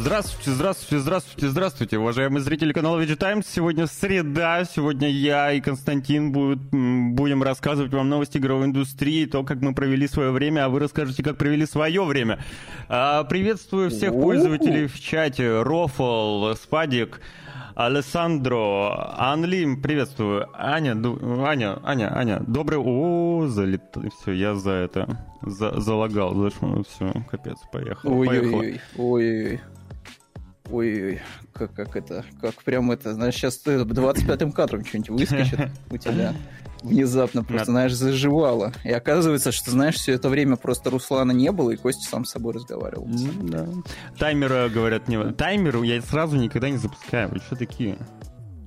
Здравствуйте, здравствуйте, здравствуйте, здравствуйте, уважаемые зрители канала VG Times. Сегодня среда, сегодня я и Константин будут, будем рассказывать вам новости игровой индустрии, то, как мы провели свое время, а вы расскажете, как провели свое время. А, приветствую всех пользователей в чате. Рофл, Спадик, Алессандро, Анлим, приветствую. Аня, ду... Аня, Аня, Аня, добрый... О, залет... Все, я за это, за... залагал, зашел, все, капец, поехал. Ой-ой-ой, ой-ой-ой. Ой, как, как это, как прям это, знаешь, сейчас 25-м кадром что-нибудь выскочит у тебя. Внезапно просто, знаешь, заживало. И оказывается, что, знаешь, все это время просто Руслана не было, и Костя сам с собой разговаривал. Да. Таймера, говорят, не... Таймер я сразу никогда не запускаю. Вы что такие?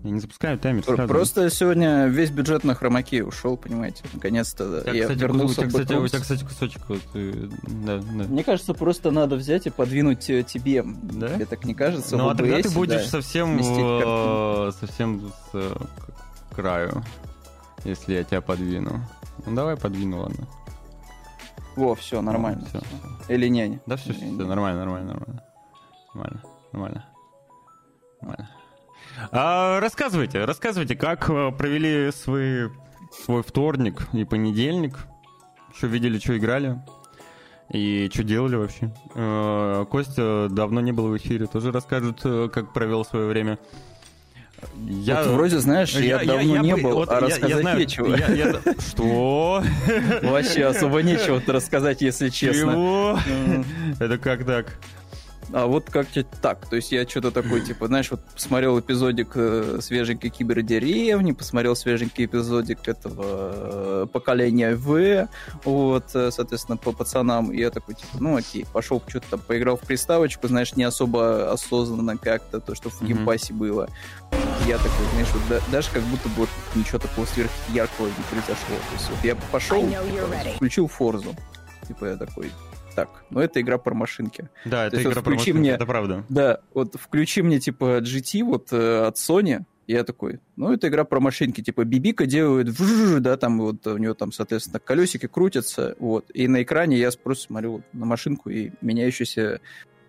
Я не запускаю таймер сразу. Просто сегодня весь бюджет на хромаке ушел, понимаете. Наконец-то я, я кстати, вернулся у тебя, кстати, у тебя, кстати, кусочек. Вот, и, да, да. Мне кажется, просто надо взять и подвинуть э, тебе. Да? Тебе так не кажется? Ну, а тогда ты будешь да, совсем, в... совсем с э, краю, если я тебя подвину. Ну, давай подвину, ладно. Во, все, нормально. Все. Или не? Да, все, все, все, нормально, нормально, нормально. Нормально, нормально. Нормально. А, рассказывайте, рассказывайте, как э, провели свой, свой вторник и понедельник. Что видели, что играли? И что делали вообще? А, Костя давно не был в эфире, тоже расскажет, э, как провел свое время. Я вот вроде, знаешь, я, я давно я, не был, вот, а рассказать я знаю, нечего. Я, я... Что? Вообще особо нечего рассказать, если честно. Чего? Это как так? А вот как-то так. То есть я что-то такой, типа, знаешь, вот посмотрел эпизодик э, свеженькой кибердеревни, посмотрел свеженький эпизодик этого э, поколения В, вот, э, соответственно, по пацанам. И я такой, типа, ну окей, пошел что-то там поиграл в приставочку, знаешь, не особо осознанно как-то, то, что в mm-hmm. Game Pass е было. Я такой, знаешь, вот да, даже как будто бы вот ничего такого сверхяркого не произошло. То есть вот я пошел, типа, включил Форзу. Типа я такой, так, но это игра про машинки. Да, это игра вот про машинки, мне, это правда. Да, вот включи мне, типа, GT вот э, от Sony, я такой, ну, это игра про машинки, типа, Бибика делает, да, там вот у нее там, соответственно, колесики крутятся, вот, и на экране я просто смотрю вот, на машинку и меняющийся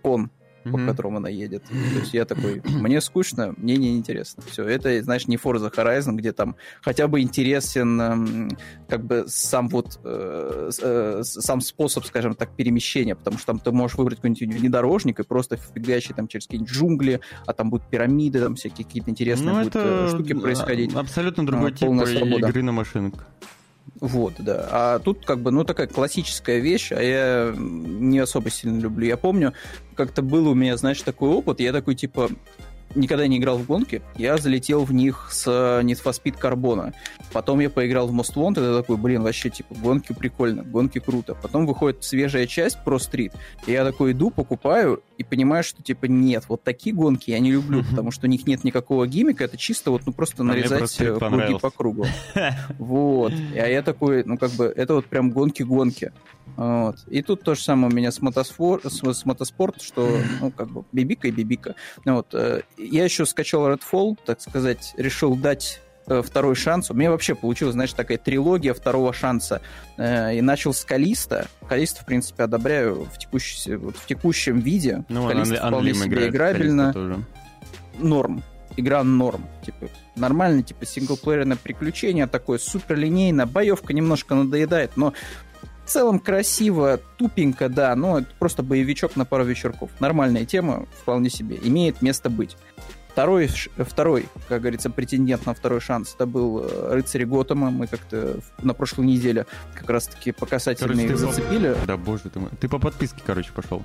кон mm-hmm. по которому она едет. То есть я такой, мне скучно, мне не интересно. Все, это, знаешь, не Forza Horizon, где там хотя бы интересен эм, как бы сам вот э, э, сам способ, скажем так, перемещения, потому что там ты можешь выбрать какой-нибудь внедорожник и просто фигающий там через какие-нибудь джунгли, а там будут пирамиды, там всякие какие-то интересные ну, будут э, штуки происходить. Абсолютно другой а, тип игры на машинах. Вот, да. А тут как бы, ну, такая классическая вещь, а я не особо сильно люблю. Я помню, как-то был у меня, знаешь, такой опыт, я такой, типа, никогда не играл в гонки, я залетел в них с Need for Speed Carbona. Потом я поиграл в Most Wanted, и такой, блин, вообще, типа, гонки прикольно, гонки круто. Потом выходит свежая часть Pro Street, и я такой иду, покупаю, и понимаю, что, типа, нет, вот такие гонки я не люблю, потому что у них нет никакого гиммика, это чисто вот, ну, просто а нарезать э, круги по кругу. Вот. А я такой, ну, как бы, это вот прям гонки-гонки. Вот. И тут то же самое у меня с, мотоспор, с, с мотоспорт, что, ну, как бы, бибика и бибика. Вот. Э, я еще скачал Redfall, так сказать, решил дать э, второй шанс. У меня вообще получилась, знаешь, такая трилогия второго шанса. Э, и начал с Калиста. Калиста, в принципе, одобряю в, текущей, вот, в текущем виде. Ну, Калиста вполне себе играбельно. Норм. Игра норм. Типа, нормальный, типа, синглплеерное приключение, такое супер линейно. Боевка немножко надоедает, но в целом красиво, тупенько, да, но это просто боевичок на пару вечерков. Нормальная тема, вполне себе, имеет место быть. Второй, второй, как говорится, претендент на второй шанс, это был э, рыцарь Готэма. Мы как-то на прошлой неделе как раз-таки по касательной их зацепили. Да, боже ты мой. Ты по подписке, короче, пошел.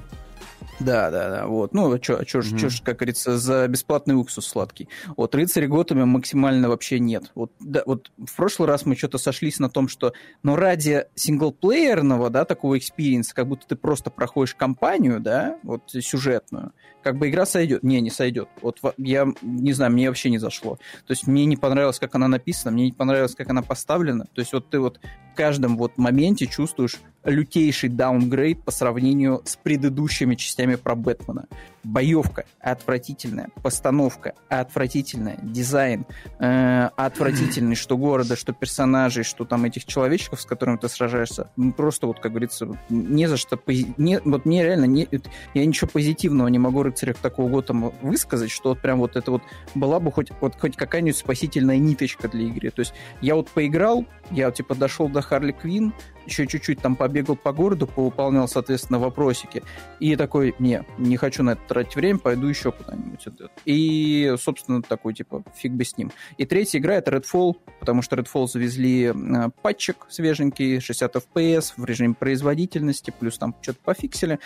Да, да, да, вот. Ну, а а чё, mm-hmm. чё, как говорится, за бесплатный уксус сладкий. Вот, рыцарь Готэма максимально вообще нет. Вот, да, вот в прошлый раз мы что-то сошлись на том, что, ну, ради синглплеерного, да, такого experience а, как будто ты просто проходишь кампанию, да, вот, сюжетную, как бы игра сойдет. Не, не сойдет. Вот я не знаю, мне вообще не зашло. То есть мне не понравилось, как она написана, мне не понравилось, как она поставлена. То есть вот ты вот каждом вот моменте чувствуешь лютейший даунгрейд по сравнению с предыдущими частями про Бэтмена. Боевка отвратительная, постановка отвратительная, дизайн э, отвратительный, что города, что персонажей, что там этих человечков, с которыми ты сражаешься. Просто вот, как говорится, не за что... Не, вот мне реально... Не, я ничего позитивного не могу рыцарях такого Готэма высказать, что вот прям вот это вот была бы хоть, вот, хоть какая-нибудь спасительная ниточка для игры. То есть я вот поиграл, я типа дошел до Харли Квин, еще чуть-чуть там побегал по городу, повыполнял, соответственно, вопросики. И такой, не, не хочу на это тратить время, пойду еще куда-нибудь. И, собственно, такой, типа, фиг бы с ним. И третья игра — это Redfall, потому что Redfall завезли э, патчик свеженький, 60 FPS в режиме производительности, плюс там что-то пофиксили.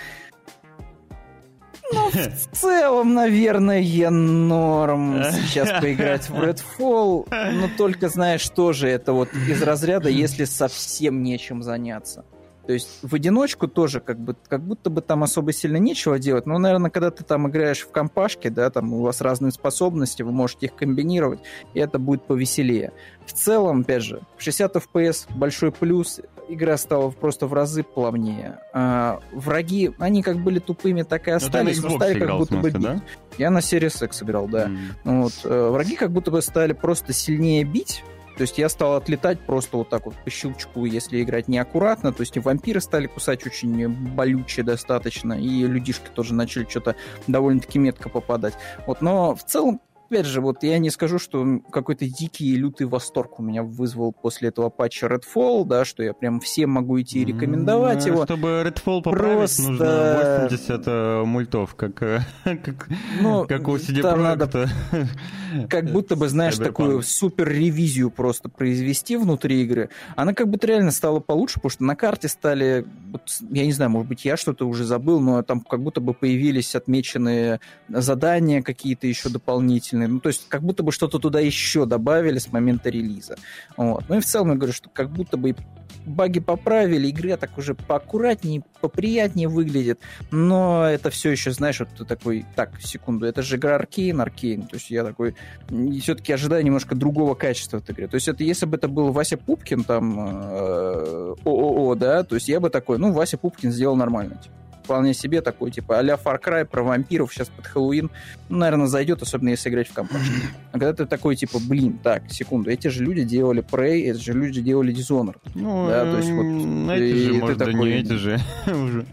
Ну, в целом, наверное, норм сейчас поиграть в Redfall, но только знаешь, тоже это вот из разряда, если совсем нечем заняться. То есть в одиночку тоже как, бы, как будто бы там особо сильно нечего делать. Но, наверное, когда ты там играешь в компашке, да, там у вас разные способности, вы можете их комбинировать, и это будет повеселее. В целом, опять же, 60 FPS большой плюс, игра стала просто в разы плавнее. А, враги, они как были тупыми, так и ну, остались, но, но стали как будто смысле, бы бить. Да? Я на Series X играл, да. Mm. Вот, э, враги как будто бы стали просто сильнее бить, то есть я стал отлетать просто вот так вот по щелчку, если играть неаккуратно. То есть и вампиры стали кусать очень болюче достаточно, и людишки тоже начали что-то довольно-таки метко попадать. Вот, но в целом опять же, вот я не скажу, что какой-то дикий и лютый восторг у меня вызвал после этого патча Redfall, да, что я прям всем могу идти и рекомендовать его. Чтобы Redfall поправить, Просто... нужно 80 э, мультов, как, э, как, ну, как у CD Projekta. Надо, как будто бы, знаешь, такую супер ревизию просто произвести внутри игры. Она как будто реально стала получше, потому что на карте стали, я не знаю, может быть, я что-то уже забыл, но там как будто бы появились отмеченные задания какие-то еще дополнительные, стороны. Ну, то есть, как будто бы что-то туда еще добавили с момента релиза. Вот. Ну и в целом я говорю, что как будто бы баги поправили, игра так уже поаккуратнее, поприятнее выглядит, но это все еще, знаешь, вот ты такой, так, секунду, это же игра Arkane, Arkane, то есть я такой, все-таки ожидаю немножко другого качества от игры. То есть это если бы это был Вася Пупкин, там, э, ООО, да, то есть я бы такой, ну, Вася Пупкин сделал нормально, типа вполне себе такой, типа, а-ля Far Cry про вампиров сейчас под Хэллоуин, ну, наверное, зайдет, особенно если играть в компашке. А когда ты такой, типа, блин, так, секунду, эти же люди делали Prey, эти же люди делали Dishonored. Ну, да, то есть вот... Эти же, может, такой, не эти же уже.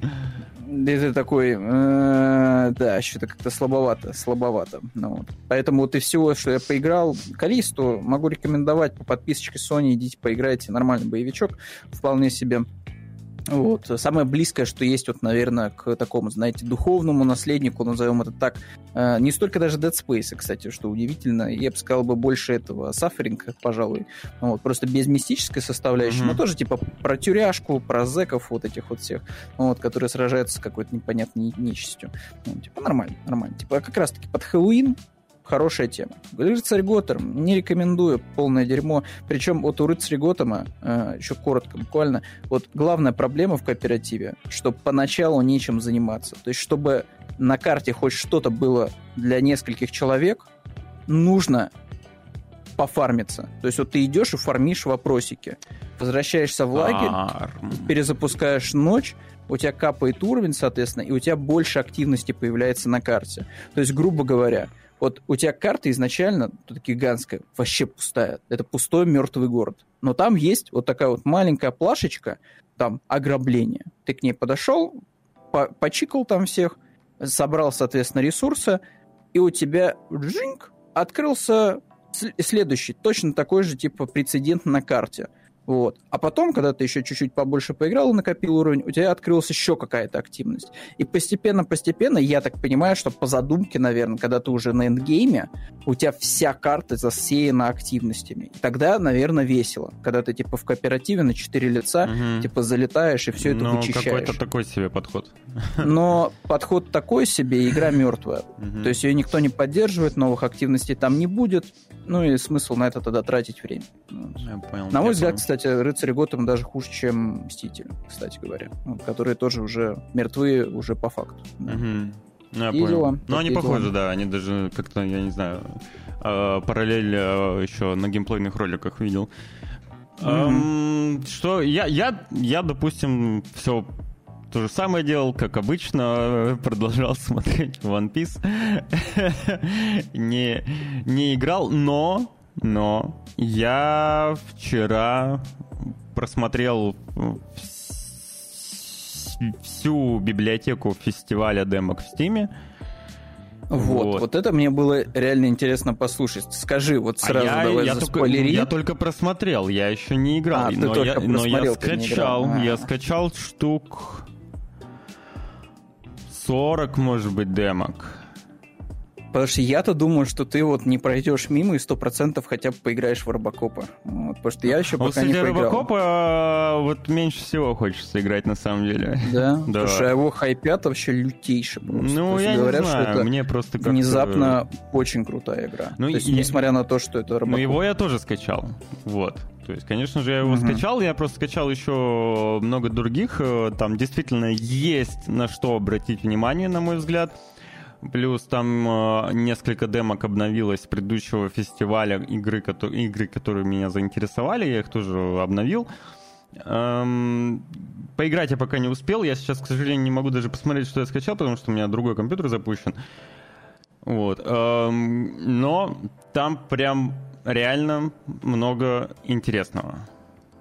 И ты такой, э, да, что-то как-то слабовато, слабовато. Ну, вот. Поэтому вот и всего, что я поиграл, Калисту могу рекомендовать по подписочке Sony, идите поиграйте, нормальный боевичок, вполне себе вот. Самое близкое, что есть, вот, наверное, к такому, знаете, духовному наследнику, назовем это так, э, не столько даже Dead Space, кстати, что удивительно, я бы сказал бы больше этого Suffering, пожалуй, вот, просто без мистической составляющей, mm-hmm. но тоже типа про тюряшку, про зеков вот этих вот всех, вот, которые сражаются с какой-то непонятной нечистью. Ну, типа нормально, нормально. Типа как раз-таки под Хэллоуин, хорошая тема. Рыцарь Готэм не рекомендую, полное дерьмо. Причем вот у Рыцаря Готэма, э, еще коротко буквально, вот главная проблема в кооперативе, что поначалу нечем заниматься. То есть, чтобы на карте хоть что-то было для нескольких человек, нужно пофармиться. То есть вот ты идешь и фармишь вопросики. Возвращаешься в лагерь, перезапускаешь ночь, у тебя капает уровень, соответственно, и у тебя больше активности появляется на карте. То есть, грубо говоря, вот у тебя карта изначально тут гигантская, вообще пустая. Это пустой мертвый город. Но там есть вот такая вот маленькая плашечка, там ограбление. Ты к ней подошел, по почикал там всех, собрал, соответственно, ресурсы, и у тебя джинг, открылся следующий, точно такой же типа прецедент на карте – вот. А потом, когда ты еще чуть-чуть побольше поиграл и накопил уровень, у тебя открылась еще какая-то активность. И постепенно-постепенно, я так понимаю, что по задумке, наверное, когда ты уже на эндгейме, у тебя вся карта засеяна активностями. И тогда, наверное, весело. Когда ты, типа, в кооперативе на четыре лица, угу. типа, залетаешь и все это ну, вычищаешь. какой-то такой себе подход. Но подход такой себе, игра мертвая. Угу. То есть ее никто не поддерживает, новых активностей там не будет. Ну и смысл на это тогда тратить время. Я понял. На мой взгляд, кстати, рыцари Готэм даже хуже, чем Мститель, кстати говоря. которые тоже уже мертвы уже по факту. Да. Угу. Ну, я и понял. Дела. Ну, они похожи, дела. да. Они даже как-то, я не знаю, э, параллель э, еще на геймплейных роликах видел. Mm-hmm. что я, я, я, допустим, все то же самое делал, как обычно, продолжал смотреть One Piece. не, не играл, но но я вчера просмотрел всю библиотеку фестиваля демок в Стиме. Вот, вот, вот это мне было реально интересно послушать. Скажи, вот а сразу а я, давай я только, я только просмотрел, я еще не играл. А, но, я, но я скачал, а. я скачал штук 40, может быть, демок. Потому что я-то думаю, что ты вот не пройдешь мимо и сто процентов хотя бы поиграешь в Робокопа. Вот, потому что я еще вот, пока кстати, не поиграл. Робокопа а, вот меньше всего хочется играть на самом деле. Да? да. Слушай, а его хайпят вообще лютейше просто. Ну, я говорят, не знаю, что это мне просто как Внезапно очень крутая игра. Ну, то есть, я... несмотря на то, что это Робокоп. Ну, его я тоже скачал. Вот. То есть, конечно же, я его угу. скачал, я просто скачал еще много других. Э, там действительно есть на что обратить внимание, на мой взгляд. Плюс там э, несколько демок обновилось с предыдущего фестиваля игры, которые, игры, которые меня заинтересовали, я их тоже обновил. Эм, поиграть я пока не успел, я сейчас, к сожалению, не могу даже посмотреть, что я скачал, потому что у меня другой компьютер запущен. Вот. Эм, но там прям реально много интересного.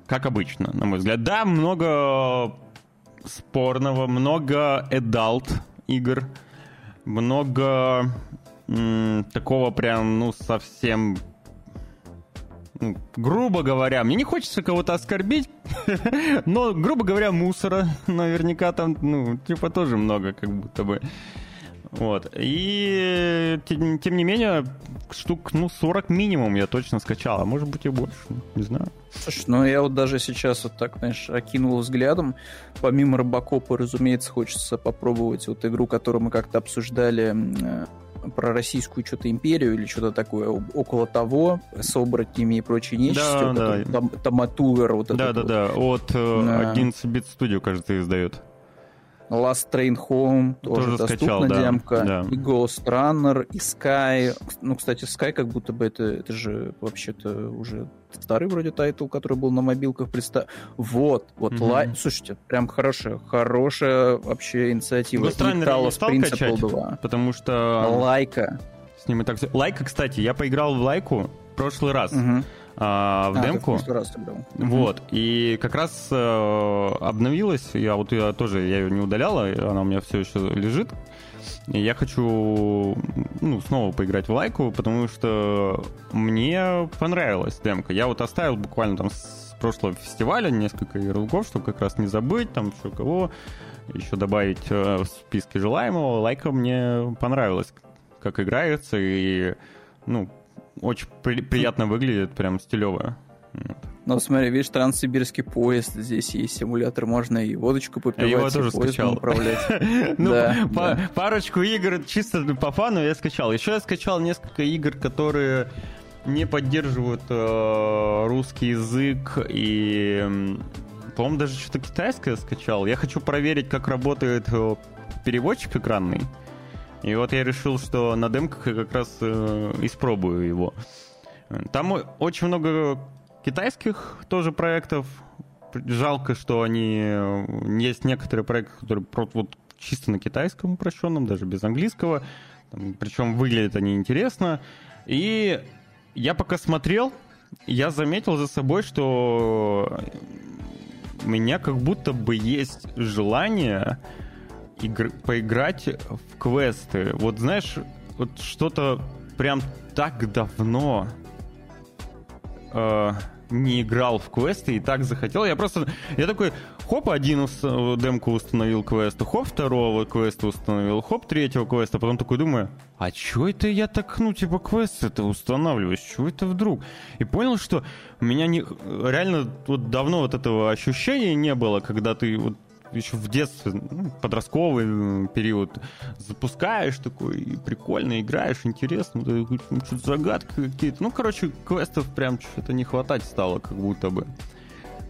Как обычно, на мой взгляд. Да, много спорного, много adult игр много м, такого прям, ну, совсем ну, грубо говоря, мне не хочется кого-то оскорбить, но, грубо говоря, мусора наверняка там, ну, типа тоже много, как будто бы. Вот. И тем, тем не менее, штук, ну, 40 минимум я точно скачал, а может быть и больше, не знаю. Слушай, ну я вот даже сейчас вот так, знаешь, окинул взглядом. Помимо Робокопа, разумеется, хочется попробовать вот игру, которую мы как-то обсуждали э, про российскую что-то империю или что-то такое около того, с оборотнями и прочей нечистью. Да, да. Там, Таматувер вот Да, да, да, от э, 11 бит Studio, кажется, издает. Last Train Home тоже, тоже доступна скачал, да, демка. Да. И Ghost Runner, и Sky. Ну, кстати, Sky как будто бы это, это же вообще-то уже старый вроде title, который был на мобилках представ... Вот, вот, mm-hmm. лай... слушайте, прям хорошая, хорошая вообще инициатива. Ghostrunner не стал качать, 2. потому что... Лайка. С ним и так... Лайка, кстати, я поиграл в Лайку в прошлый раз. Mm-hmm а, в а, демку. Раз вот. И как раз э, обновилась. Я вот я тоже я ее не удаляла, она у меня все еще лежит. И я хочу ну, снова поиграть в лайку, потому что мне понравилась демка. Я вот оставил буквально там с прошлого фестиваля несколько ярлыков, чтобы как раз не забыть, там еще кого, еще добавить э, в списке желаемого. Лайка мне понравилась, как играется, и ну, очень при- приятно выглядит, прям стилево. Ну, смотри, видишь, транссибирский поезд, здесь есть симулятор, можно и водочку попивать, Я его тоже скачал. управлять. Ну, парочку игр чисто по фану я скачал. Еще я скачал несколько игр, которые не поддерживают э, русский язык и, по-моему, даже что-то китайское скачал. Я хочу проверить, как работает э, переводчик экранный. И вот я решил, что на демках я как раз э, испробую его. Там очень много китайских тоже проектов. Жалко, что они... Э, есть некоторые проекты, которые вот чисто на китайском упрощенном, даже без английского. Там, причем выглядят они интересно. И я пока смотрел, я заметил за собой, что у меня как будто бы есть желание игр... поиграть в квесты. Вот знаешь, вот что-то прям так давно э, не играл в квесты и так захотел. Я просто... Я такой, хоп, один ус... демку установил квеста, хоп, второго квеста установил, хоп, третьего квеста. Потом такой думаю, а чё это я так, ну, типа, квест это устанавливаю? Чего это вдруг? И понял, что у меня не... реально вот давно вот этого ощущения не было, когда ты вот еще в детстве, ну, подростковый период, запускаешь такой, прикольно играешь, интересно, ну, что-то загадки какие-то. Ну, короче, квестов прям что-то не хватать стало, как будто бы.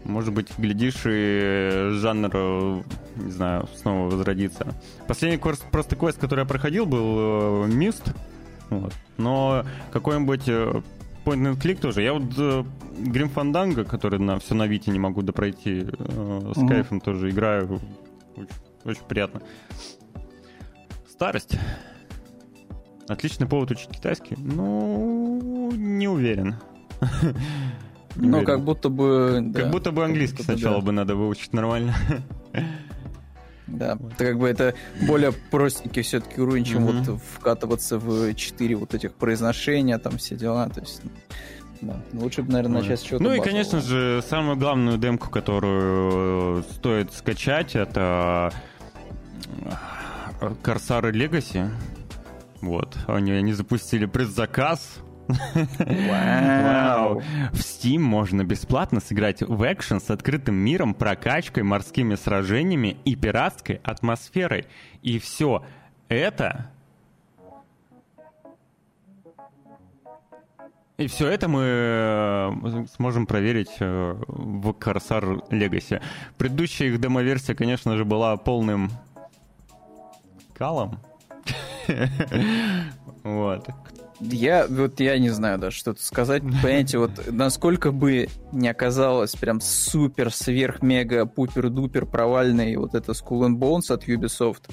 Может быть, глядишь, и жанр, не знаю, снова возродится. Последний квест, просто квест, который я проходил, был Мист. Э, вот. Но какой-нибудь э, point and click тоже. Я вот э, Grim Fandango, который на все на Вите не могу допройти, э, с mm-hmm. кайфом тоже играю. Очень, очень приятно. Старость. Отличный повод учить китайский. Ну, не уверен. Ну, как будто бы... Как будто бы английский сначала бы надо выучить нормально. Да, вот. как бы это более простенький все-таки уровень, чем mm-hmm. вот вкатываться в 4 вот этих произношения, там все дела. То есть, ну, да. Лучше бы, наверное, начать с чего-то Ну и, конечно же, самую главную демку, которую стоит скачать, это Корсары Legacy. Вот. Они, они запустили предзаказ. Вау. В Steam можно бесплатно сыграть в экшен с открытым миром, прокачкой, морскими сражениями и пиратской атмосферой. И все это И все это мы э, сможем проверить э, в Corsair Legacy. Предыдущая их демо-версия, конечно же, была полным калом. Вот. Я вот я не знаю даже что-то сказать. Понимаете, вот насколько бы не оказалось прям супер сверх мега пупер дупер провальный вот это Skull and Bones от Ubisoft,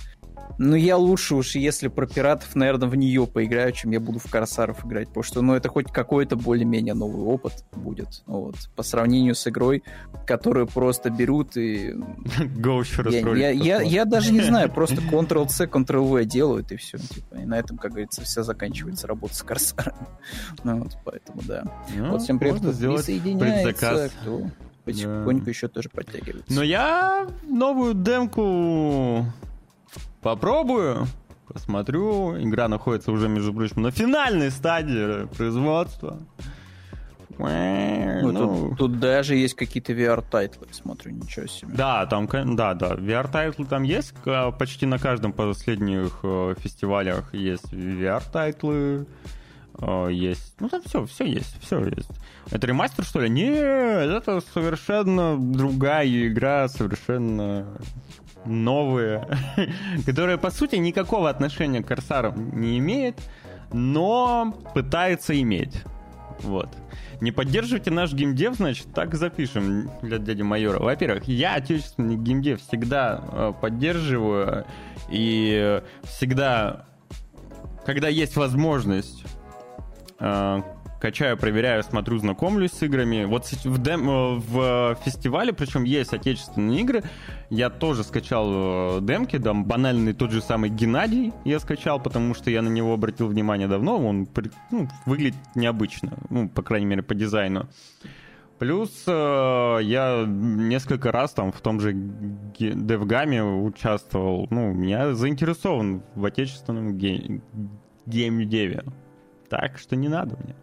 ну, я лучше уж, если про пиратов, наверное, в нее поиграю, чем я буду в Корсаров играть, потому что, ну, это хоть какой-то более-менее новый опыт будет, вот, по сравнению с игрой, которую просто берут и... Go я, я, я, я даже не знаю, просто Ctrl-C, Ctrl-V делают, и все, типа, и на этом, как говорится, вся заканчивается работа с Корсаром. Ну, вот, поэтому, да. Ну, вот, всем привет, кто присоединяется, кто потихоньку да. еще тоже подтягивается. Но я новую демку попробую, посмотрю. Игра находится уже, между прочим, на финальной стадии производства. Ну, ну. Тут, тут даже есть какие-то VR- title ы, смотрю, ничего себе. Да, там, да, да, VR- title ы там есть, почти на каждом последних э, фестивалях есть VR- title ы, э, есть, ну там все, все есть, все есть. Это ремастер, что ли? Нет, это совершенно другая игра, совершенно новые, которые, по сути, никакого отношения к Корсарам не имеет, но пытается иметь. Вот. Не поддерживайте наш геймдев, значит, так запишем для дяди майора. Во-первых, я отечественный геймдев всегда э, поддерживаю и всегда, когда есть возможность э, качаю, проверяю, смотрю, знакомлюсь с играми. Вот в, дем, э, в фестивале, причем есть отечественные игры, я тоже скачал э, демки, там банальный тот же самый Геннадий я скачал, потому что я на него обратил внимание давно, он ну, выглядит необычно, ну, по крайней мере, по дизайну. Плюс э, я несколько раз там в том же DevGAMM е участвовал. Ну, меня заинтересован в отечественном гей- gamedev е. Так что не надо мне.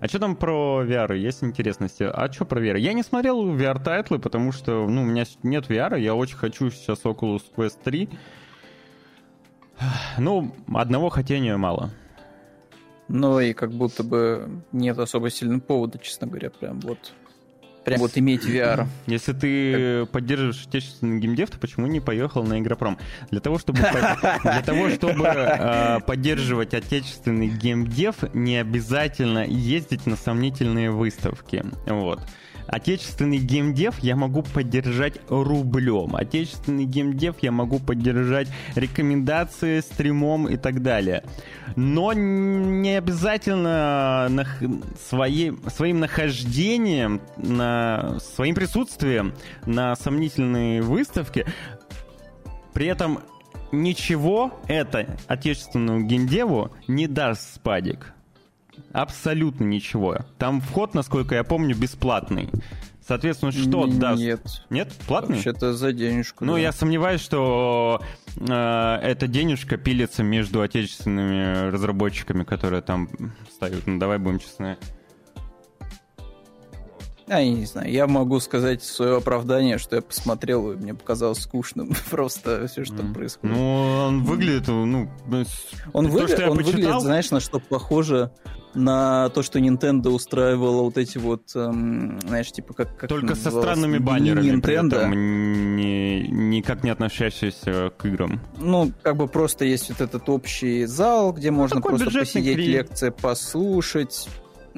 А что там про VR? Есть интересности? А что про VR? Я не смотрел VR- title ы, потому что ну, у меня нет VR, я очень хочу сейчас Oculus Quest 3. Ну, одного хотения мало. Ну и как будто бы нет особо сильного повода, честно говоря, прям вот Прям вот иметь VR. Если ты поддерживаешь отечественный геймдев, то почему не поехал на Игропром? Для того, чтобы, для того, чтобы э, поддерживать отечественный геймдев, не обязательно ездить на сомнительные выставки. Вот. Отечественный геймдев я могу поддержать рублем. Отечественный геймдев я могу поддержать рекомендации, стримом и так далее. Но не обязательно на своей, своим нахождением, на, своим присутствием на сомнительной выставке. При этом ничего это отечественному геймдеву не даст спадик. Абсолютно ничего. Там вход, насколько я помню, бесплатный. Соответственно, что Нет. даст? Нет. Нет? Платный? Вообще-то за денежку. Ну, да. я сомневаюсь, что э, эта денежка пилится между отечественными разработчиками, которые там ставят. Ну, давай будем честны. А, я не знаю, я могу сказать свое оправдание, что я посмотрел, и мне показалось скучным просто все, что там происходит. Ну, он выглядит, ну... Он, то, выгля... он выглядит, знаешь, на что похоже на то, что Nintendo устраивала вот эти вот, эм, знаешь, типа как... как Только со странными баннерами, Nintendo. этом не, никак не относящиеся к играм. Ну, как бы просто есть вот этот общий зал, где ну, можно просто посидеть, крик. лекции послушать,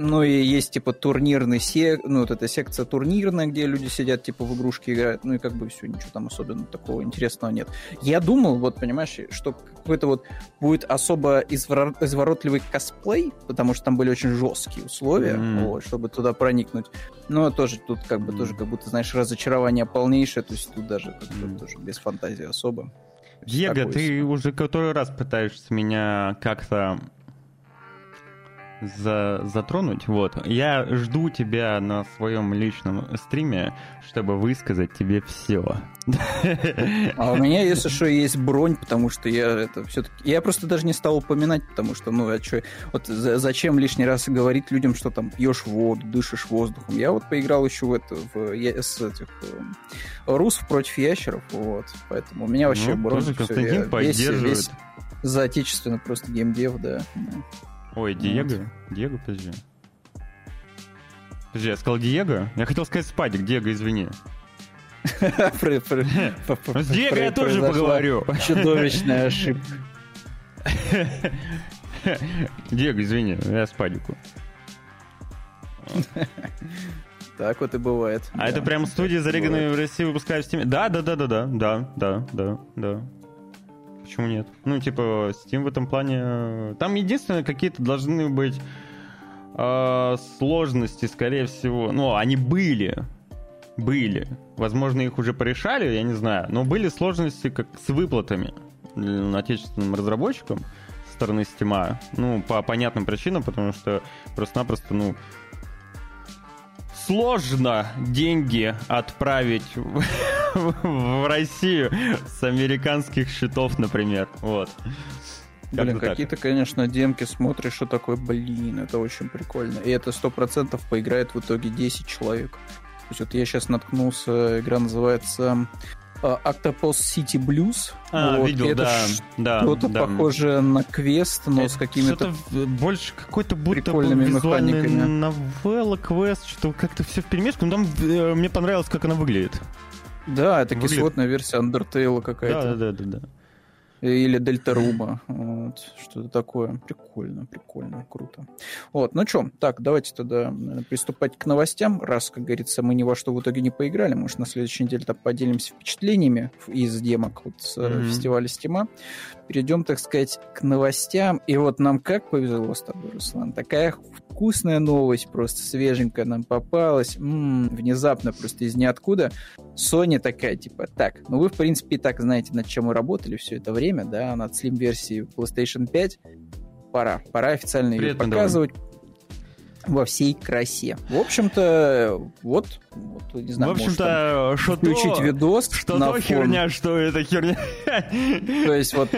Ну и есть типа турнирный сек, ну вот эта секция турнирная, где люди сидят типа в игрушки играют, ну и как бы все, ничего там особенно такого интересного нет. Я думал, вот понимаешь, что какой-то вот будет особо извор... изворотливый косплей, потому что там были очень жесткие условия, mm. вот, чтобы туда проникнуть. Но тоже тут как бы mm. тоже как будто, знаешь, разочарование полнейшее, то есть тут даже mm. тоже без фантазии особо. Диего, ты себе. уже который раз пытаешься меня как-то за, затронуть. Вот. Я жду тебя на своем личном стриме, чтобы высказать тебе все. А у меня, если что, есть бронь, потому что я это все-таки... Я просто даже не стал упоминать, потому что, ну, а что... Вот зачем лишний раз говорить людям, что там пьешь воду, дышишь воздухом? Я вот поиграл еще в это, в с этих эм, русов против ящеров, вот. Поэтому у меня вообще ну, бронь. Тоже Константин все, поддерживает. Весь, весь за отечественно просто геймдев, да. Ой, Диего? Вот. Диего, подожди. Подожди, я сказал Диего? Я хотел сказать Спадик. Диего, извини. С Диего я тоже поговорю. Чудовищная ошибка. Диего, извини, я Спадику. Так вот и бывает. А это прям студии, зареганы в России, выпускают в Steam? Да, да, да, да, да, да, да, да, да почему нет? Ну, типа, Steam в этом плане... Там единственное, какие-то должны быть э, сложности, скорее всего. Ну, они были. Были. Возможно, их уже порешали, я не знаю. Но были сложности как с выплатами отечественным разработчикам со стороны Steam. Ну, по понятным причинам, потому что просто-напросто, ну, сложно деньги отправить в, Россию с американских счетов, например. Вот. Блин, какие-то, конечно, демки смотришь, что такое, блин, это очень прикольно. И это сто процентов поиграет в итоге 10 человек. То есть вот я сейчас наткнулся, игра называется Э, Octopus City Blues. А, вот, видел, это да, да. Что-то да. похоже на квест, но это с какими-то больше какой-то будто прикольными механиками. новелла, квест, что как-то все в перемешку. Но там э, мне понравилось, как она выглядит. Да, это выглядит. кислотная версия Undertale какая-то. Да, да, да, да. Или Дельтаруба. Вот, что-то такое. Прикольно, прикольно, круто. Вот, ну что, так, давайте тогда приступать к новостям. Раз, как говорится, мы ни во что в итоге не поиграли, может, на следующей неделе -то поделимся впечатлениями из демок вот, с mm-hmm. фестиваля Стима. Перейдем, так сказать, к новостям. И вот нам как повезло с тобой, Руслан. Такая вкусная новость, просто свеженькая нам попалась. М-м, внезапно, просто из ниоткуда. Sony такая, типа, так, ну вы, в принципе, и так знаете, над чем мы работали все это время, да, над Slim-версией PlayStation 5. Пора, пора официально ее показывать. Давай во всей красе. В общем-то, вот, вот не знаю, в общем-то, что включить то, видос что на то фон. херня, что это херня. То есть вот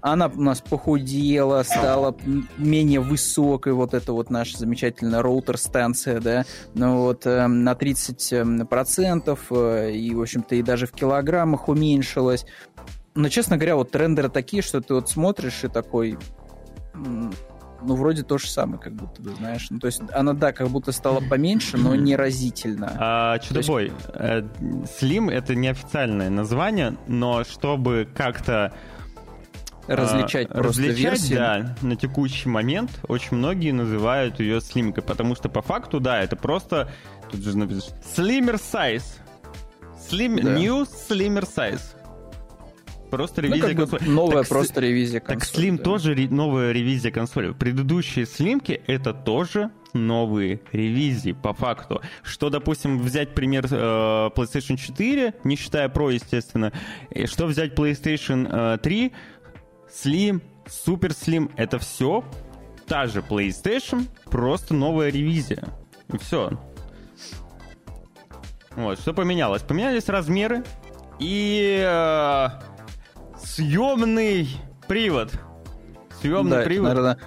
она у нас похудела, стала менее высокой, вот эта вот наша замечательная роутер-станция, да, ну вот э, на 30% процентов, э, и, в общем-то, и даже в килограммах уменьшилась. Но, честно говоря, вот трендеры такие, что ты вот смотришь и такой ну, вроде то же самое, как будто бы, знаешь. Ну, то есть она, да, как будто стала поменьше, но не разительно. А, Чудобой, есть... Э, Slim — это неофициальное название, но чтобы как-то различать а, просто различать, версии. да, на текущий момент очень многие называют ее слимкой, потому что по факту, да, это просто тут же написано slimmer size. Slim, да. New slimmer size. Просто ну, ревизия ну, консоли. Новая так, просто ревизия консоли. Так Slim да. тоже ре, новая ревизия консоли. Предыдущие слимки это тоже новые ревизии по факту. Что, допустим, взять пример э, PlayStation 4, не считая Pro, естественно, и что взять PlayStation э, 3, Slim, Super Slim, это все та же PlayStation, просто новая ревизия. И все. Вот, что поменялось? Поменялись размеры и э, Съемный привод. Съемный да, привод. наверное,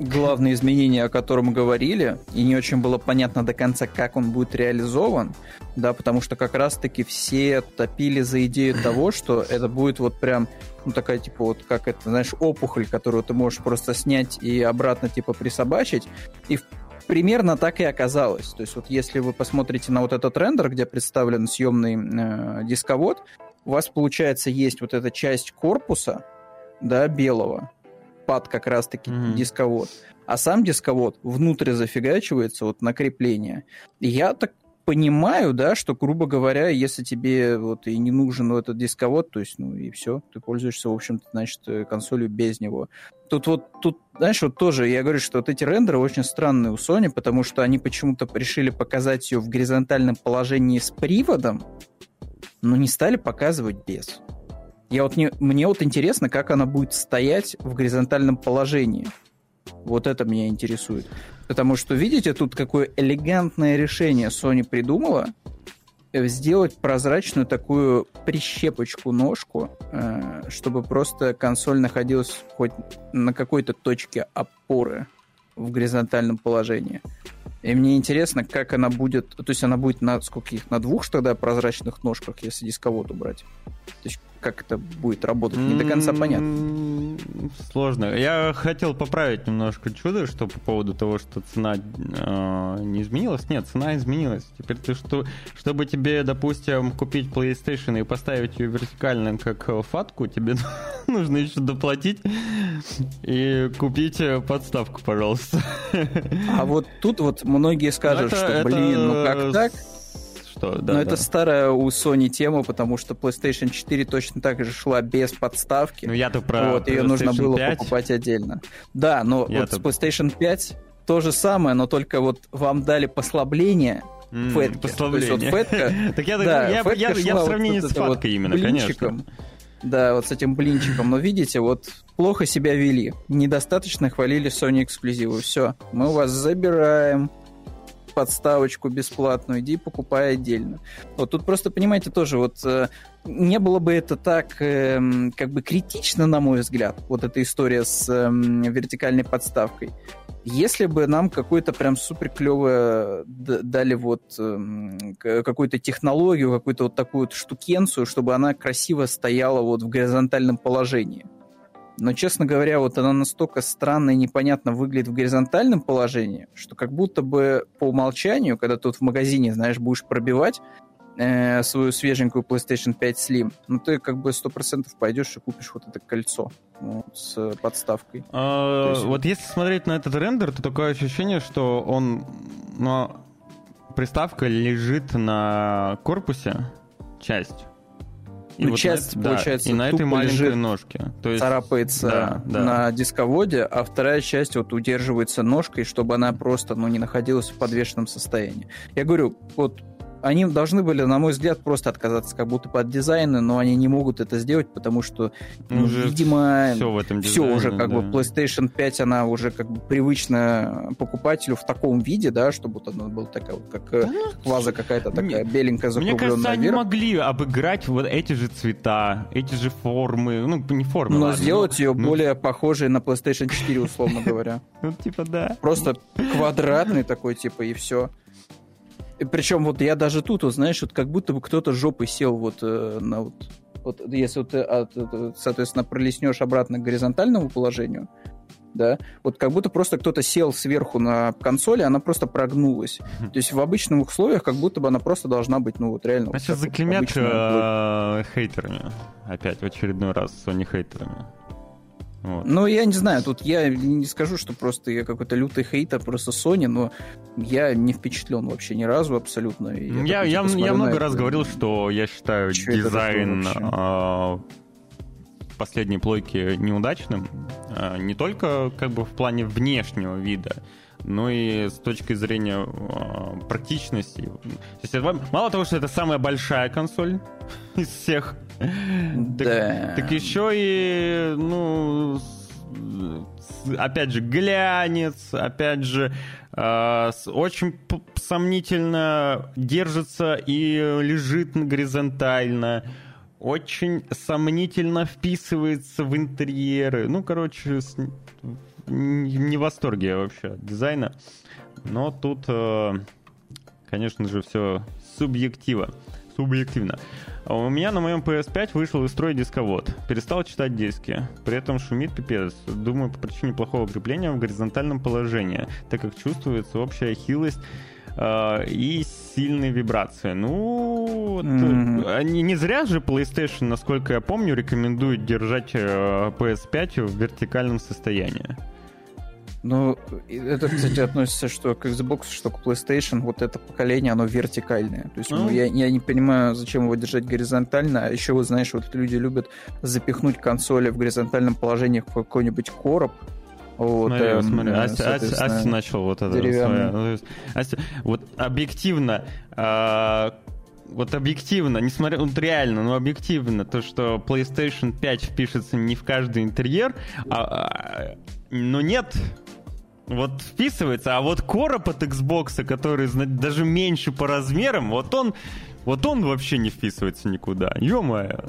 главное изменение, о котором говорили, и не очень было понятно до конца, как он будет реализован, да, потому что как раз-таки все топили за идею того, что это будет вот прям, ну, такая, типа, вот как это, знаешь, опухоль, которую ты можешь просто снять и обратно, типа, присобачить, и примерно так и оказалось. То есть вот если вы посмотрите на вот этот рендер, где представлен съемный э, дисковод, у вас, получается, есть вот эта часть корпуса, да, белого, под как раз-таки mm-hmm. дисковод. а сам дисковод внутрь зафигачивается вот на крепление. Я так понимаю, да, что, грубо говоря, если тебе вот и не нужен ну, этот дисковод, то есть, ну и все, ты пользуешься, в общем-то, значит, э, консолью без него. Тут вот, тут, знаешь, вот тоже, я говорю, что вот эти рендеры очень странные у Sony, потому что они почему-то решили показать ее в горизонтальном положении с приводом, но не стали показывать без. Я вот не, мне вот интересно, как она будет стоять в горизонтальном положении. Вот это меня интересует. Потому что, видите, тут какое элегантное решение Sony придумала сделать прозрачную такую прищепочку-ножку, э, чтобы просто консоль находилась хоть на какой-то точке опоры в горизонтальном положении. И мне интересно, как она будет... То есть она будет на скольких? На двух тогда прозрачных ножках, если дисковод убрать? То есть как это будет работать, не до конца понятно. Сложно. Я хотел поправить немножко чудо, что по поводу того, что цена э, не изменилась. Нет, цена изменилась. Теперь ты что, чтобы тебе, допустим, купить PlayStation и поставить ее вертикально как фатку, тебе нужно еще доплатить и купить подставку, пожалуйста. А вот тут вот многие скажут, это, что, это... блин, ну как так? Что... Да, Но да. это старая у Sony тема, потому что PlayStation 4 точно так же шла без подставки. Ну я-то про Вот, ее нужно было 5. покупать отдельно. Да, но я вот с PlayStation 5 то же самое, но только вот вам дали послабление mm, фетки. Послабление. То есть вот фетка... Так я, да, я, я, я в сравнении вот с фаткой вот именно, конечно. Да, вот с этим блинчиком. Но видите, вот плохо себя вели. Недостаточно хвалили Sony эксклюзивы. Все, мы у вас забираем подставочку бесплатную, иди покупай отдельно. Вот тут просто, понимаете, тоже вот э, не было бы это так э, как бы критично, на мой взгляд, вот эта история с э, вертикальной подставкой. Если бы нам какое-то прям супер клевое дали вот э, какую-то технологию, какую-то вот такую вот штукенцию, чтобы она красиво стояла вот в горизонтальном положении. Но, честно говоря, вот она настолько странно и непонятно выглядит в горизонтальном положении, что как будто бы по умолчанию, когда тут в магазине, знаешь, будешь пробивать э, свою свеженькую PlayStation 5 Slim, ну ты как бы сто процентов пойдешь и купишь вот это кольцо вот, с подставкой. А, есть... Вот если смотреть на этот рендер, то такое ощущение, что он, ну, приставка лежит на корпусе, часть, и ну, вот часть, на, получается, да, и на этой маленькой лежит, ножке. То есть, царапается да, да. на дисководе, а вторая часть вот удерживается ножкой, чтобы она просто ну, не находилась в подвешенном состоянии. Я говорю, вот они должны были, на мой взгляд, просто отказаться как будто под дизайны, но они не могут это сделать, потому что, ну, уже видимо, все, в этом дизайне, все уже как да. бы PlayStation 5, она уже как бы привычна покупателю в таком виде, да, чтобы вот она была такая вот, как да, ну, ваза какая-то такая нет, беленькая, закругленная Мне кажется, вверх. они могли обыграть вот эти же цвета, эти же формы, ну, не формы, Но ладно, сделать но, ее ну... более похожей на PlayStation 4, условно говоря. Ну, типа, да. Просто квадратный такой, типа, и все. Причем вот я даже тут, вот, знаешь, вот как будто бы кто-то жопой сел вот э, на вот, вот если вот ты, от, соответственно, пролеснешь обратно к горизонтальному положению, да, вот как будто просто кто-то сел сверху на консоли, она просто прогнулась. То есть в обычных условиях как будто бы она просто должна быть, ну вот реально... Сейчас вот, заклемят э, хейтерами опять в очередной раз Sony хейтерами. Вот. Ну, я не знаю, тут я не скажу, что просто я какой-то лютый хейтер просто Sony, но я не впечатлен вообще ни разу абсолютно. Я, я, я, я много раз говорил, что я считаю Че дизайн э, последней плойки неудачным. Э, не только как бы в плане внешнего вида, но и с точки зрения практичности. То есть, это, мало того, что это самая большая консоль из всех, да. так, еще и, ну, опять же, глянец, опять же, э, очень сомнительно держится и лежит горизонтально, очень сомнительно вписывается в интерьеры. Ну, короче, с, не в восторге вообще от дизайна. Но тут, э, конечно же, все. Субъективно. А у меня на моем PS5 вышел из строя дисковод. Перестал читать диски. При этом шумит пипец. Думаю, по причине плохого крепления в горизонтальном положении, так как чувствуется общая хилость э, и сильные вибрации. Ну, mm-hmm. не, не зря же PlayStation, насколько я помню, рекомендует держать э, PS5 в вертикальном состоянии. Ну, это, кстати, относится что к Xbox, что к PlayStation. Вот это поколение, оно вертикальное. То есть, ну, я, я не понимаю, зачем его держать горизонтально. А еще, вот знаешь, вот люди любят запихнуть консоли в горизонтальном положении в какой-нибудь короб, вот, смотри, эм, смотри. Асти, Асти, Асти начал вот это. Свое, Асти, вот объективно, э, вот объективно, несмотря, вот реально, но объективно, то, что PlayStation 5 впишется не в каждый интерьер, а, а, но нет, вот вписывается, а вот короб от Xbox, который даже меньше по размерам, вот он, вот он вообще не вписывается никуда. Ё-моё.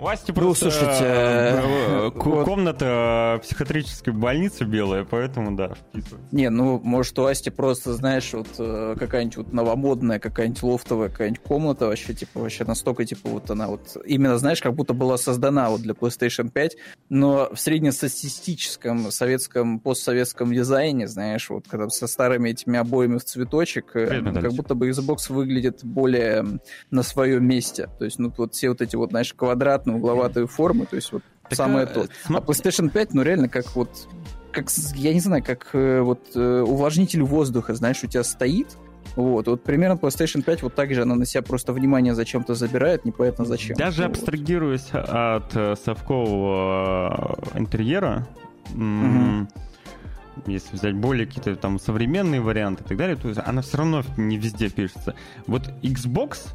У Асти ну, просто слушайте, э, э, комната психиатрической больницы белая, поэтому да, вписывается. Не, ну, может, у Асти просто, знаешь, вот э, какая-нибудь вот новомодная, какая-нибудь лофтовая какая-нибудь комната вообще, типа, вообще настолько, типа, вот она вот именно, знаешь, как будто была создана вот для PlayStation 5, но в среднестатистическом советском, постсоветском дизайне, знаешь, вот когда со старыми этими обоями в цветочек, Привет, как будто бы Xbox выглядит более на своем месте. То есть, ну, вот все вот эти вот, знаешь, квадратные абсолютно угловатые формы, то есть вот так, самое а, то. См... А PlayStation 5, ну реально как вот, как, я не знаю, как э, вот э, увлажнитель воздуха, знаешь, у тебя стоит, вот, вот примерно PlayStation 5 вот так же она на себя просто внимание зачем-то забирает, непонятно зачем. Даже вот. абстрагируясь от э, совкового интерьера, угу. если взять более какие-то там современные варианты и так далее, то есть она все равно не везде пишется. Вот Xbox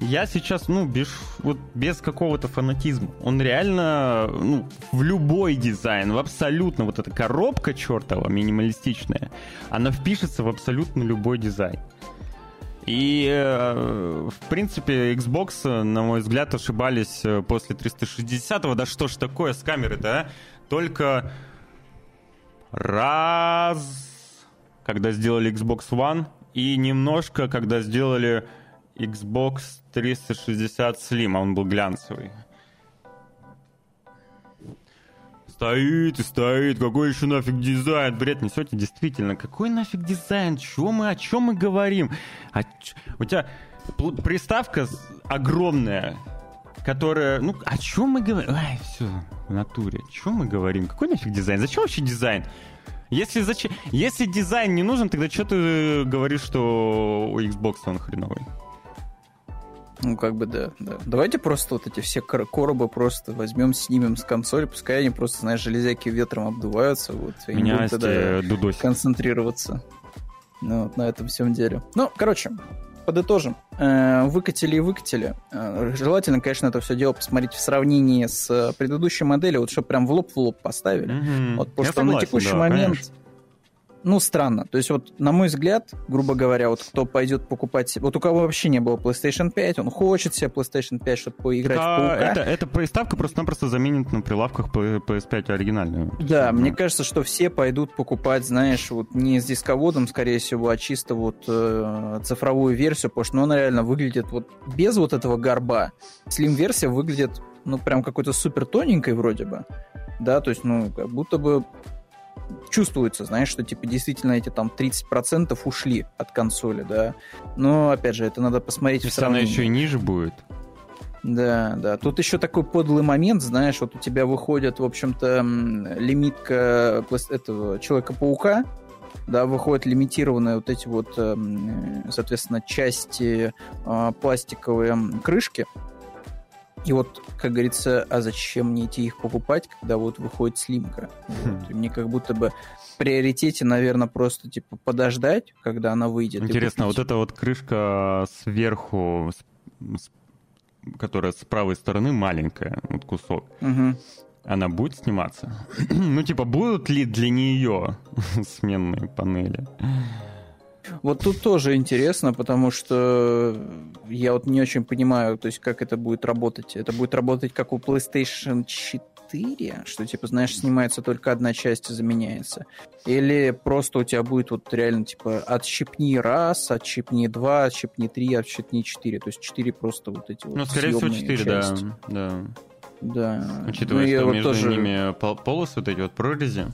я сейчас, ну, без, вот, без какого-то фанатизма. Он реально, ну, в любой дизайн, в абсолютно вот эта коробка чертова, минималистичная, она впишется в абсолютно любой дизайн. И, э, в принципе, Xbox, на мой взгляд, ошибались э, после 360-го. Да что ж такое с камерой-то, а? Только раз, когда сделали Xbox One, и немножко, когда сделали Xbox 360 Slim, а он был глянцевый. Стоит и стоит, какой еще нафиг дизайн? Бред несете, действительно, какой нафиг дизайн? Чё мы, о чем мы говорим? А, у тебя приставка огромная, которая, ну, о чем мы говорим? Ай, все, в натуре, о чем мы говорим? Какой нафиг дизайн? Зачем вообще дизайн? Если, зачем... Если дизайн не нужен, тогда что ты говоришь, что у Xbox он хреновый? Ну, как бы, да, да. Давайте просто вот эти все коробы просто возьмем, снимем с консоли, пускай они просто, знаешь, железяки ветром обдуваются, вот, и Меня будут тогда дудосит. концентрироваться ну, вот, на этом всем деле. Ну, короче, подытожим. Э, выкатили и выкатили. Э, желательно, конечно, это все дело посмотреть в сравнении с предыдущей моделью, вот чтобы прям в лоб в лоб поставили. Mm-hmm. Вот, потому Я что согласен, на текущий да, момент конечно ну, странно. То есть вот, на мой взгляд, грубо говоря, вот кто пойдет покупать... Вот у кого вообще не было PlayStation 5, он хочет себе PlayStation 5, чтобы поиграть а, в Паука. Это, эта приставка просто-напросто заменит на прилавках PS5 оригинальную. Да, мне кажется, что все пойдут покупать, знаешь, вот не с дисководом, скорее всего, а чисто вот э, цифровую версию, потому что ну, она реально выглядит вот без вот этого горба. Slim-версия выглядит, ну, прям какой-то супер тоненькой вроде бы. Да, то есть, ну, как будто бы чувствуется, знаешь, что типа действительно эти там 30% ушли от консоли, да. Но опять же, это надо посмотреть Если в сравнении. она еще и ниже будет. Да, да. Тут еще такой подлый момент, знаешь, вот у тебя выходит, в общем-то, лимитка этого Человека-паука, да, выходят лимитированные вот эти вот, эм, соответственно, части а, пластиковые крышки, и вот, как говорится, а зачем мне идти их покупать, когда вот выходит слимка? Вот. Хм. мне как будто бы в приоритете, наверное, просто типа подождать, когда она выйдет. Интересно, вот эта вот крышка сверху, которая с правой стороны маленькая, вот кусок, угу. она будет сниматься? ну, типа, будут ли для нее сменные панели? Вот тут тоже интересно, потому что я вот не очень понимаю, то есть как это будет работать. Это будет работать как у PlayStation 4, что типа, знаешь, снимается только одна часть и заменяется. Или просто у тебя будет вот реально типа отщипни раз, отщипни два, отщипни три, отщипни четыре. То есть четыре просто вот эти вот Ну, скорее всего, четыре, да. да. Да. Учитывая, ну, что вот между тоже... ними полосы вот эти вот прорези.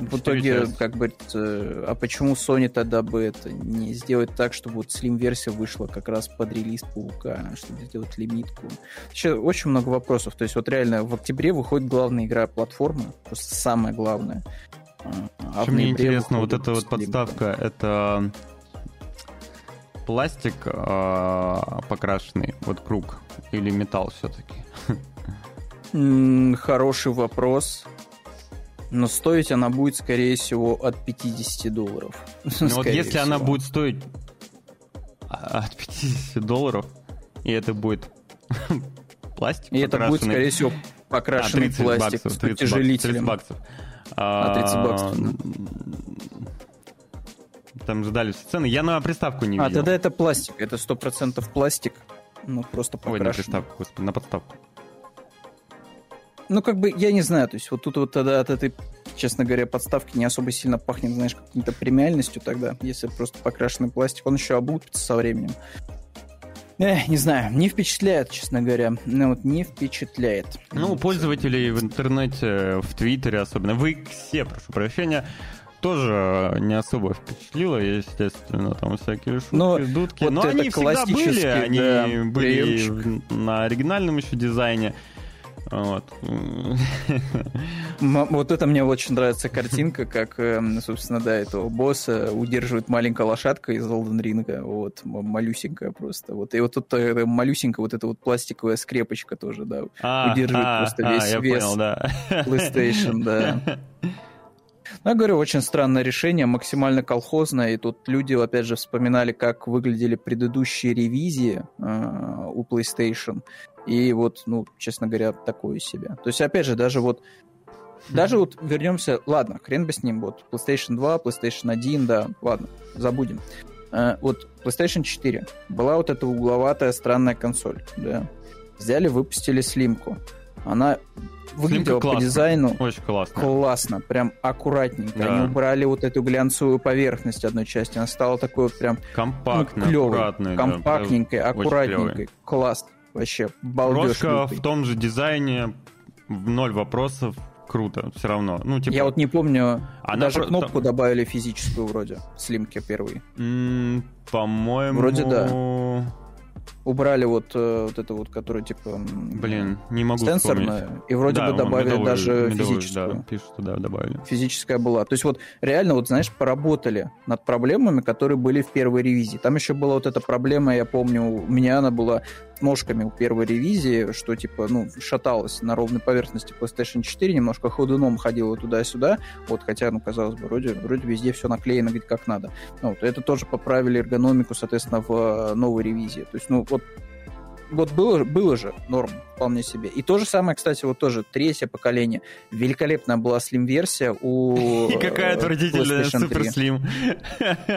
В итоге, как бы, а почему Sony тогда бы это не сделать так, чтобы вот Slim-версия вышла как раз под релиз Паука, чтобы сделать лимитку? Еще очень много вопросов. То есть вот реально в октябре выходит главная игра платформы, просто самая главная. А мне интересно, вот эта вот подставка, это пластик э, покрашенный, вот круг, или металл все-таки? Хороший вопрос. Но стоить она будет, скорее всего, от 50 долларов. Ну вот если всего. она будет стоить от 50 долларов, и это будет пластик И это будет, скорее всего, покрашенный а, пластик баксов, с 30 утяжелителем. 30 баксов. А, 30 баксов. Там же дали цены. Я на приставку не а, видел. А, тогда это пластик. Это 100% пластик. Ну, просто покрашенный. Ой, на приставку, господи, на подставку. Ну, как бы, я не знаю, то есть вот тут вот тогда от этой, честно говоря, подставки не особо сильно пахнет, знаешь, какой-то премиальностью тогда, если просто покрашенный пластик. Он еще облупится со временем. Эх, не знаю, не впечатляет, честно говоря. Ну вот не впечатляет. Ну, пользователей в интернете, в Твиттере особенно, вы все, прошу прощения, тоже не особо впечатлило, естественно, там всякие шутки, Но дудки. Вот Но они всегда были, они да, были приемчик. на оригинальном еще дизайне. Вот. вот это мне очень нравится картинка, как, эм, собственно, да, этого босса удерживает маленькая лошадка из Олден Ринга, вот, малюсенькая просто. Вот, и вот тут э, малюсенькая вот эта вот пластиковая скрепочка тоже, да, а, удерживает а, просто а, весь вес понял, да. PlayStation, да. Ну, я говорю, очень странное решение, максимально колхозное, и тут люди, опять же, вспоминали, как выглядели предыдущие ревизии э, у PlayStation, и вот, ну, честно говоря, такое себе. То есть, опять же, даже вот даже вот вернемся, ладно, хрен бы с ним, вот PlayStation 2, PlayStation 1, да, ладно, забудем. Э, вот PlayStation 4 была вот эта угловатая странная консоль, да. Взяли, выпустили слимку. Она выглядела по дизайну очень классно. Классно, прям аккуратненько. Да. Они убрали вот эту глянцевую поверхность одной части. Она стала такой вот прям компактной, ну, клевой, компактненькой, да, аккуратненькой. Класс. Вообще, балдеж. Крошка в том же дизайне, ноль вопросов, круто, все равно. Ну, типа... Я вот не помню, Она даже про... кнопку добавили физическую вроде, слимки первый. Mm, по-моему... Вроде да убрали вот, э, вот это вот, которое типа... Блин, не могу Сенсорное, вспомнить. и вроде да, бы добавили медовый, даже медовый, физическую. Да, пишут, да, добавили. Физическая была. То есть вот реально, вот знаешь, поработали над проблемами, которые были в первой ревизии. Там еще была вот эта проблема, я помню, у меня она была ножками у первой ревизии, что типа, ну, шаталась на ровной поверхности PlayStation 4, немножко ходуном ходила туда-сюда, вот, хотя, ну, казалось бы, вроде, вроде везде все наклеено как надо. Ну, вот, это тоже поправили эргономику, соответственно, в э, новой ревизии. То есть, ну, вот вот было, было же норм вполне себе. И то же самое, кстати, вот тоже третье поколение. Великолепная была Slim-версия у И какая э, отвратительная Super Slim.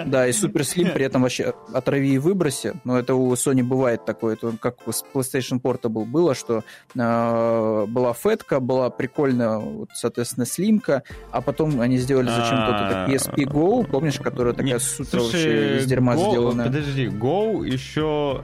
Да, и Super Slim при этом вообще отрави и выброси. Но это у Sony бывает такое. Это как с PlayStation Portable было, что э, была фетка, была прикольная, вот, соответственно, слимка, а потом они сделали зачем-то вот PSP Go, помнишь, которая такая супер вообще из дерьма сделанная. Подожди, Go еще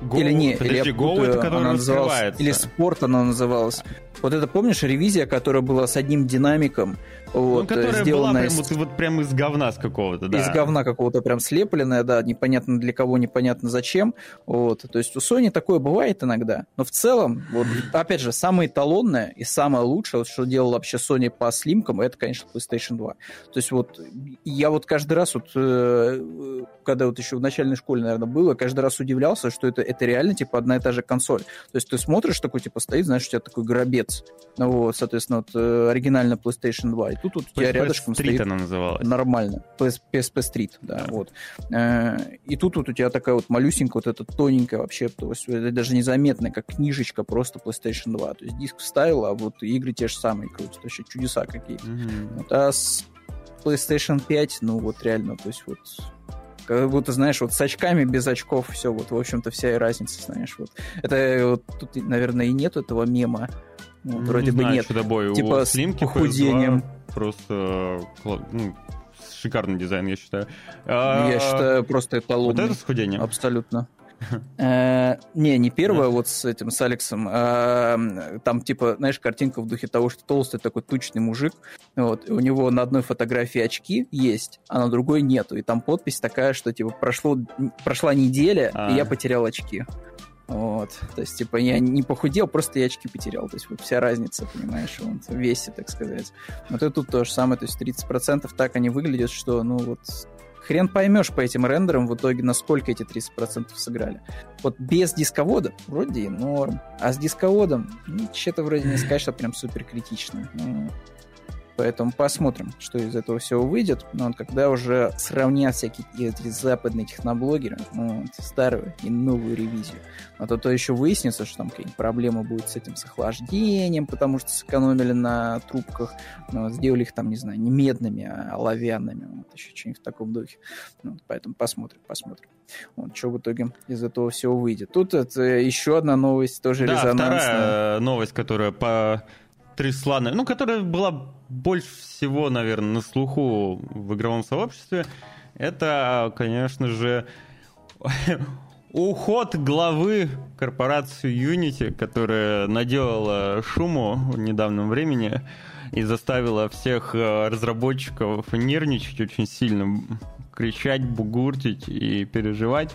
Go, или не, подожди, или я Go это который она называлась, или спорт она называлась. Вот это помнишь ревизия, которая была с одним динамиком, вот, ну, которая сделанная была прям, из... вот, вот прям из говна с какого-то, да. Из говна какого-то прям слепленная, да, непонятно для кого, непонятно зачем. Вот, то есть у Sony такое бывает иногда, но в целом, вот, опять же, самое эталонное и самое лучшее, вот, что делал вообще Sony по слимкам, это, конечно, PlayStation 2. То есть вот я вот каждый раз, вот, э, когда вот еще в начальной школе, наверное, было, каждый раз удивлялся, что это, это реально, типа, одна и та же консоль. То есть ты смотришь, такой, типа, стоит, знаешь, у тебя такой гробец, ну, вот, соответственно, вот, э, оригинальная PlayStation 2, тут вот тебя рядышком Street стоит она называлась. нормально. PSP, PSP Street, да, да. вот. Э, и тут вот у тебя такая вот малюсенькая, вот эта тоненькая вообще, то есть это даже незаметная, как книжечка просто PlayStation 2. То есть диск вставил, а вот игры те же самые крутят. Вообще чудеса какие-то. Mm-hmm. Вот, а с PlayStation 5, ну вот реально, то есть вот как будто, знаешь, вот с очками, без очков, все, вот, в общем-то, вся и разница, знаешь, вот. Это вот тут, наверное, и нет этого мема, ну, вроде не бы знаю, нет. Что тобой. Типа с похудением. Просто ну, шикарный дизайн, я считаю. Я а, считаю, просто эталонный. Вот это схудение? Абсолютно. Э, не, не первая вот с этим, с Алексом. А, там, типа, знаешь, картинка в духе того, что толстый такой тучный мужик, вот, у него на одной фотографии очки есть, а на другой нету. И там подпись такая, что, типа, прошло, прошла неделя, и я потерял очки. Вот. То есть, типа, я не похудел, просто я очки потерял. То есть, вот вся разница, понимаешь, вот, в весе, так сказать. Вот и тут то же самое, то есть 30% так они выглядят, что, ну, вот, хрен поймешь по этим рендерам в итоге, насколько эти 30% сыграли. Вот без дисковода вроде и норм, а с дисководом, ну, что-то вроде не сказать, что прям супер критично. Ну, Поэтому посмотрим, что из этого всего выйдет. Но вот когда уже сравнят всякие эти западные техноблогеры, ну, вот, старую и новую ревизию, а то, то еще выяснится, что там какие-нибудь проблемы будут с этим с охлаждением, потому что сэкономили на трубках, ну, сделали их там, не знаю, не медными, а оловянными, вот, еще что-нибудь в таком духе. Ну, вот, поэтому посмотрим, посмотрим. Вот, что в итоге из этого всего выйдет. Тут это еще одна новость, тоже да, резонансная. вторая новость, которая по трясла, ну, которая была больше всего, наверное, на слуху в игровом сообществе, это, конечно же, уход главы корпорации Unity, которая наделала шуму в недавнем времени и заставила всех э, разработчиков нервничать очень сильно, кричать, бугуртить и переживать.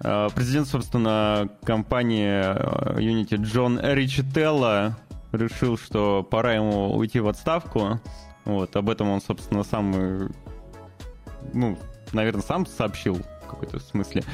Э, президент, собственно, компании э, Unity Джон Ричителло решил, что пора ему уйти в отставку. Вот, об этом он, собственно, сам, ну, наверное, сам сообщил в какой-то смысле.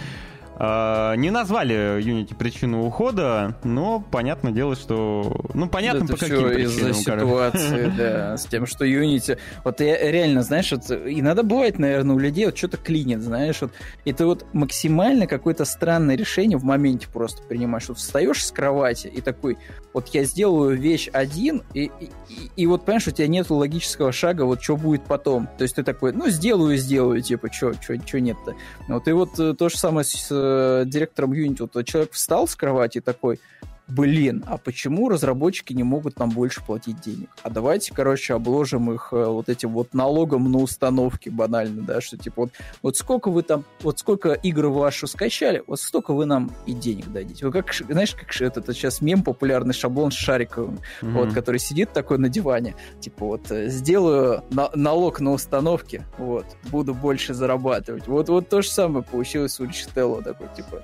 А, не назвали Unity причину ухода, но понятное дело, что... Ну, понятно, Это по каким причинам. из-за ситуации, да, с тем, что Unity... Вот я реально, знаешь, вот иногда бывает, наверное, у людей вот что-то клинит, знаешь, вот это вот максимально какое-то странное решение в моменте просто принимаешь. Вот встаешь с кровати и такой, вот я сделаю вещь один, и, и, и, и вот, понимаешь, у тебя нет логического шага, вот что будет потом. То есть ты такой, ну, сделаю, сделаю, типа, что нет-то. Вот и вот э, то же самое с э, директором Unity. Вот человек встал с кровати такой, блин, а почему разработчики не могут нам больше платить денег? А давайте, короче, обложим их э, вот этим вот налогом на установки банально, да, что типа вот, вот сколько вы там, вот сколько игр вашу скачали, вот столько вы нам и денег дадите. Вы как, знаешь, как это, это сейчас мем популярный шаблон с шариковым, mm-hmm. вот, который сидит такой на диване, типа вот, э, сделаю на, налог на установки, вот, буду больше зарабатывать. Вот, вот то же самое получилось у Ричтелло, такой, типа,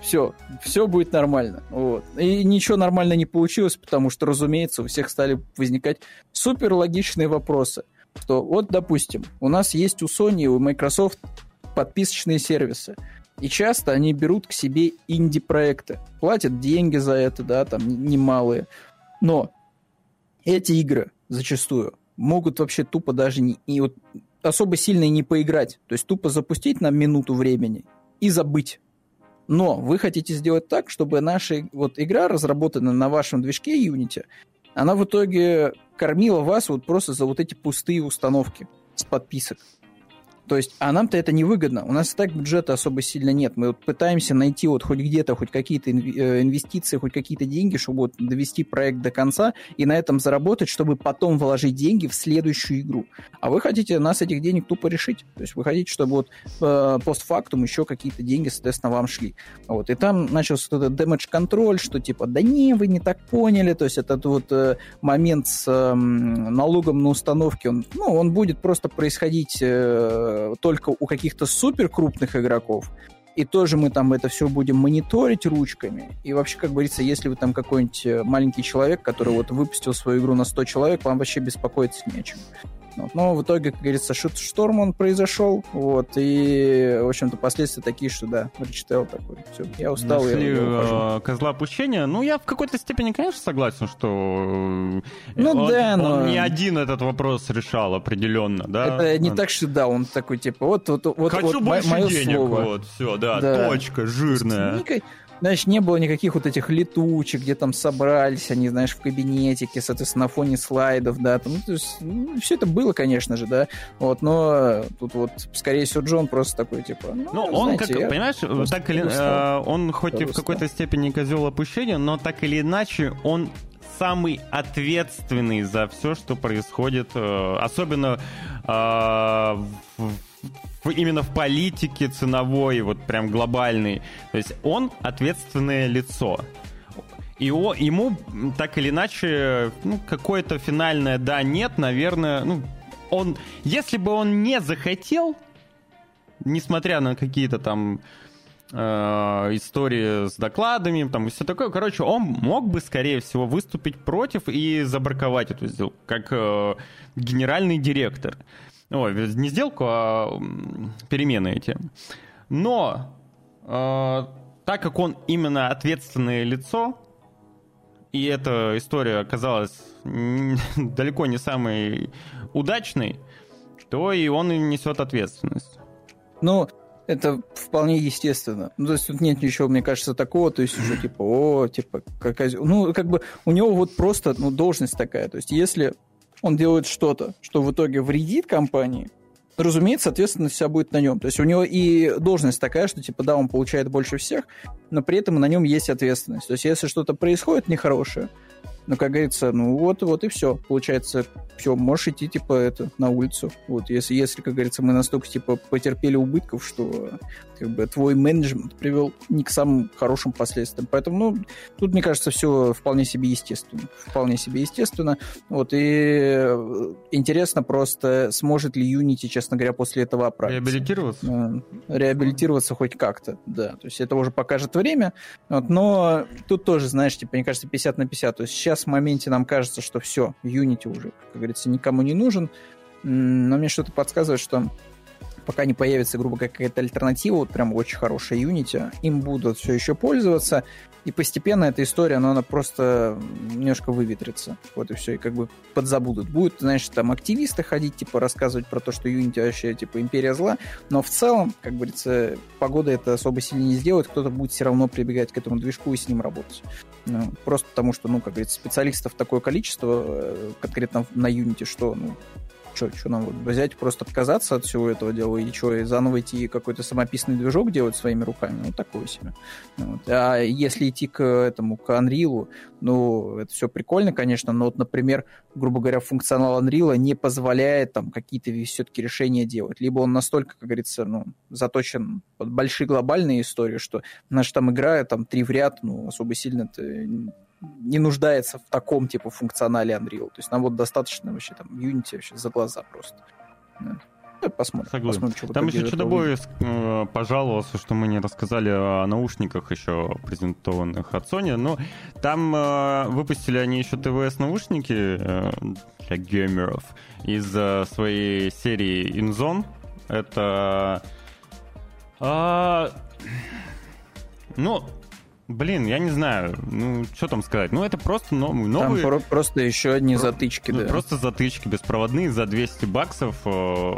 все, все будет нормально. Вот. И ничего нормально не получилось, потому что, разумеется, у всех стали возникать супер логичные вопросы. Что вот, допустим, у нас есть у Sony и у Microsoft подписочные сервисы. И часто они берут к себе инди-проекты. Платят деньги за это, да, там немалые. Но эти игры зачастую могут вообще тупо даже не, и вот особо сильно не поиграть. То есть тупо запустить на минуту времени и забыть но вы хотите сделать так, чтобы наша вот игра, разработанная на вашем движке Unity, она в итоге кормила вас вот просто за вот эти пустые установки с подписок. То есть, а нам-то это невыгодно. У нас и так бюджета особо сильно нет. Мы вот пытаемся найти вот хоть где-то хоть какие-то э, инвестиции, хоть какие-то деньги, чтобы вот довести проект до конца и на этом заработать, чтобы потом вложить деньги в следующую игру. А вы хотите нас этих денег тупо решить. То есть вы хотите, чтобы вот э, постфактум еще какие-то деньги, соответственно, вам шли. Вот. И там начался вот этот damage контроль, что типа, да не, вы не так поняли. То есть этот вот э, момент с э, налогом на установки, он, ну, он будет просто происходить э, только у каких-то супер крупных игроков, и тоже мы там это все будем мониторить ручками. И вообще, как говорится, если вы там какой-нибудь э, маленький человек, который вот выпустил свою игру на 100 человек, вам вообще беспокоиться не о чем. Вот. Но в итоге, как говорится, шторм он произошел, вот, и, в общем-то, последствия такие, что, да, прочитал такой, все, я устал, Нашли, я, э, козла опущения, ну, я в какой-то степени, конечно, согласен, что э, ну, он, да, но... он не один этот вопрос решал определенно, да? Это не так, что, да, он такой, типа, вот, вот, вот, Хочу вот больше денег, слово. вот, все, да, да, точка, жирная. Знаешь, не было никаких вот этих летучек, где там собрались они, знаешь, в кабинетике, соответственно, на фоне слайдов, да, там, ну, то есть, ну, все это было, конечно же, да, вот, но тут вот, скорее всего, Джон просто такой, типа, ну, ну он, знаете, как, понимаешь, так или, э, он хоть и в какой-то степени козел опущения, но так или иначе, он самый ответственный за все, что происходит, э, особенно э, в в, именно в политике ценовой, вот прям глобальный. То есть он ответственное лицо. И о, ему так или иначе, ну, какое-то финальное да-нет, наверное, ну, он, если бы он не захотел, несмотря на какие-то там э, истории с докладами, там и все такое, короче, он мог бы, скорее всего, выступить против и забраковать эту сделку, как э, генеральный директор. Ой, не сделку, а перемены эти. Но э, так как он именно ответственное лицо, и эта история оказалась далеко не самой удачной, то и он и несет ответственность. Ну, это вполне естественно. Ну, то есть тут нет ничего, мне кажется, такого, то есть уже типа, о, типа, какая... Ну, как бы у него вот просто, ну, должность такая. То есть если он делает что-то, что в итоге вредит компании, разумеется, ответственность вся будет на нем. То есть у него и должность такая, что, типа, да, он получает больше всех, но при этом на нем есть ответственность. То есть если что-то происходит нехорошее, ну, как говорится, ну вот, вот и все. Получается, все, можешь идти, типа, это, на улицу. Вот, если, если, как говорится, мы настолько, типа, потерпели убытков, что, как бы, твой менеджмент привел не к самым хорошим последствиям. Поэтому, ну, тут, мне кажется, все вполне себе естественно. Вполне себе естественно. Вот, и э, интересно просто, сможет ли Unity, честно говоря, после этого оправиться. Реабилитироваться? Реабилитироваться хоть как-то, да. То есть это уже покажет время. Вот, но тут тоже, знаешь, типа, мне кажется, 50 на 50. То есть сейчас в моменте нам кажется, что все, Unity уже, как говорится, никому не нужен, но мне что-то подсказывает, что пока не появится, грубо говоря, какая-то альтернатива, вот прям очень хорошая Unity, им будут все еще пользоваться, и постепенно эта история, она, она просто немножко выветрится. Вот и все, и как бы подзабудут. Будут, знаешь, там активисты ходить, типа, рассказывать про то, что Unity вообще, типа, империя зла, но в целом, как говорится, погода это особо сильно не сделает, кто-то будет все равно прибегать к этому движку и с ним работать. Ну, просто потому что, ну, как говорится, специалистов такое количество э, конкретно на Unity, что, ну, что, нам вот взять, просто отказаться от всего этого дела и что, и заново идти какой-то самописный движок делать своими руками, ну, такое себе. Вот. А если идти к этому, к Unreal, ну, это все прикольно, конечно, но вот, например, грубо говоря, функционал Unreal не позволяет там какие-то все-таки решения делать. Либо он настолько, как говорится, ну, заточен под большие глобальные истории, что наша там игра, там, три в ряд, ну, особо сильно не нуждается в таком типа функционале Unreal. То есть нам вот достаточно вообще там Unity вообще за глаза просто. Да. Посмотрим. Согласен. посмотрим что Там еще что-то э, пожаловался, что мы не рассказали о наушниках еще презентованных от Sony. Но там э, выпустили они еще ТВС-наушники э, для геймеров из э, своей серии InZone. Это... Э, ну, Блин, я не знаю, ну, что там сказать. Ну, это просто новые... Там просто еще одни про- затычки, да. Просто затычки беспроводные за 200 баксов, э,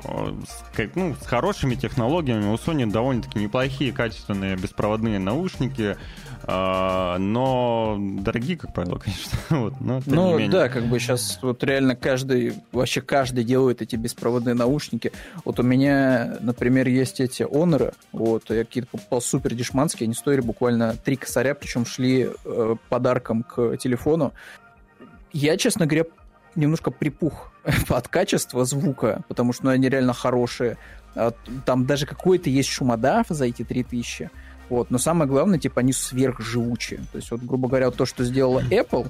с, ну, с хорошими технологиями. У Sony довольно-таки неплохие, качественные беспроводные наушники. А, но дорогие, как правило, конечно. вот, но, ну да, как бы сейчас вот реально каждый, вообще каждый делает эти беспроводные наушники. Вот у меня, например, есть эти Honor, вот, я какие-то покупал супер дешманские, они стоили буквально 3 косаря, причем шли э, подарком к телефону. Я, честно говоря, немножко припух от качества звука, потому что ну, они реально хорошие. Там даже какой-то есть шумодав за эти 3000. Вот. Но самое главное, типа, они сверхживучие. То есть, вот, грубо говоря, вот то, что сделала Apple,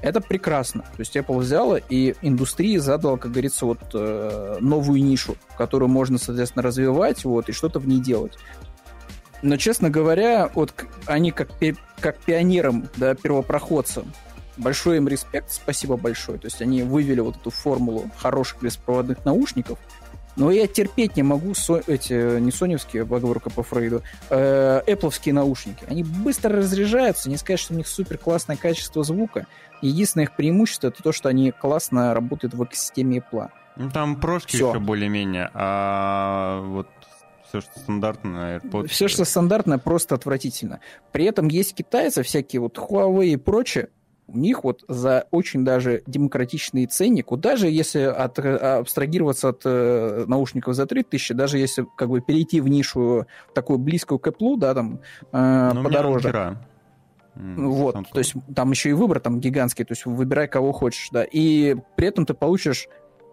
это прекрасно. То есть Apple взяла и индустрии задала, как говорится, вот э, новую нишу, которую можно, соответственно, развивать, вот, и что-то в ней делать. Но, честно говоря, вот они как, как пионерам, да, первопроходцам, большой им респект, спасибо большое. То есть они вывели вот эту формулу хороших беспроводных наушников – но я терпеть не могу со, эти, не соневские, оговорка по Фрейду, э, Appleские наушники. Они быстро разряжаются, не сказать, что у них супер классное качество звука. Единственное их преимущество это то, что они классно работают в экосистеме Apple. Ну, там прошки Все. еще более-менее, а вот все, что стандартное AirPods. Все, что стандартное, просто отвратительно. При этом есть китайцы, всякие вот Huawei и прочее, у них вот за очень даже демократичный ценник, вот даже если от, абстрагироваться от э, наушников за 3000, даже если как бы перейти в нишу такую близкую к Apple, да, там э, ну, подороже. Вот, Samsung. то есть там еще и выбор там гигантский, то есть выбирай кого хочешь, да, и при этом ты получишь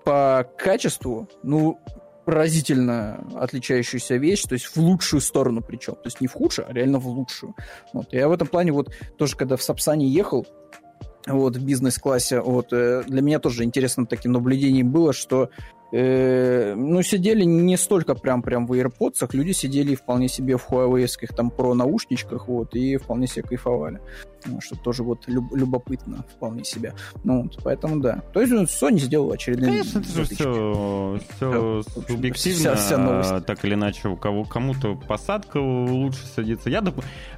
по качеству, ну, поразительно отличающуюся вещь, то есть в лучшую сторону причем. То есть не в худшую, а реально в лучшую. Вот. Я в этом плане вот тоже, когда в Сапсане ехал, вот, в бизнес-классе, вот, э, для меня тоже интересным таким наблюдением было, что ну, сидели не столько прям, прям в AirPods, люди сидели вполне себе в Huawei там про наушничках, вот, и вполне себе кайфовали. Ну, что тоже вот люб- любопытно вполне себе. Ну, вот, поэтому да. То есть ну, Sony сделал очередные Конечно, это же все, все субъективно, вся, вся новость. так или иначе, у кого кому-то посадка лучше садится. Я,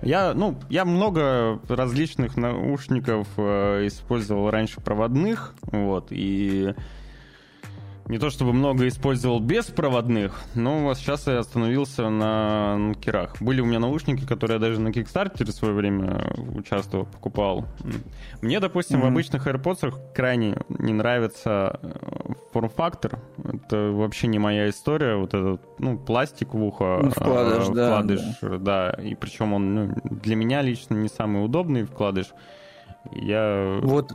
я, ну, я много различных наушников э, использовал раньше проводных, вот, и не то чтобы много использовал беспроводных, но вот сейчас я остановился на, кирах. Были у меня наушники, которые я даже на Кикстартере в свое время участвовал, покупал. Мне, допустим, mm-hmm. в обычных AirPods крайне не нравится э, форм-фактор. Это вообще не моя история. Вот этот, ну, пластик в ухо. Ну, вкладыш, э, вкладыш, да, да. И причем он ну, для меня лично не самый удобный вкладыш. Я... Вот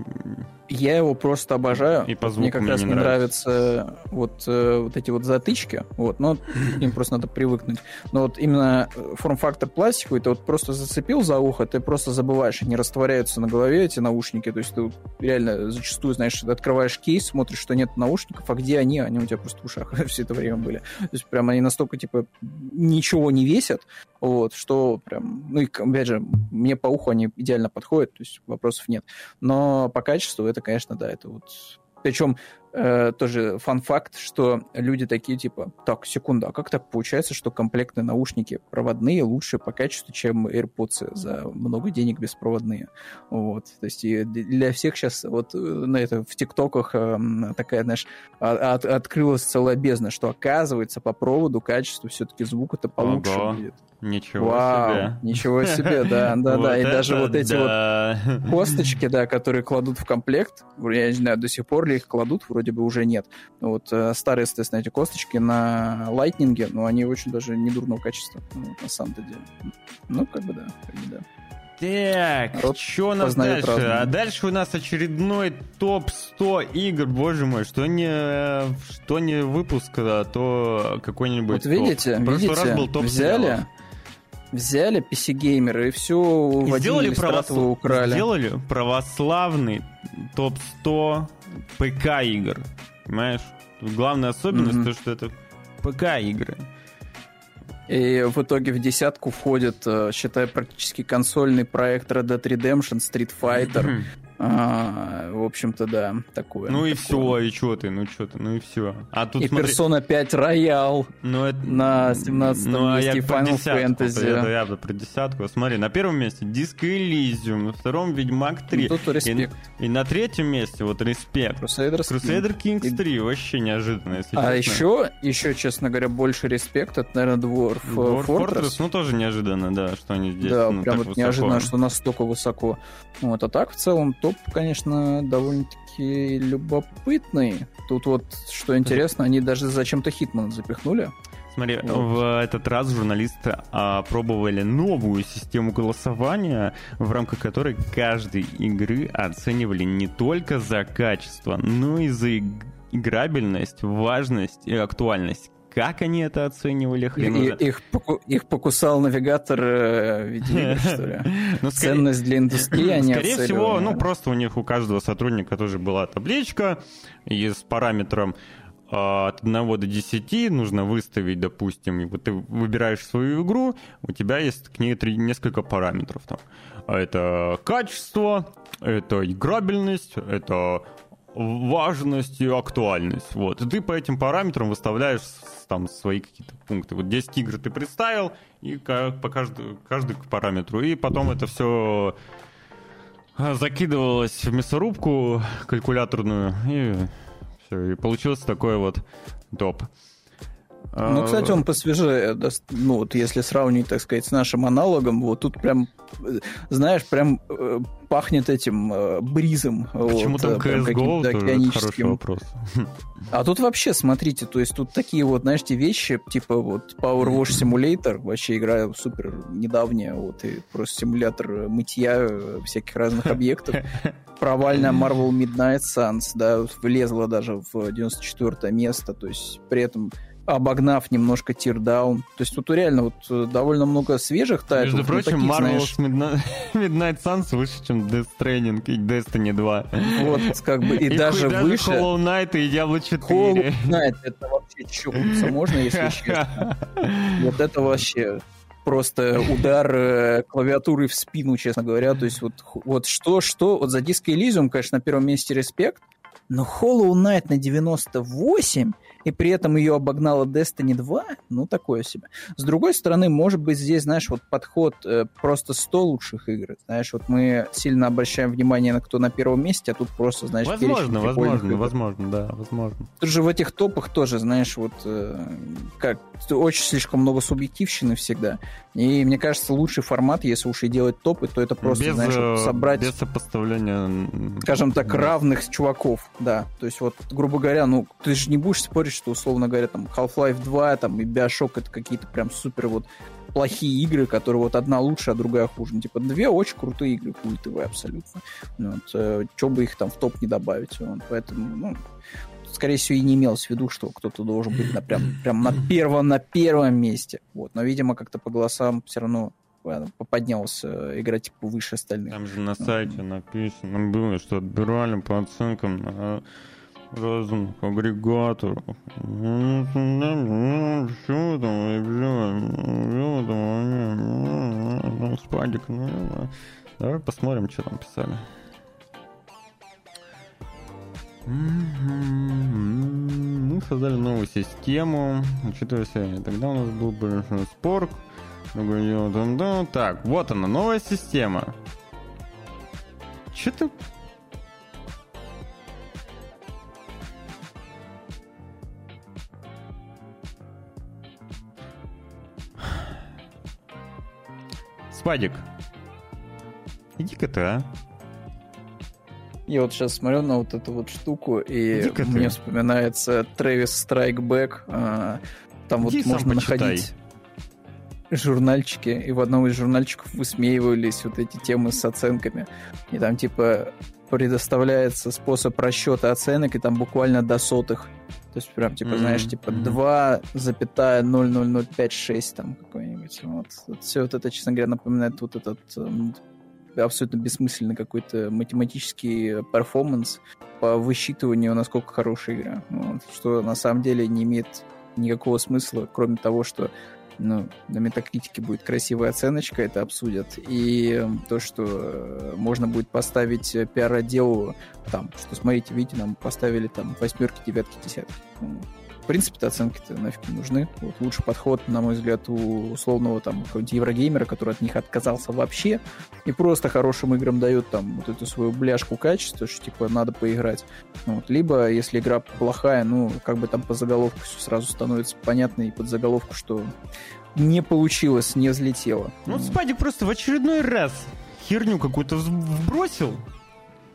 я его просто обожаю. И по звуку мне как раз не нравятся нравится вот, э, вот эти вот затычки. Вот, но им просто надо привыкнуть. Но вот именно э, форм-фактор пластиковый, ты вот просто зацепил за ухо, ты просто забываешь, они растворяются на голове, эти наушники. То есть ты реально зачастую, знаешь, открываешь кейс, смотришь, что нет наушников, а где они? Они у тебя просто в ушах все это время были. То есть прям они настолько, типа, ничего не весят, вот, что прям... Ну и, опять же, мне по уху они идеально подходят, то есть вопросов нет. Но по качеству это конечно, да, это вот... Причем э, тоже фан-факт, что люди такие типа, так, секунду, а как так получается, что комплектные наушники проводные лучше по качеству, чем AirPods за много денег беспроводные? Вот, то есть и для всех сейчас вот э, на это в ТикТоках э, такая, знаешь, от, открылась целая бездна, что оказывается по проводу качество все-таки звука-то получше Ого. будет. Ничего Вау, себе. Ничего себе, да, да, да. И даже вот эти вот косточки, да, которые кладут в комплект, я не знаю, до сих пор ли их кладут, вроде бы уже нет. Вот э, старые, соответственно, эти косточки на лайтнинге, но они очень даже не дурного качества, ну, на самом-то деле. Ну, как бы да, как бы да. Так, что у нас дальше? Разные. А дальше у нас очередной топ-100 игр. Боже мой, что не, что не выпуск, а то какой-нибудь Вот видите, топ. видите, раз был топ взяли, сериалов взяли PC-геймеры и все и сделали, правос... украли. сделали православный топ-100 ПК-игр. Понимаешь? Главная особенность mm-hmm. то, что это ПК-игры. И в итоге в десятку входит, э, считай, практически консольный проект Red Dead Redemption, Street Fighter, а, в общем-то, да, такое. Ну и все, и что ты, ну что ты, ну и все. А тут, и смотри... Persona 5 Royal ну, это... на 17 ну, а месте, и Final Fantasy. Это я про десятку. Смотри, на первом месте Disco Elysium, на втором Ведьмак 3. Ну, тут респект. И, и на третьем месте, вот респект. Crusader, Crusader Kings 3, и... вообще неожиданно, если А честно. еще, еще, честно говоря, больше респект, это, наверное, Dwarf, э, Dwarf Fortress. Fortress. Ну, тоже неожиданно, да, что они здесь Да, ну, прям вот неожиданно, что настолько высоко. Вот, а так, в целом, топ топ, конечно, довольно-таки любопытный. Тут вот, что интересно, они даже зачем-то Хитман запихнули. Смотри, вот. в этот раз журналисты а, пробовали новую систему голосования, в рамках которой каждой игры оценивали не только за качество, но и за играбельность, важность и актуальность как они это оценивали, хрен и, их, поку, их покусал навигатор э, видеоигр, что ли? ну, Ценность для индустрии они Скорее всего, ну, просто у них у каждого сотрудника тоже была табличка и с параметром а, от 1 до 10 нужно выставить, допустим, вот ты выбираешь свою игру, у тебя есть к ней три, несколько параметров. Там. Это качество, это играбельность, это важность и актуальность. Вот. И ты по этим параметрам выставляешь там свои какие-то пункты. Вот 10 игр ты представил, и по каждому, каждый к параметру. И потом это все а, закидывалось в мясорубку калькуляторную, и все. И получился такой вот топ. Ну, кстати, он посвежее, ну, вот если сравнить, так сказать, с нашим аналогом, вот тут прям, знаешь, прям э, пахнет этим э, бризом. Почему вот, там CSGO? Тоже хороший вопрос. А тут вообще, смотрите, то есть тут такие вот, знаешь, те вещи, типа вот Power Wash Simulator, вообще игра супер недавняя, вот, и просто симулятор мытья всяких разных объектов. Провальная Marvel Midnight Suns, да, влезла даже в 94 место, то есть при этом обогнав немножко тирдаун. То есть тут реально вот э, довольно много свежих тайтлов. Между прочим, таких, Marvel's знаешь... Midnight Suns выше, чем Death Stranding и Destiny 2. Вот, как бы, и, и даже выше... Hollow Knight и Diablo 4. Hollow Knight, это вообще чокнуться можно, если честно. Вот это вообще просто удар э, клавиатуры в спину, честно говоря. То есть вот, вот что, что, вот за Disco Elysium, конечно, на первом месте респект, но Hollow Knight на 98 и при этом ее обогнала Destiny 2, ну, такое себе. С другой стороны, может быть, здесь, знаешь, вот подход э, просто 100 лучших игр. Знаешь, вот мы сильно обращаем внимание на кто на первом месте, а тут просто, знаешь, Возможно, возможно, игр. возможно, да, возможно. Тут же в этих топах тоже, знаешь, вот э, как очень слишком много субъективщины всегда. И мне кажется, лучший формат, если уж и делать топы, то это просто, без, знаешь, вот собрать... Без сопоставления... Скажем так, равных чуваков, да. То есть вот, грубо говоря, ну, ты же не будешь спорить, что, условно говоря, там, Half-Life 2 там, и Bioshock это какие-то прям супер вот плохие игры, которые вот одна лучше, а другая хуже. Ну, типа, две очень крутые игры, культовые абсолютно. Ну, вот, э, что бы их там в топ не добавить. Вот, поэтому, ну, скорее всего, и не имелось в виду, что кто-то должен быть на, прям, прям на первом, на первом месте. Вот. Но, видимо, как-то по голосам все равно э, поднялся э, игра типа выше остальных. Там же на сайте написано было, что отбирали по оценкам на разных агрегаторов. Что там, спадик, ну, давай посмотрим, что там писали. Мы создали новую систему, учитывая все. Тогда у нас был большой спорк. Так, вот она, новая система. Че ты Спадик, иди-ка ты, а. Я вот сейчас смотрю на вот эту вот штуку, и мне вспоминается Трэвис Страйкбэк. Там Иди вот можно почитай. находить журнальчики, и в одном из журнальчиков высмеивались вот эти темы с оценками. И там типа предоставляется способ расчета оценок, и там буквально до сотых. То есть прям, типа, mm-hmm. знаешь, типа 2,00056 там какой-нибудь. Вот. вот. Все вот это, честно говоря, напоминает вот этот эм, абсолютно бессмысленный какой-то математический перформанс по высчитыванию, насколько хорошая игра. Вот. Что на самом деле не имеет никакого смысла, кроме того, что ну, на метакритике будет красивая оценочка, это обсудят. И то, что э, можно будет поставить пиар-отделу там, что смотрите, видите, нам поставили там восьмерки, девятки, десятки. В принципе-то оценки-то нафиг не нужны. Вот лучший подход, на мой взгляд, у условного там какого-нибудь еврогеймера, который от них отказался вообще, и просто хорошим играм дает там вот эту свою бляшку качества, что типа надо поиграть. Вот. Либо, если игра плохая, ну, как бы там по заголовку все сразу становится понятно, и под заголовку, что не получилось, не взлетело. Ну, вот Спадик просто в очередной раз херню какую-то вбросил,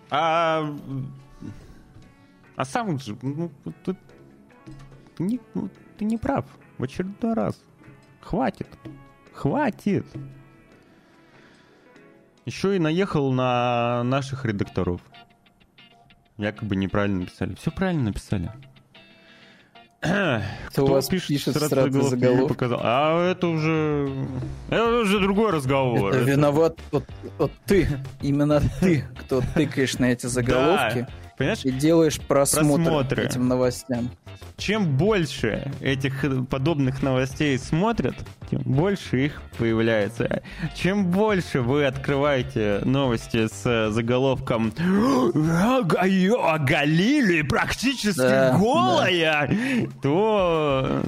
а... А сам же, ну, тут ты не, ну, ты не прав. В очередной раз. Хватит. Хватит. Еще и наехал на наших редакторов. Якобы неправильно написали. Все правильно написали. Кто у вас пишет, пишет сразу заголовки? Показал. А это уже... Это уже другой разговор. Это, это... виноват вот, вот ты. Именно ты, кто тыкаешь на эти заголовки. Да. Понимаешь? И делаешь просмотры, просмотры этим новостям чем больше этих подобных новостей смотрят, тем больше их появляется. Чем больше вы открываете новости с заголовком «Оголили практически да, голая», да. то...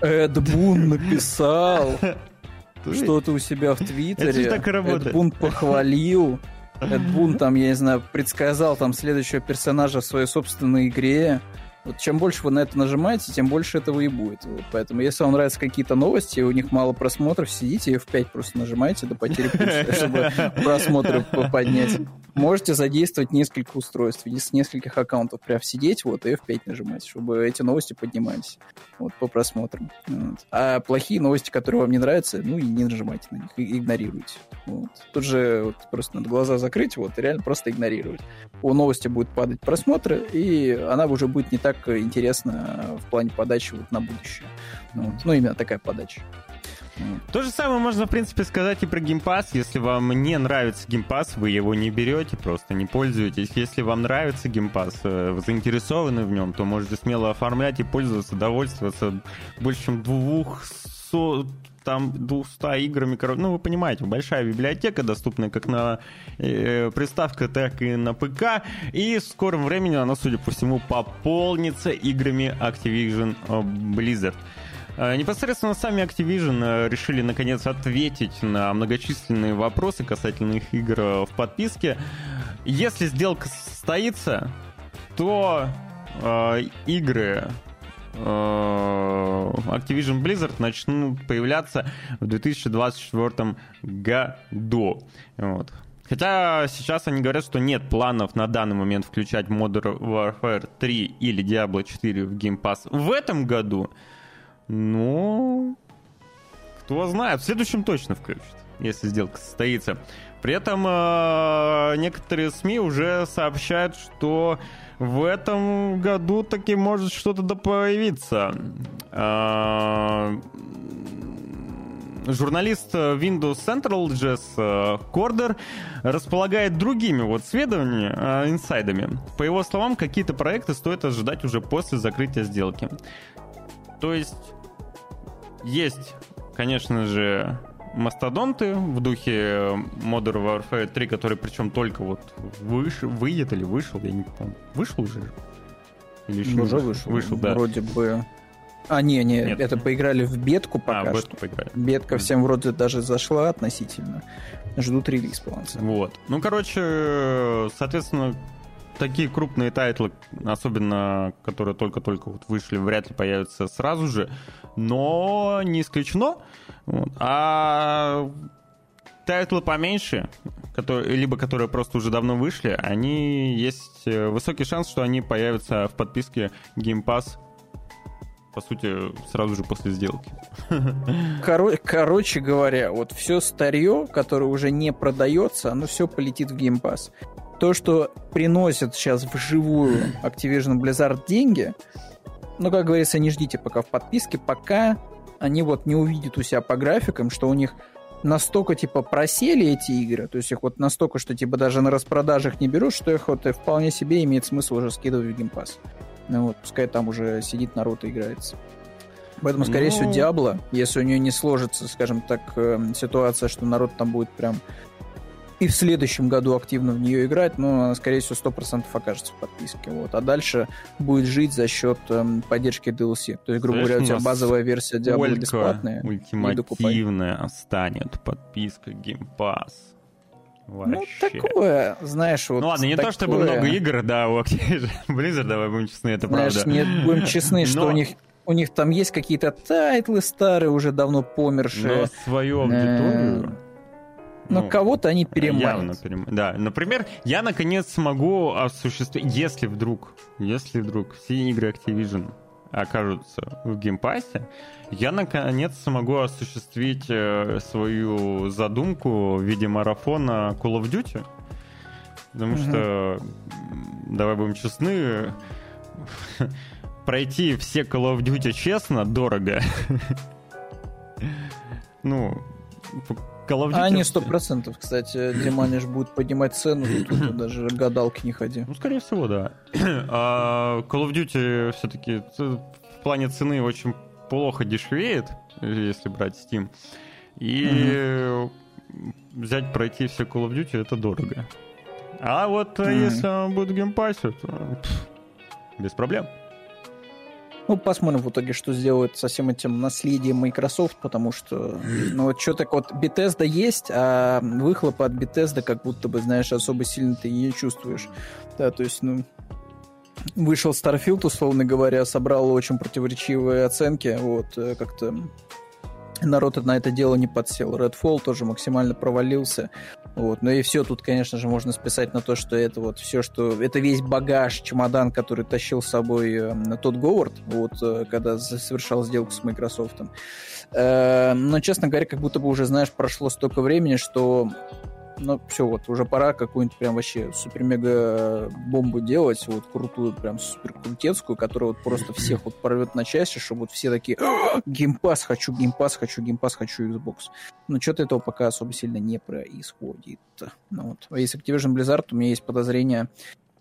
Эд Бун написал что-то у себя в Твиттере. Это так и работает. Эд Бун похвалил. Эд Бун там, я не знаю, предсказал там следующего персонажа в своей собственной игре. Вот чем больше вы на это нажимаете, тем больше этого и будет. Вот, поэтому, если вам нравятся какие-то новости, у них мало просмотров, сидите и в 5 просто нажимаете до потери пульса, чтобы просмотры поднять. Можете задействовать несколько устройств, с нескольких аккаунтов прям сидеть, вот, и F5 нажимать, чтобы эти новости поднимались, вот, по просмотрам. Вот. А плохие новости, которые вам не нравятся, ну, и не нажимайте на них, игнорируйте. Вот. Тут же вот, просто надо глаза закрыть, вот, и реально просто игнорировать. У новости будет падать просмотры, и она уже будет не так интересна в плане подачи вот на будущее. Вот. Ну, именно такая подача. То же самое можно, в принципе, сказать и про Game Pass. Если вам не нравится Game Pass, вы его не берете, просто не пользуетесь. Если вам нравится Game Pass, э, вы заинтересованы в нем, то можете смело оформлять и пользоваться, довольствоваться больше, чем 200 там 200 играми, ну, вы понимаете, большая библиотека, доступная как на э, приставка, так и на ПК, и в скором времени она, судя по всему, пополнится играми Activision Blizzard. Э, непосредственно сами Activision э, решили наконец ответить на многочисленные вопросы касательно их игр э, в подписке. Если сделка состоится, то э, игры Activision Blizzard начнут появляться в 2024 году. Вот. Хотя сейчас они говорят, что нет планов на данный момент включать Modern Warfare 3 или Diablo 4 в Game Pass в этом году. Ну, кто знает, в следующем точно включат, если сделка состоится. При этом э, некоторые СМИ уже сообщают, что в этом году таки может что-то да появиться. Э, журналист Windows Central Джесс Кордер располагает другими вот сведениями, э, инсайдами. По его словам, какие-то проекты стоит ожидать уже после закрытия сделки. То есть есть, конечно же, мастодонты в духе Modern Warfare 3, который причем только вот выш... выйдет или вышел, я не помню. Вышел уже? Или еще уже вышел? Вышел, да. Вроде бы... А, не, не, Нет. это поиграли в бетку пока а, что. поиграли. Бетка всем вроде даже зашла относительно. Ждут релиз полноценный. Вот. Ну, короче, соответственно, такие крупные тайтлы, особенно которые только-только вот вышли, вряд ли появятся сразу же, но не исключено. Вот. А тайтлы поменьше, которые, либо которые просто уже давно вышли, они есть э, высокий шанс, что они появятся в подписке Game Pass по сути, сразу же после сделки. Коро- короче говоря, вот все старье, которое уже не продается, оно все полетит в Pass то, что приносит сейчас вживую Activision Blizzard деньги, ну, как говорится, не ждите пока в подписке, пока они вот не увидят у себя по графикам, что у них настолько, типа, просели эти игры, то есть их вот настолько, что, типа, даже на распродажах не берут, что их вот вполне себе имеет смысл уже скидывать в геймпас. Ну вот, пускай там уже сидит народ и играется. Поэтому, скорее ну... всего, Диабло, если у нее не сложится, скажем так, эм, ситуация, что народ там будет прям и в следующем году активно в нее играть, но она, скорее всего, 100% окажется в подписке. Вот. А дальше будет жить за счет эм, поддержки DLC. То есть, грубо говоря, у тебя базовая версия Diablo бесплатная. ультимативная станет подписка Game Pass. Вообще. Ну, такое, знаешь, вот Ну ладно, не такое... то чтобы много игр, да, у Blizzard, давай будем честны, это знаешь, правда. Нет, будем честны, Но... что у них у них там есть какие-то тайтлы старые, уже давно помершие. Но свою аудиторию но ну, кого-то они переманят. Явно перем... Да, например, я наконец смогу осуществить, если вдруг, если вдруг все игры Activision окажутся в геймпассе, я наконец смогу осуществить э, свою задумку в виде марафона Call of Duty. Потому угу. что, давай будем честны, пройти все Call of Duty честно дорого. ну, Call of Duty. Они сто процентов, кстати, Диманиш будет поднимать цену, тут даже гадалки не ходи. Ну, скорее всего, да. А Call of Duty все-таки в плане цены очень плохо дешевеет, если брать Steam. И взять, пройти все Call of Duty, это дорого. А вот если он будет в геймпассе, то без проблем. Ну, посмотрим в итоге, что сделают со всем этим наследием Microsoft, потому что, ну, вот что так вот, Bethesda есть, а выхлопа от Bethesda как будто бы, знаешь, особо сильно ты не чувствуешь. Да, то есть, ну, вышел Starfield, условно говоря, собрал очень противоречивые оценки, вот, э, как-то народ на это дело не подсел. Redfall тоже максимально провалился. Вот. Ну и все тут, конечно же, можно списать на то, что это вот все, что... Это весь багаж, чемодан, который тащил с собой э, тот Говард, вот, э, когда совершал сделку с Microsoft. Э, но, честно говоря, как будто бы уже, знаешь, прошло столько времени, что ну, все, вот, уже пора какую-нибудь прям вообще супер-мега бомбу делать, вот, крутую, прям супер крутецкую, которая вот просто всех вот порвет на части, чтобы вот все такие, «А, Game Pass, хочу Game Pass, хочу Game Pass, хочу Xbox. Но что-то этого пока особо сильно не происходит. Ну, вот. А если Activision Blizzard, у меня есть подозрение,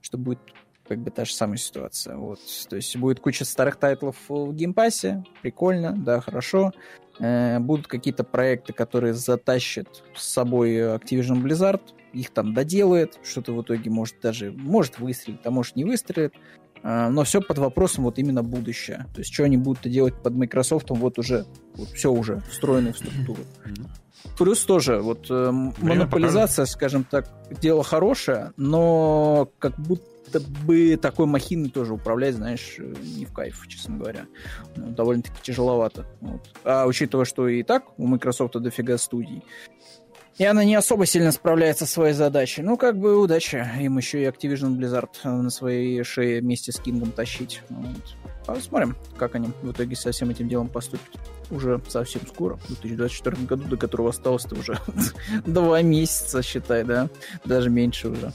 что будет как бы та же самая ситуация. Вот. То есть будет куча старых тайтлов в геймпассе, прикольно, да, хорошо. Э, будут какие-то проекты, которые затащат с собой Activision Blizzard, их там доделает, что-то в итоге может даже, может выстрелить, а может не выстрелит. Э, но все под вопросом вот именно будущее. То есть, что они будут делать под Microsoft, вот уже, вот все уже встроено в структуру. Плюс тоже, вот э, монополизация, покажет. скажем так, дело хорошее, но как будто бы такой махиной тоже управлять, знаешь, не в кайф, честно говоря. Ну, довольно-таки тяжеловато. Вот. А учитывая, что и так у Microsoft дофига студий, и она не особо сильно справляется со своей задачей. Ну, как бы удача. Им еще и Activision Blizzard на своей шее вместе с Кингом тащить. Вот. Посмотрим, как они в итоге со всем этим делом поступят. Уже совсем скоро, в 2024 году, до которого осталось-то уже два месяца, считай, да? Даже меньше уже.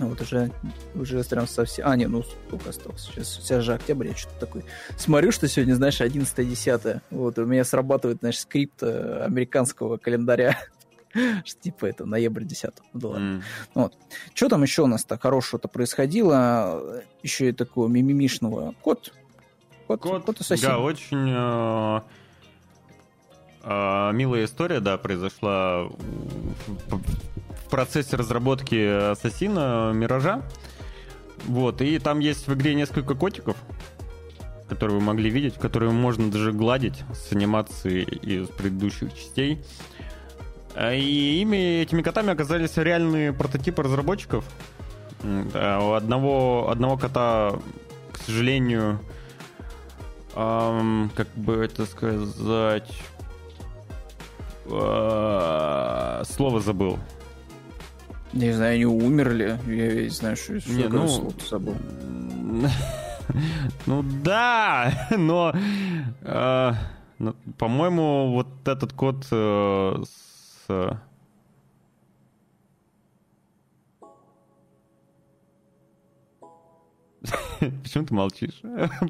Вот уже, уже прям совсем... А, не, ну сколько осталось? Сейчас, сейчас же октябрь, я что-то такой... Смотрю, что сегодня, знаешь, 11-10. Вот, у меня срабатывает, знаешь, скрипт э, американского календаря. что типа это ноябрь 10 ну, да ладно. Mm. Вот. Что там еще у нас-то хорошего-то происходило? Еще и такого мимимишного. Кот. Кот, кот, кот ассасин. Да, очень э, э, милая история, да, произошла процессе разработки Ассасина Миража. Вот, и там есть в игре несколько котиков, которые вы могли видеть, которые можно даже гладить с анимацией из предыдущих частей. И ими, этими котами оказались реальные прототипы разработчиков. У одного, одного кота, к сожалению, эм, как бы это сказать, э, слово забыл. Не знаю, они умерли. Я не знаю, что, не, ну, слово забыл. ну да, но, э, но по-моему, вот этот кот э, с Почему ты молчишь?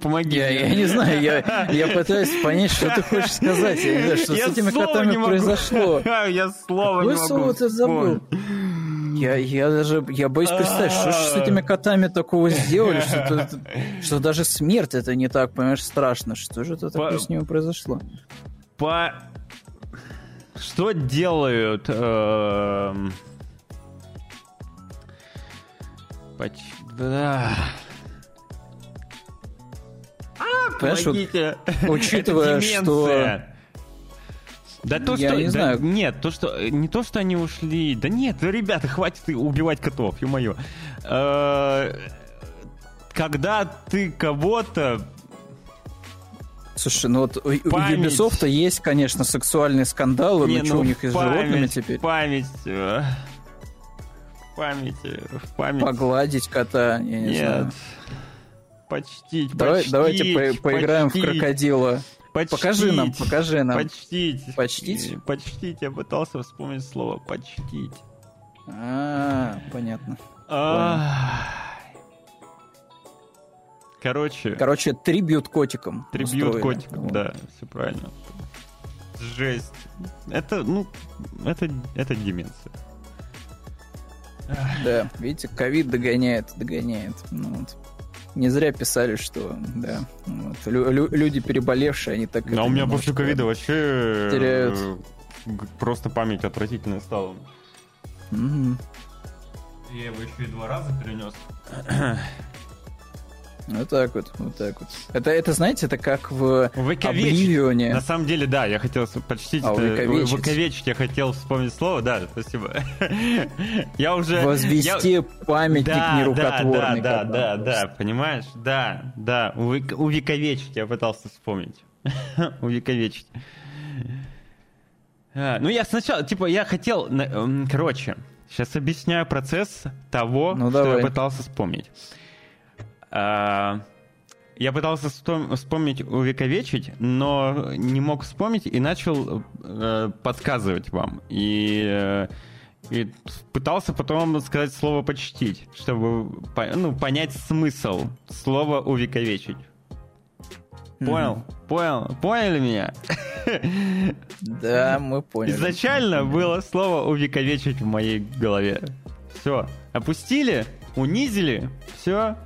Помоги. Я, я не знаю, я, я пытаюсь понять, что ты хочешь сказать. Я не знаю, что я с этими котами произошло. Я слово Какое не могу слово ты забыл? Я, я даже, я боюсь представить, что же с этими котами такого сделали, что, что даже смерть это не так, понимаешь, страшно. Что же это такое с ними произошло? По... Что делают... Э... Поч... Да. А, помогите. учитывая, что... Да то, я что... не да, знаю. Нет, то, что... Не то, что они ушли... Да нет, ребята, хватит убивать котов, ё-моё. Э, когда ты кого-то Слушай, ну вот память. у Ubisoft есть, конечно, сексуальные скандалы, не, но ну, что у них и с животными теперь? Память. Э, в памяти. В память. Погладить кота, я не Нет. знаю. Почтить, Давай, почтить, Давайте по поиграем почтить. в крокодила. Почтить, покажи нам, покажи нам. Почтить. Почтить? Почтить. Я пытался вспомнить слово почтить. А, понятно. Короче. Короче, трибют котикам. Трибют котикам, да, все правильно. Жесть. Это, ну, это, это деменция. Да, видите, ковид догоняет, догоняет. Ну, вот. Не зря писали, что да, вот, лю- люди переболевшие, они так... А у меня после ковида вообще теряют. просто память отвратительная стала. Угу. Я его еще и два раза перенес. Вот так вот, вот так вот. Это, это знаете, это как в Обливионе. На самом деле, да, я хотел почтить, а, увековечить. увековечить, я хотел вспомнить слово, да, спасибо. я уже... Возвести я... памятник да, нерукотворный. Да, да, да, да, да, понимаешь? Да, да, увековечить я пытался вспомнить. увековечить. А, ну, я сначала, типа, я хотел... Короче, сейчас объясняю процесс того, ну, что давай. я пытался вспомнить. А, я пытался вспомнить, увековечить, но не мог вспомнить и начал э, подсказывать вам. И, э, и пытался потом сказать слово «почтить», чтобы ну, понять смысл слова «увековечить». Понял? Mm-hmm. Понял? Поняли меня? Да, мы поняли. Изначально было слово увековечить в моей голове. Все. Опустили, унизили, все,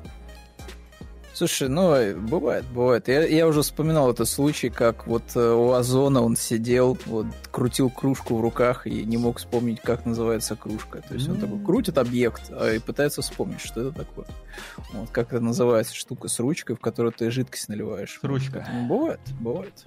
Слушай, ну, бывает, бывает. Я, я уже вспоминал этот случай, как вот э, у Озона он сидел, вот, крутил кружку в руках и не мог вспомнить, как называется кружка. То есть он такой крутит объект а, и пытается вспомнить, что это такое. Вот, как это называется штука с ручкой, в которую ты жидкость наливаешь. Ручка. Ну, бывает, бывает.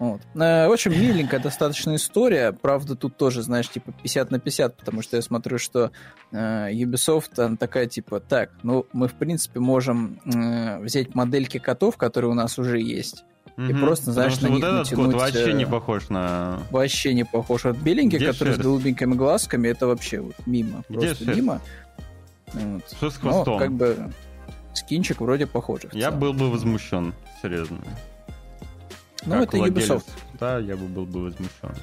Вот. Э, очень миленькая достаточно история. Правда, тут тоже, знаешь, типа 50 на 50, потому что я смотрю, что э, Ubisoft она такая, типа, так, ну, мы, в принципе, можем э, взять модельки котов, которые у нас уже есть, и просто, знаешь, Потому на них вот этот натянуть... кот вообще не похож на... Вообще не похож. Вот беленький, Где который шерсть? с голубенькими глазками, это вообще вот мимо. Где просто шерсть? мимо. Вот. Что с хвостом? Ну, как бы скинчик вроде похожий. Я был бы возмущен, серьезно. Ну, как это владелец, Ubisoft. Да, я бы был бы возмущен.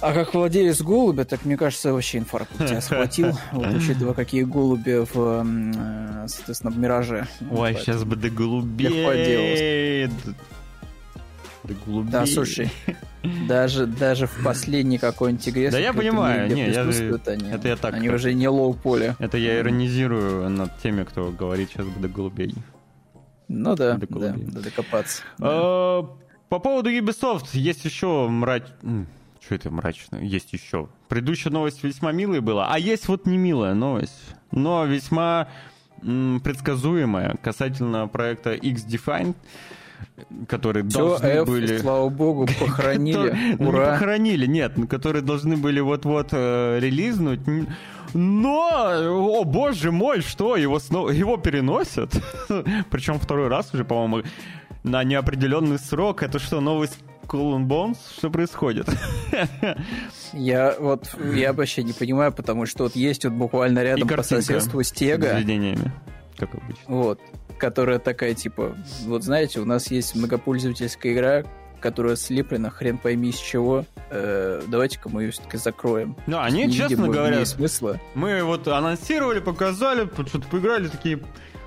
А как владелец голубя, так мне кажется, вообще инфаркт тебя схватил. Вот учитывая, какие голуби в, э, соответственно, в Мираже. Ой, сейчас бы до голубей. До голубей. Да, слушай, даже, даже в последней какой-нибудь игре... Да я понимаю, не, я, они, это я так... Они уже не лоу-поле. Это я иронизирую над теми, кто говорит сейчас бы до голубей. Ну да, до да, да, докопаться. По поводу Ubisoft есть еще мрач... Что это мрачно? Есть еще. Предыдущая новость весьма милая была, а есть вот не милая новость, но весьма м, предсказуемая касательно проекта X-Define которые Все, должны F, были... слава богу, похоронили. Ну, Ура. не похоронили, нет, которые должны были вот-вот э, релизнуть. Но, о боже мой, что, его, снова, его переносят? Причем второй раз уже, по-моему, на неопределенный срок. Это что, новый Skull and Bones? Что происходит? Я вот, я вообще не понимаю, потому что вот есть вот буквально рядом по соседству стега. Заведениями, как обычно. Вот, которая такая, типа, вот знаете, у нас есть многопользовательская игра, которая слеплена хрен пойми с чего. Э, давайте-ка мы ее все-таки закроем. Ну, они, честно говоря, смысла. мы вот анонсировали, показали, что-то поиграли, такие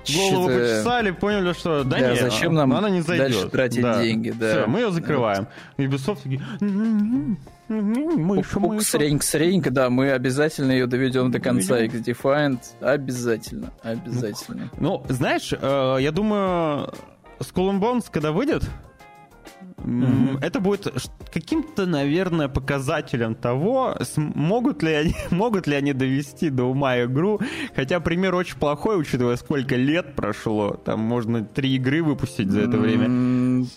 голову почесали, поняли, что да, да нет, зачем нам она не зайдет. дальше тратить да. деньги. Да. Все, мы ее закрываем. Вот. Ubisoft такие... Сренька, сренька, да, мы обязательно ее доведем до конца X-Defiant. Обязательно, обязательно. Ну, ну знаешь, э, я думаю, Skull and Bones, когда выйдет, Mm-hmm. Это будет каким-то, наверное, показателем того, могут ли, они, могут ли они довести до ума игру. Хотя пример очень плохой, учитывая, сколько лет прошло. Там можно три игры выпустить за это время.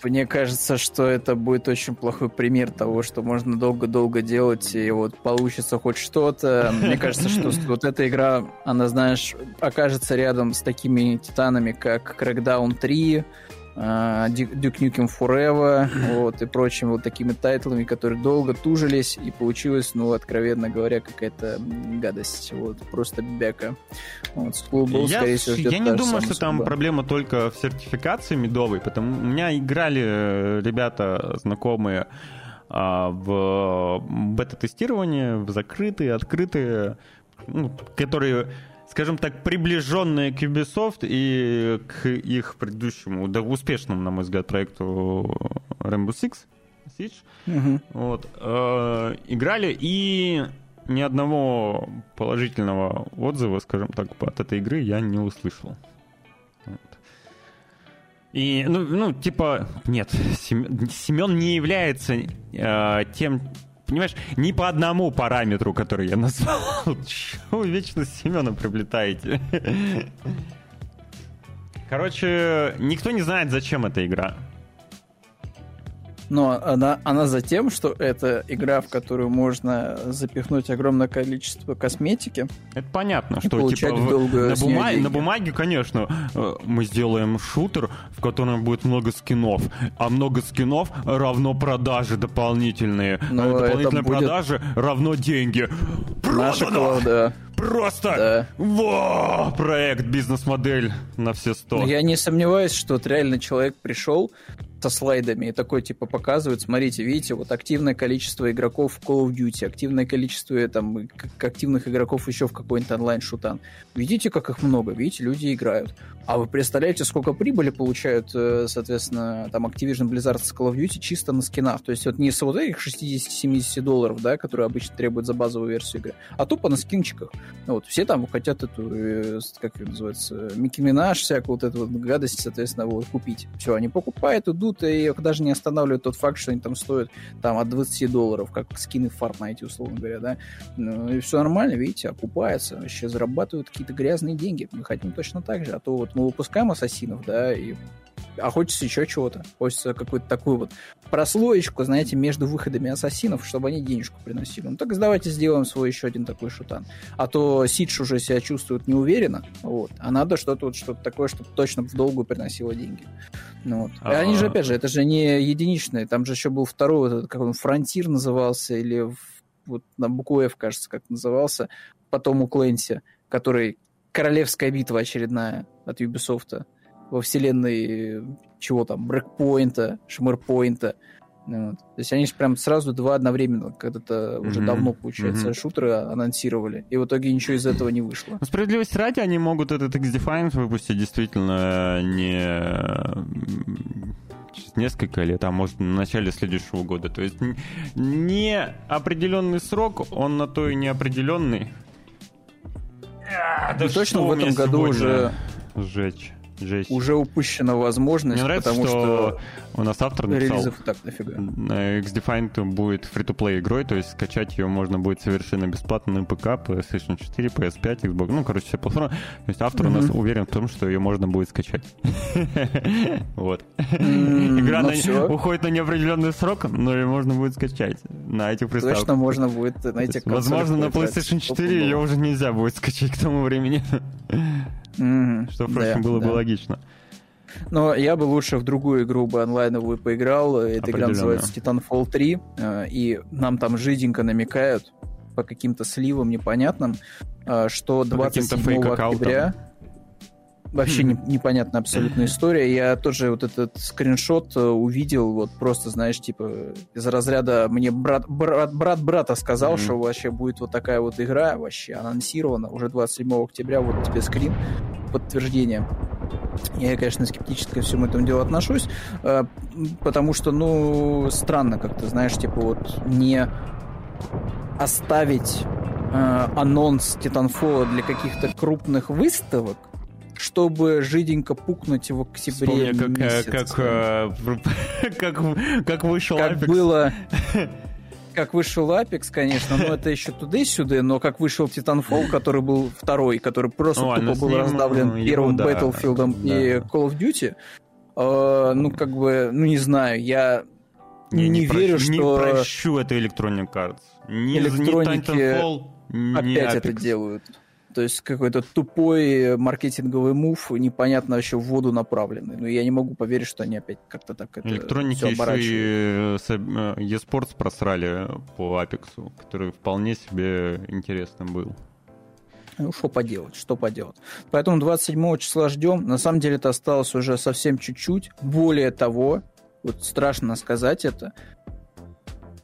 Мне кажется, что это будет очень плохой пример того, что можно долго-долго делать, и вот получится хоть что-то. Мне кажется, что вот эта игра, она, знаешь, окажется рядом с такими титанами, как Crackdown 3, а, Duke Nukem Forever, вот, и прочими вот такими тайтлами, которые долго тужились, и получилось, ну, откровенно говоря, какая-то гадость, вот, просто бяка. Вот, был, я, скорее всего, я не думаю, что там проблема только в сертификации медовой, потому у меня играли э, ребята знакомые а, в бета-тестирование, в закрытые, открытые, ну, которые скажем так, приближенные к Ubisoft и к их предыдущему, да, успешному, на мой взгляд, проекту Rainbow Six Siege. Угу. Вот, э, играли и ни одного положительного отзыва, скажем так, от этой игры я не услышал. Вот. И, ну, ну, типа, нет, Семен не является э, тем понимаешь, не по одному параметру, который я назвал. Чего вы вечно с Семеном приплетаете? Короче, никто не знает, зачем эта игра. Но она, она за тем, что это игра, в которую можно запихнуть огромное количество косметики. Это понятно, что типа в, на, бумаге, на бумаге, конечно, э, мы сделаем шутер, в котором будет много скинов, а много скинов равно продажи дополнительные. Но а дополнительные будет... продажи равно деньги. Наша да. Просто да. во проект, бизнес-модель на все сто. Я не сомневаюсь, что вот реально человек пришел, со слайдами и такой типа показывают, смотрите, видите, вот активное количество игроков в Call of Duty, активное количество там активных игроков еще в какой-нибудь онлайн-шутан. Видите, как их много, видите, люди играют. А вы представляете, сколько прибыли получают, э, соответственно, там Activision Blizzard с Call of Duty чисто на скинах? То есть вот не с вот этих 60-70 долларов, да, которые обычно требуют за базовую версию игры, а тупо на скинчиках. Ну вот, все там хотят эту, э, как это называется, Микки Минаж, всякую вот эту вот гадость, соответственно, вот, купить. Все, они покупают, идут, и даже не останавливают тот факт, что они там стоят там от 20 долларов, как скины в Fortnite, условно говоря, да. Ну, и все нормально, видите, окупается, вообще зарабатывают какие-то грязные деньги. Мы хотим точно так же, а то вот мы выпускаем ассасинов, да, и а хочется еще чего-то. Хочется какую-то такую вот прослоечку, знаете, между выходами ассасинов, чтобы они денежку приносили. Ну так давайте сделаем свой еще один такой шутан. А то Сидж уже себя чувствует неуверенно, вот, а надо что-то вот что-то такое, чтобы точно в долгую приносило деньги. Ну, вот. А-а-а. Они же, опять же, это же не единичные, там же еще был второй, вот этот, как он, Фронтир назывался, или вот на букву F, кажется, как назывался, потом у Клэнси, который королевская битва очередная от Ubisoft во вселенной чего там, брекпоинта, шмырпоинта. Ну вот. То есть они же прям сразу два одновременно, когда-то уже mm-hmm. давно, получается, mm-hmm. шутеры анонсировали, и в итоге ничего из этого не вышло. Ну, справедливости ради, они могут этот X-Defiant выпустить действительно не через несколько лет, а может, на начале следующего года. То есть не определенный срок, он на то и неопределенный. А, да точно в этом году уже... Сжечь. Жесть. Уже упущена возможность, Мне нравится, потому что, что у нас автор написал, релизов так нафига. X-Defined будет фри-то-плей игрой, то есть скачать ее можно будет совершенно бесплатно на ПК, PlayStation 4, PS5, Xbox, ну, короче, все платформы. То есть автор mm-hmm. у нас уверен в том, что ее можно будет скачать. Вот. Игра ну уходит на неопределенный срок, но ее можно будет скачать на этих приставках. Точно можно будет на этих Возможно, на PlayStation 4 ее уже нельзя будет скачать к тому времени. Mm-hmm. Что, впрочем, да, было да. бы логично. Но я бы лучше в другую игру бы онлайновую поиграл. Эта игра называется Titanfall 3. Э, и нам там жиденько намекают по каким-то сливам непонятным, э, что 27 октября... Вообще не, непонятная абсолютно история. Я тоже вот этот скриншот э, увидел, вот просто, знаешь, типа из разряда мне брат, брат, брат брата сказал, mm-hmm. что вообще будет вот такая вот игра, вообще анонсирована уже 27 октября, вот тебе скрин, подтверждение. Я, конечно, скептически ко всему этому делу отношусь, э, потому что, ну, странно как-то, знаешь, типа вот не оставить э, анонс Titanfall для каких-то крупных выставок, чтобы жиденько пукнуть в октябре Вспомни, как, э, месяц. Как, э, как, как вышел как Apex. было как вышел Apex, конечно, но это еще туда-сюда, но как вышел Titanfall, который был второй, который просто О, тупо был раздавлен его, первым да, Battlefield да. и Call of Duty, э, ну, как бы, ну, не знаю, я не, не, не верю, прощу, что... Не прощу это Electronic Arts. Ни, Titanfall, ни опять Apex. это делают. То есть какой-то тупой маркетинговый мув, непонятно еще в воду направленный. Но я не могу поверить, что они опять как-то так это Электроники еще и э, eSports просрали по Apex, который вполне себе интересным был. Ну, что поделать, что поделать. Поэтому 27 числа ждем. На самом деле это осталось уже совсем чуть-чуть. Более того, вот страшно сказать это,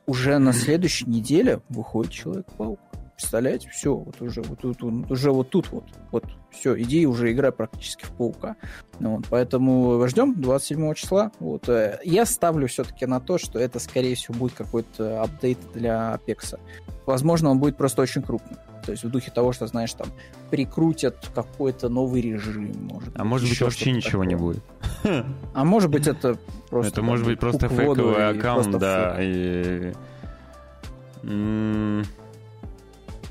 уже на следующей неделе выходит Человек-паук. Представляете, все, вот уже вот тут, вот, уже вот тут вот, вот, все, иди уже играй практически в паука. Вот, поэтому ждем 27 числа. Вот, э, я ставлю все-таки на то, что это, скорее всего, будет какой-то апдейт для Apex. Возможно, он будет просто очень крупный. То есть в духе того, что, знаешь, там прикрутят какой-то новый режим, может А может быть, вообще ничего такое. не будет. А может быть, это просто... Это может быть просто фейковый аккаунт, да, и...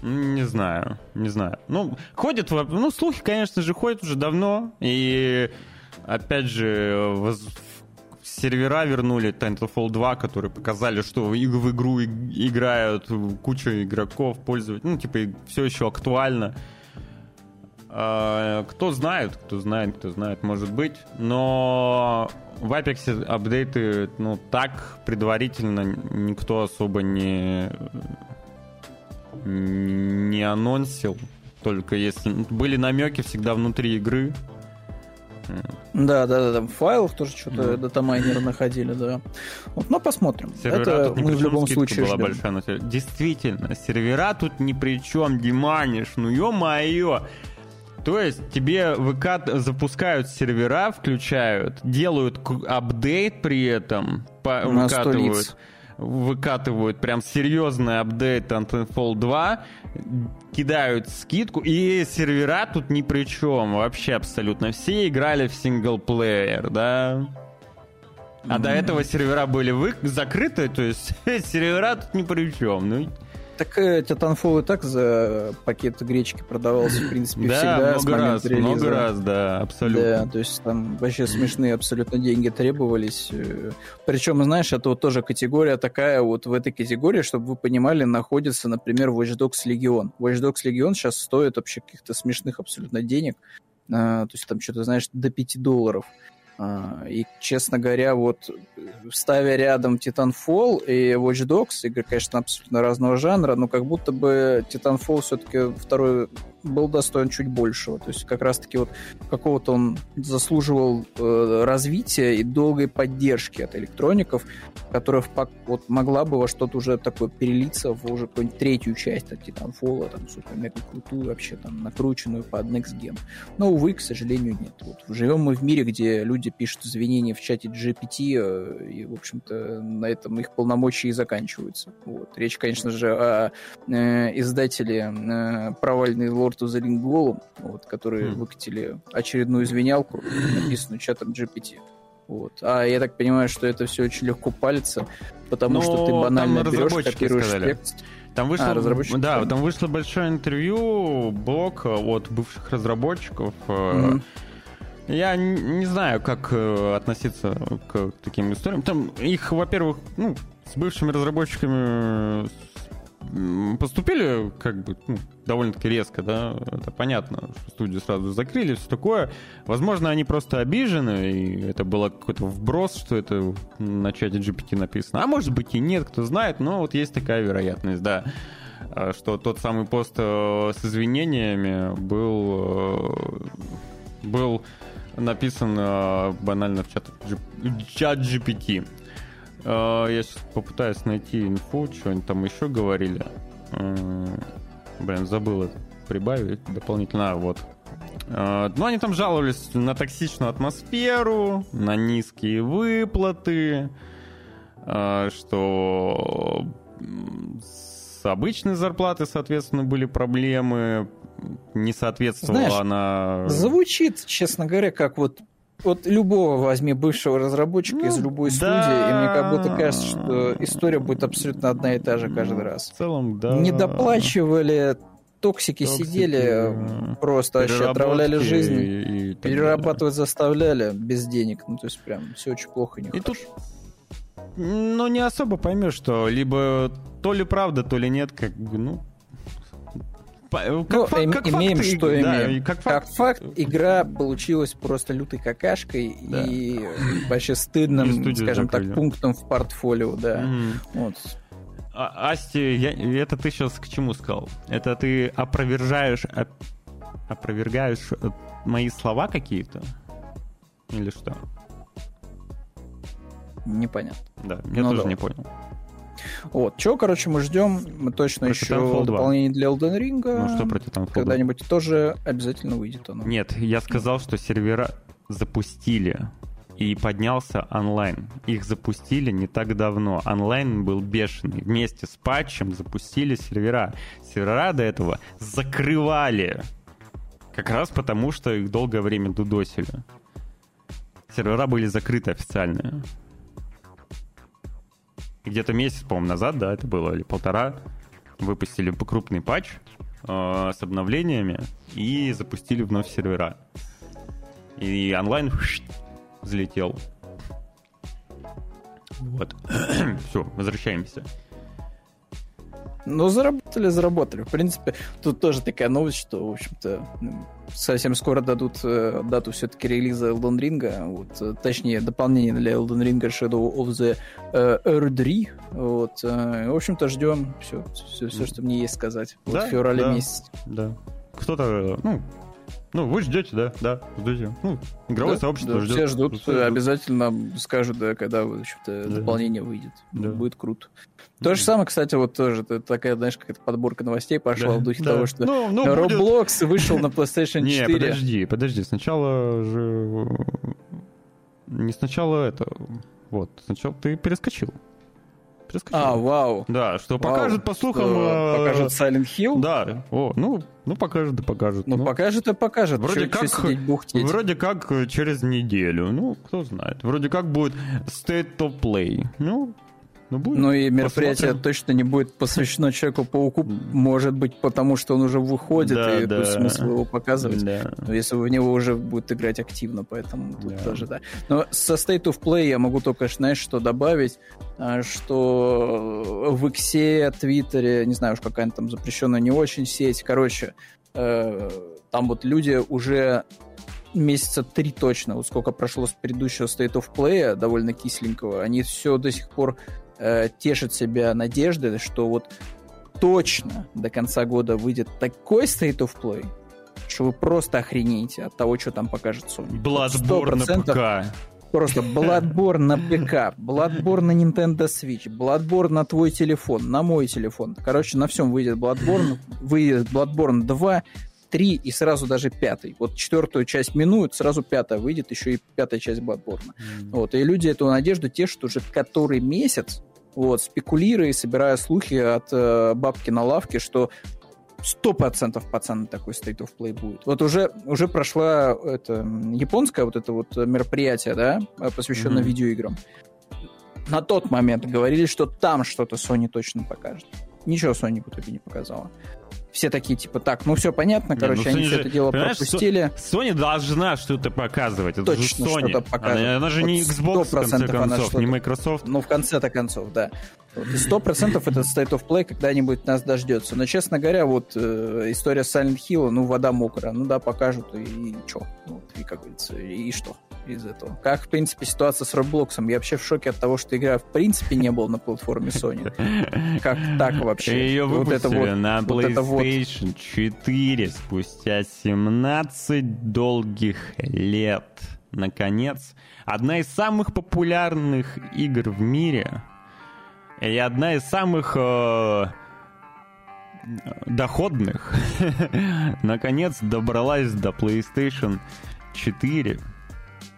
Не знаю, не знаю. Ну, ходят, ну, слухи, конечно же, ходят уже давно, и опять же, воз... сервера вернули Titanfall 2, которые показали, что в игру играют куча игроков, пользователей. Ну, типа, все еще актуально. А, кто знает, кто знает, кто знает, может быть. Но в Apex апдейты, ну, так предварительно никто особо не не анонсил. Только если были намеки всегда внутри игры. Да, да, да, там в файлах тоже что-то mm. датамайнеры находили, да. Вот, но посмотрим. Сервера Это мы в любом случае была большая на Действительно, сервера тут ни при чем, Диманиш, ну ё-моё. То есть тебе выкат... запускают сервера, включают, делают апдейт при этом, по... выкатывают выкатывают прям серьезный апдейт Titanfall 2, кидают скидку, и сервера тут ни при чем вообще абсолютно. Все играли в синглплеер, да? А mm-hmm. до этого сервера были вы... закрыты, то есть сервера тут ни при чем. Ну, так э, Titanfall и так за пакет гречки продавался, в принципе, да, всегда. много раз, релиза. много раз, да, абсолютно. Да, то есть там вообще смешные абсолютно деньги требовались. Э. Причем, знаешь, это вот тоже категория такая, вот в этой категории, чтобы вы понимали, находится, например, Watch Dogs Legion. Watch Dogs Legion сейчас стоит вообще каких-то смешных абсолютно денег. А, то есть там что-то, знаешь, до 5 долларов. А, и, честно говоря, вот ставя рядом Titanfall и Watch Dogs, игры, конечно, абсолютно разного жанра, но как будто бы Titanfall все-таки второй был достоин чуть большего. То есть как раз-таки вот какого-то он заслуживал э, развития и долгой поддержки от электроников, которая вот могла бы во что-то уже такое перелиться в уже какую-нибудь третью часть от Titanfall, там супер мега крутую вообще там накрученную под Next Gen. Но, увы, к сожалению, нет. Вот живем мы в мире, где люди пишут извинения в чате GPT, э, и, в общем-то, на этом их полномочия и заканчиваются. Вот. Речь, конечно же, о э, издателе э, провальный лор The Ring Golem, вот, которые mm. выкатили очередную извинялку, написанную чатом GPT. Вот. А я так понимаю, что это все очень легко палится, потому Но что ты банально берешь, копируешь сказали. текст. Там вышло, а, разработчики да, там вышло большое интервью, блог от бывших разработчиков. Mm-hmm. Я не знаю, как э, относиться к таким историям. Там их, во-первых, ну, с бывшими разработчиками поступили как бы ну, довольно-таки резко, да, это понятно, что студию сразу закрыли, все такое. Возможно, они просто обижены, и это было какой-то вброс, что это на чате GPT написано. А может быть и нет, кто знает, но вот есть такая вероятность, да, а, что тот самый пост э, с извинениями был, э, был написан э, банально в чат, чат GPT. А, я сейчас попытаюсь найти инфу, что они там еще говорили. Блин, забыл это прибавить дополнительно. А, вот. А, ну, они там жаловались на токсичную атмосферу, на низкие выплаты, что с обычной зарплаты, соответственно, были проблемы, не соответствовала Знаешь, она... Звучит, честно говоря, как вот вот любого возьми бывшего разработчика ну, из любой да. студии, и мне как будто кажется, что история будет абсолютно одна и та же каждый раз. В целом, да. Не доплачивали, токсики, токсики сидели, просто вообще отравляли жизнь, и, и перерабатывать далее. заставляли без денег. Ну, то есть прям все очень плохо и нехорошо. И тут ну, не особо поймешь, что либо то ли правда, то ли нет, как бы, ну, как ну, факт, как имеем, факт, что да, имеем. Как факт... как факт, игра получилась просто лютой какашкой да. и вообще стыдным, скажем закрыли. так, пунктом в портфолио, да. Mm. Вот. А, Асти, я, это ты сейчас к чему сказал? Это ты опровергаешь, оп, опровергаешь э, мои слова какие-то? Или что? Непонятно. Да, я ну, тоже да. не понял. Вот. Чего, короче, мы ждем? Мы точно про еще дополнение для Elden Ring. Ну что про Titanfall Когда-нибудь тоже обязательно выйдет оно. Нет, я сказал, что сервера запустили и поднялся онлайн. Их запустили не так давно. Онлайн был бешеный. Вместе с патчем запустили сервера. Сервера до этого закрывали. Как раз потому, что их долгое время дудосили. Сервера были закрыты официально где-то месяц, по-моему, назад, да, это было, или полтора, выпустили крупный патч э, с обновлениями и запустили вновь сервера. И онлайн взлетел. Вот. Все, возвращаемся. Ну, заработали, заработали. В принципе, тут тоже такая новость, что, в общем-то, совсем скоро дадут э, дату все-таки релиза Elden Ring, вот, э, точнее, дополнение для Elden Ring Shadow of the э, Erdry. Вот, э, в общем-то, ждем все, все, все, что мне есть сказать. Вот Да, в феврале да. месяце. Да. Кто-то, ну, ну, вы ждете, да, да, ждете. Ну, игровое Да, сообщество да, ждет. Все ждут, Все ждут. обязательно скажут, да, когда в общем-то, Да. дополнение выйдет. Да. Будет круто. То же самое, кстати, вот тоже такая, знаешь, какая-то подборка новостей пошла Да, в духе да. того, что Ну, ну, будет- Roblox вышел на PlayStation 4. Не, подожди, подожди. Сначала же... Не сначала это... Вот, сначала ты перескочил. Перескочил. А, вау. Да, что Вау. покажет, по слухам... Что, э, Покажет Silent Hill? Да, о, ну, ну покажет, да покажет. Ну, покажет и покажет. Вроде Чё- чё как- сидеть? Вроде как через неделю, ну, кто знает. Вроде как будет State of Play. Ну, ну будет. Ну и мероприятие Посмотрим. точно не будет посвящено Человеку-пауку, может быть, потому что он уже выходит, Да, и да. какой смысл его показывать. Да. Но если в него уже будет играть активно, поэтому тут Да. тоже, да. Но со State of Play я могу только, знаешь, что добавить, а, что в Иксе, Твиттере, не знаю уж какая там запрещенная не очень сеть, короче, э, там вот люди уже месяца три точно, вот сколько прошло с предыдущего State of Play, довольно кисленького, они все до сих пор э, тешат себя надеждой, что вот точно до конца года выйдет такой State of Play, что вы просто охренеете от того, что там покажет Sony. Bloodborne на 100% ПК. Просто Bloodborne на ПК, Bloodborne на Nintendo Switch, Bloodborne на твой телефон, на мой телефон. Короче, на всем выйдет Bloodborne, выйдет Bloodborne 2, 3 и сразу даже пятый. Вот четвертую часть минует, сразу пятая выйдет, еще и пятая часть Bloodborne. Вот, и люди эту надежду тешат уже который месяц, вот, спекулируя и собирая слухи от э, бабки на лавке, что сто процентов пацаны такой State of Play будет. Вот уже, уже прошла это японское вот это вот мероприятие, да, э, посвященное Мгм. видеоиграм. На тот момент говорили, что там что-то Sony точно покажет. Ничего Sony в итоге не показала. Все такие, типа, так, ну все понятно, Не, короче, ну, они все же- это дело пропустили. Sony должна что-то показывать. Это Точно же Sony. что-то покажет. Она, она же не Вот Xbox, в конце 100% она концов, не Microsoft. Ну, в конце-то концов, да. Сто процентов этот State of Play когда-нибудь нас дождется. Но, честно говоря, вот э, история Silent Hill, ну, вода мокрая. Ну да, покажут, и, и чё? Вот, и, как говорится, и, и что из этого? Как, в принципе, ситуация с Roblox? Я вообще в шоке от того, что игра в принципе не была на платформе Sony. Как так вообще? Ее Вот это выпустили вот- на вот это вот. PlayStation 4 спустя 17 долгих лет. Наконец, одна из самых популярных игр в мире и одна из самых э, доходных наконец добралась до PlayStation 4.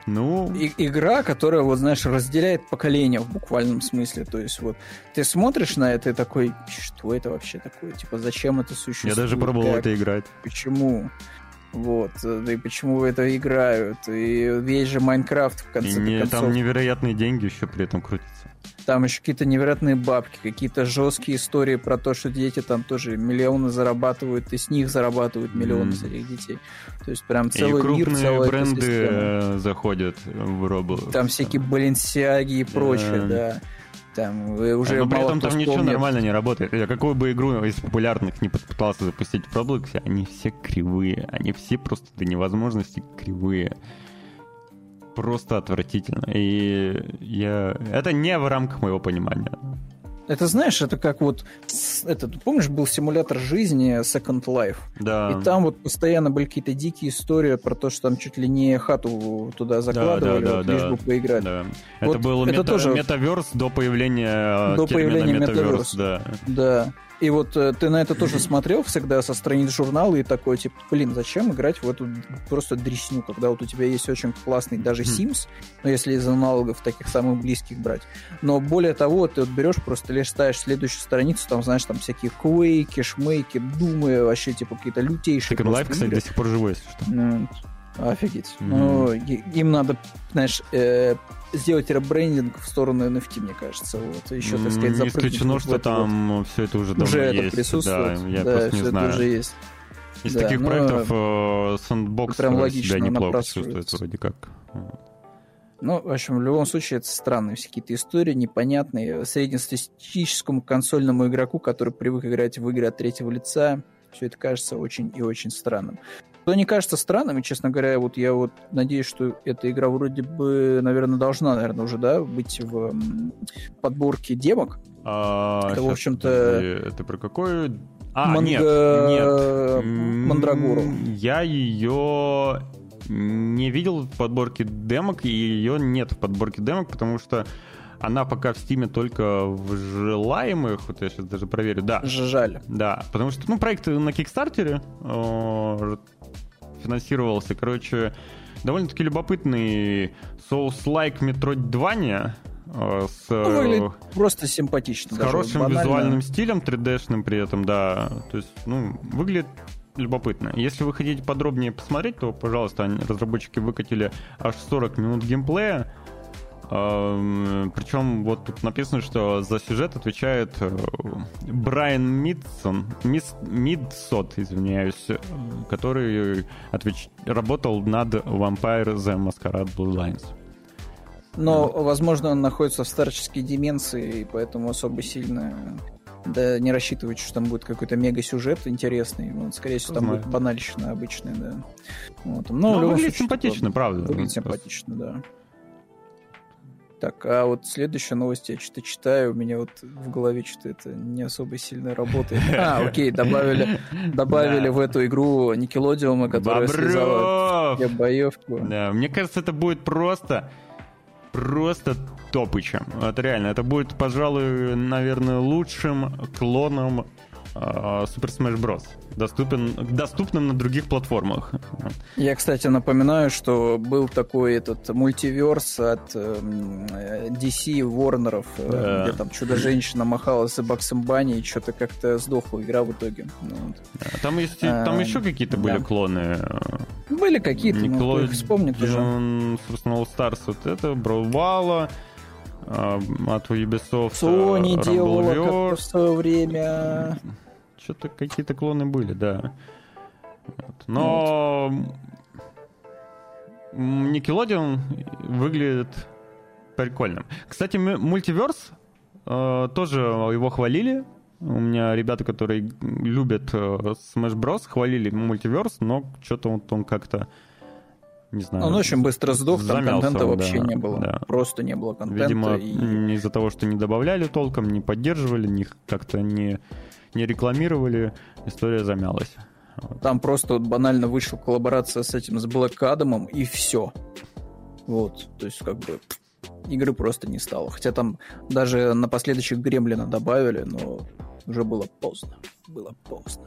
Ну, И- игра, которая, вот знаешь, разделяет поколения в буквальном смысле. То есть вот ты смотришь на это и такой, что это вообще такое? Типа, зачем это существует? я даже пробовал Как? это играть. Почему? Вот, и почему в это играют? И весь же Майнкрафт в И конце не- концов. там невероятные деньги еще при этом крутятся. Там еще какие-то невероятные бабки, какие-то жесткие истории про то, что дети там тоже миллионы зарабатывают, и с них зарабатывают миллионы с этих детей. То есть прям И целый мир, крупные целая бренды экосистема. э, заходят в Roblox. Там всякие Баленсиаги и прочее, Да. да. Там э, уже Но при этом там ничего нормально не работает. Я какую бы игру из популярных не пытался запустить в Roblox, они все кривые. Они все просто до невозможности кривые. Просто отвратительно. И я... Это не в рамках моего понимания. Это знаешь, это как вот с- это, ты помнишь, был симулятор жизни Second Life. Да. И там вот постоянно были какие-то дикие истории про то, что там чуть ли не хату туда закладывали, да, вот, да, лишь да. бы поиграть. Да. Вот это был это мета- тоже- метаверс до появления До появления метаверс. метаверс. Да. Да. И вот э, ты на это тоже смотрел всегда со страниц журнала и такой, типа, блин, зачем играть в эту просто дресню, когда вот у тебя есть очень классный даже. Sims, ну, если из аналогов таких самых близких брать. Но более того, ты вот берешь, просто листаешь следующую страницу, там, знаешь, там всякие квейки, шмейки, думы, вообще, типа, какие-то лютейшие Life, просто кстати, до сих пор живой, если что. Ну, Офигеть. Мгм. Ну, им надо, знаешь, э, сделать ребрендинг в сторону NFT, мне кажется. Вот. Еще, так сказать, Не исключено, что там все это уже вот. давно Уже есть. это присутствует. Да, я да, просто не знаю. это уже есть. Из Да, таких но- проектов э, Прям логично себя неплохо напрашивается. чувствует вроде как. Ну, в общем, в любом случае, это странные все какие-то истории, непонятные. Среднестатистическому консольному игроку, который привык играть в игры от третьего лица, все это кажется очень и очень странным. Что не кажется странным, и, честно говоря, вот я вот надеюсь, что эта игра вроде бы, наверное, должна, наверное, уже, да, быть в подборке демок. А, это, в общем-то... Это про какую? А, Манга... нет, нет. Мандрагору. Я ее не видел в подборке демок, и ее нет в подборке демок, потому что она пока в Стиме только в желаемых, вот я сейчас даже проверю, да. Жаль. Да, потому что, ну, проект на Кикстартере финансировался. Короче, довольно-таки любопытный Souls-like Metroidvania э, с... Ну, просто симпатично. С хорошим банально. визуальным стилем 3D-шным при этом, да. То есть, ну, выглядит любопытно. Если вы хотите подробнее посмотреть, то, пожалуйста, разработчики выкатили аж 40 минут геймплея. Причем вот тут написано, что за сюжет отвечает э, Брайан Мидсон, Мис, Мидсот, извиняюсь, который отвеч... работал над Vampire The Masquerade Bloodlines. Но, возможно, он находится в старческой деменции, и поэтому особо сильно да, не рассчитывать, что там будет какой-то мега-сюжет интересный. Вот, скорее всего, там Знаю. будет банальщина обычная, да. Вот. Но, Но выглядит симпатично, правда. Выглядит симпатично, да. Так, а вот следующая новость я что-то читаю, у меня вот в голове что-то это не особо сильно работает. А, окей, добавили, добавили в эту игру Никелодиума, которая связала все боевку. Да, мне кажется, это будет просто просто топычем. Это реально, это будет, пожалуй, наверное, лучшим клоном Super Smash Bros. Доступен, доступным на других платформах. Я, кстати, напоминаю, что был такой этот мультиверс от э, DC Warner'ов, э, да. где там Чудо-женщина махалась за Баксом Бани, и что-то как-то сдохла игра в итоге. Ну вот. Там, есть, а, там еще какие-то были да. клоны. Были какие-то, Николай, ну, их вспомнить уже. Собственно, All Stars вот это, Браувала, а, от Ubisoft. Sony делала в свое время. Что-то какие-то клоны были, да. Вот. Но Nickelodeon выглядит прикольным. Кстати, мультиверс э, тоже его хвалили. У меня ребята, которые любят э, Smash Bros, хвалили мультиверс, но что-то вот он как-то не знаю. Он очень быстро сдох, там контента вообще да, не было. Да. Просто не было контента. Видимо, и... из-за того, что не добавляли толком, не поддерживали, не как-то не не рекламировали, история замялась. Там просто вот банально вышла коллаборация с этим, с Black Адамом, и все. Вот, то есть как бы игры просто не стало. Хотя там даже на последующих Гремлина добавили, но уже было поздно. Было поздно.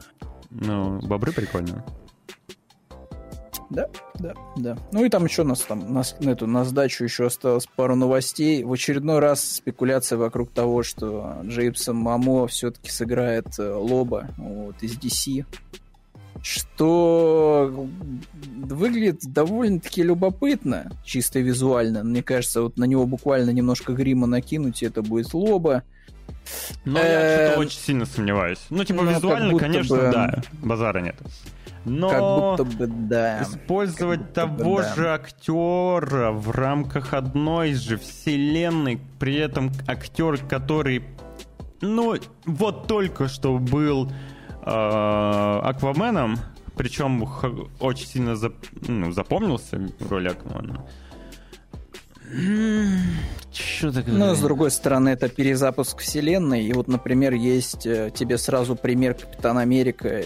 Ну, бобры прикольные. Да, да, да. Ну и там еще нас там на, эту на сдачу еще осталось пару новостей. В очередной раз спекуляция вокруг того, что Джеймсон Мамо все-таки сыграет э, Лоба вот, из DC. Что выглядит довольно-таки любопытно, чисто визуально. Мне кажется, вот на него буквально немножко грима накинуть, и это будет Лоба. Но я что-то очень сильно сомневаюсь. Ну, типа, ну, визуально, конечно, да, базара нет. Но как будто бы да. Использовать того да. же актера в рамках одной же вселенной, при этом актер, который, ну, вот только что был э, Акваменом, причем очень сильно зап, ну, запомнился роль Аквамена. Что такое? Но, с другой стороны, это перезапуск вселенной. И вот, например, есть э, тебе сразу пример Капитан Америка,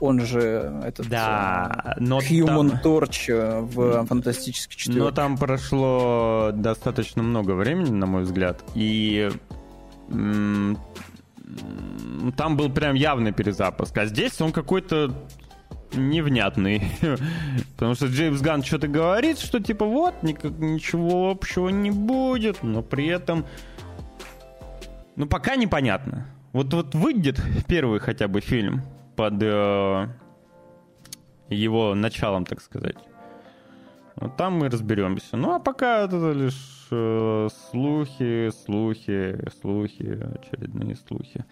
он же этот да, э, но Human там... Torch э, в Фантастической четверке. Но там прошло достаточно много времени, на мой взгляд. И там был прям явный перезапуск. А здесь он какой-то невнятный. Потому что Джеймс Ганн что-то говорит, что типа вот, никак, ничего общего не будет, но при этом... Ну, пока непонятно. Вот, вот выйдет первый хотя бы фильм под э, его началом, так сказать. Вот там мы разберемся. Ну, а пока это лишь э, слухи, слухи, слухи, очередные слухи.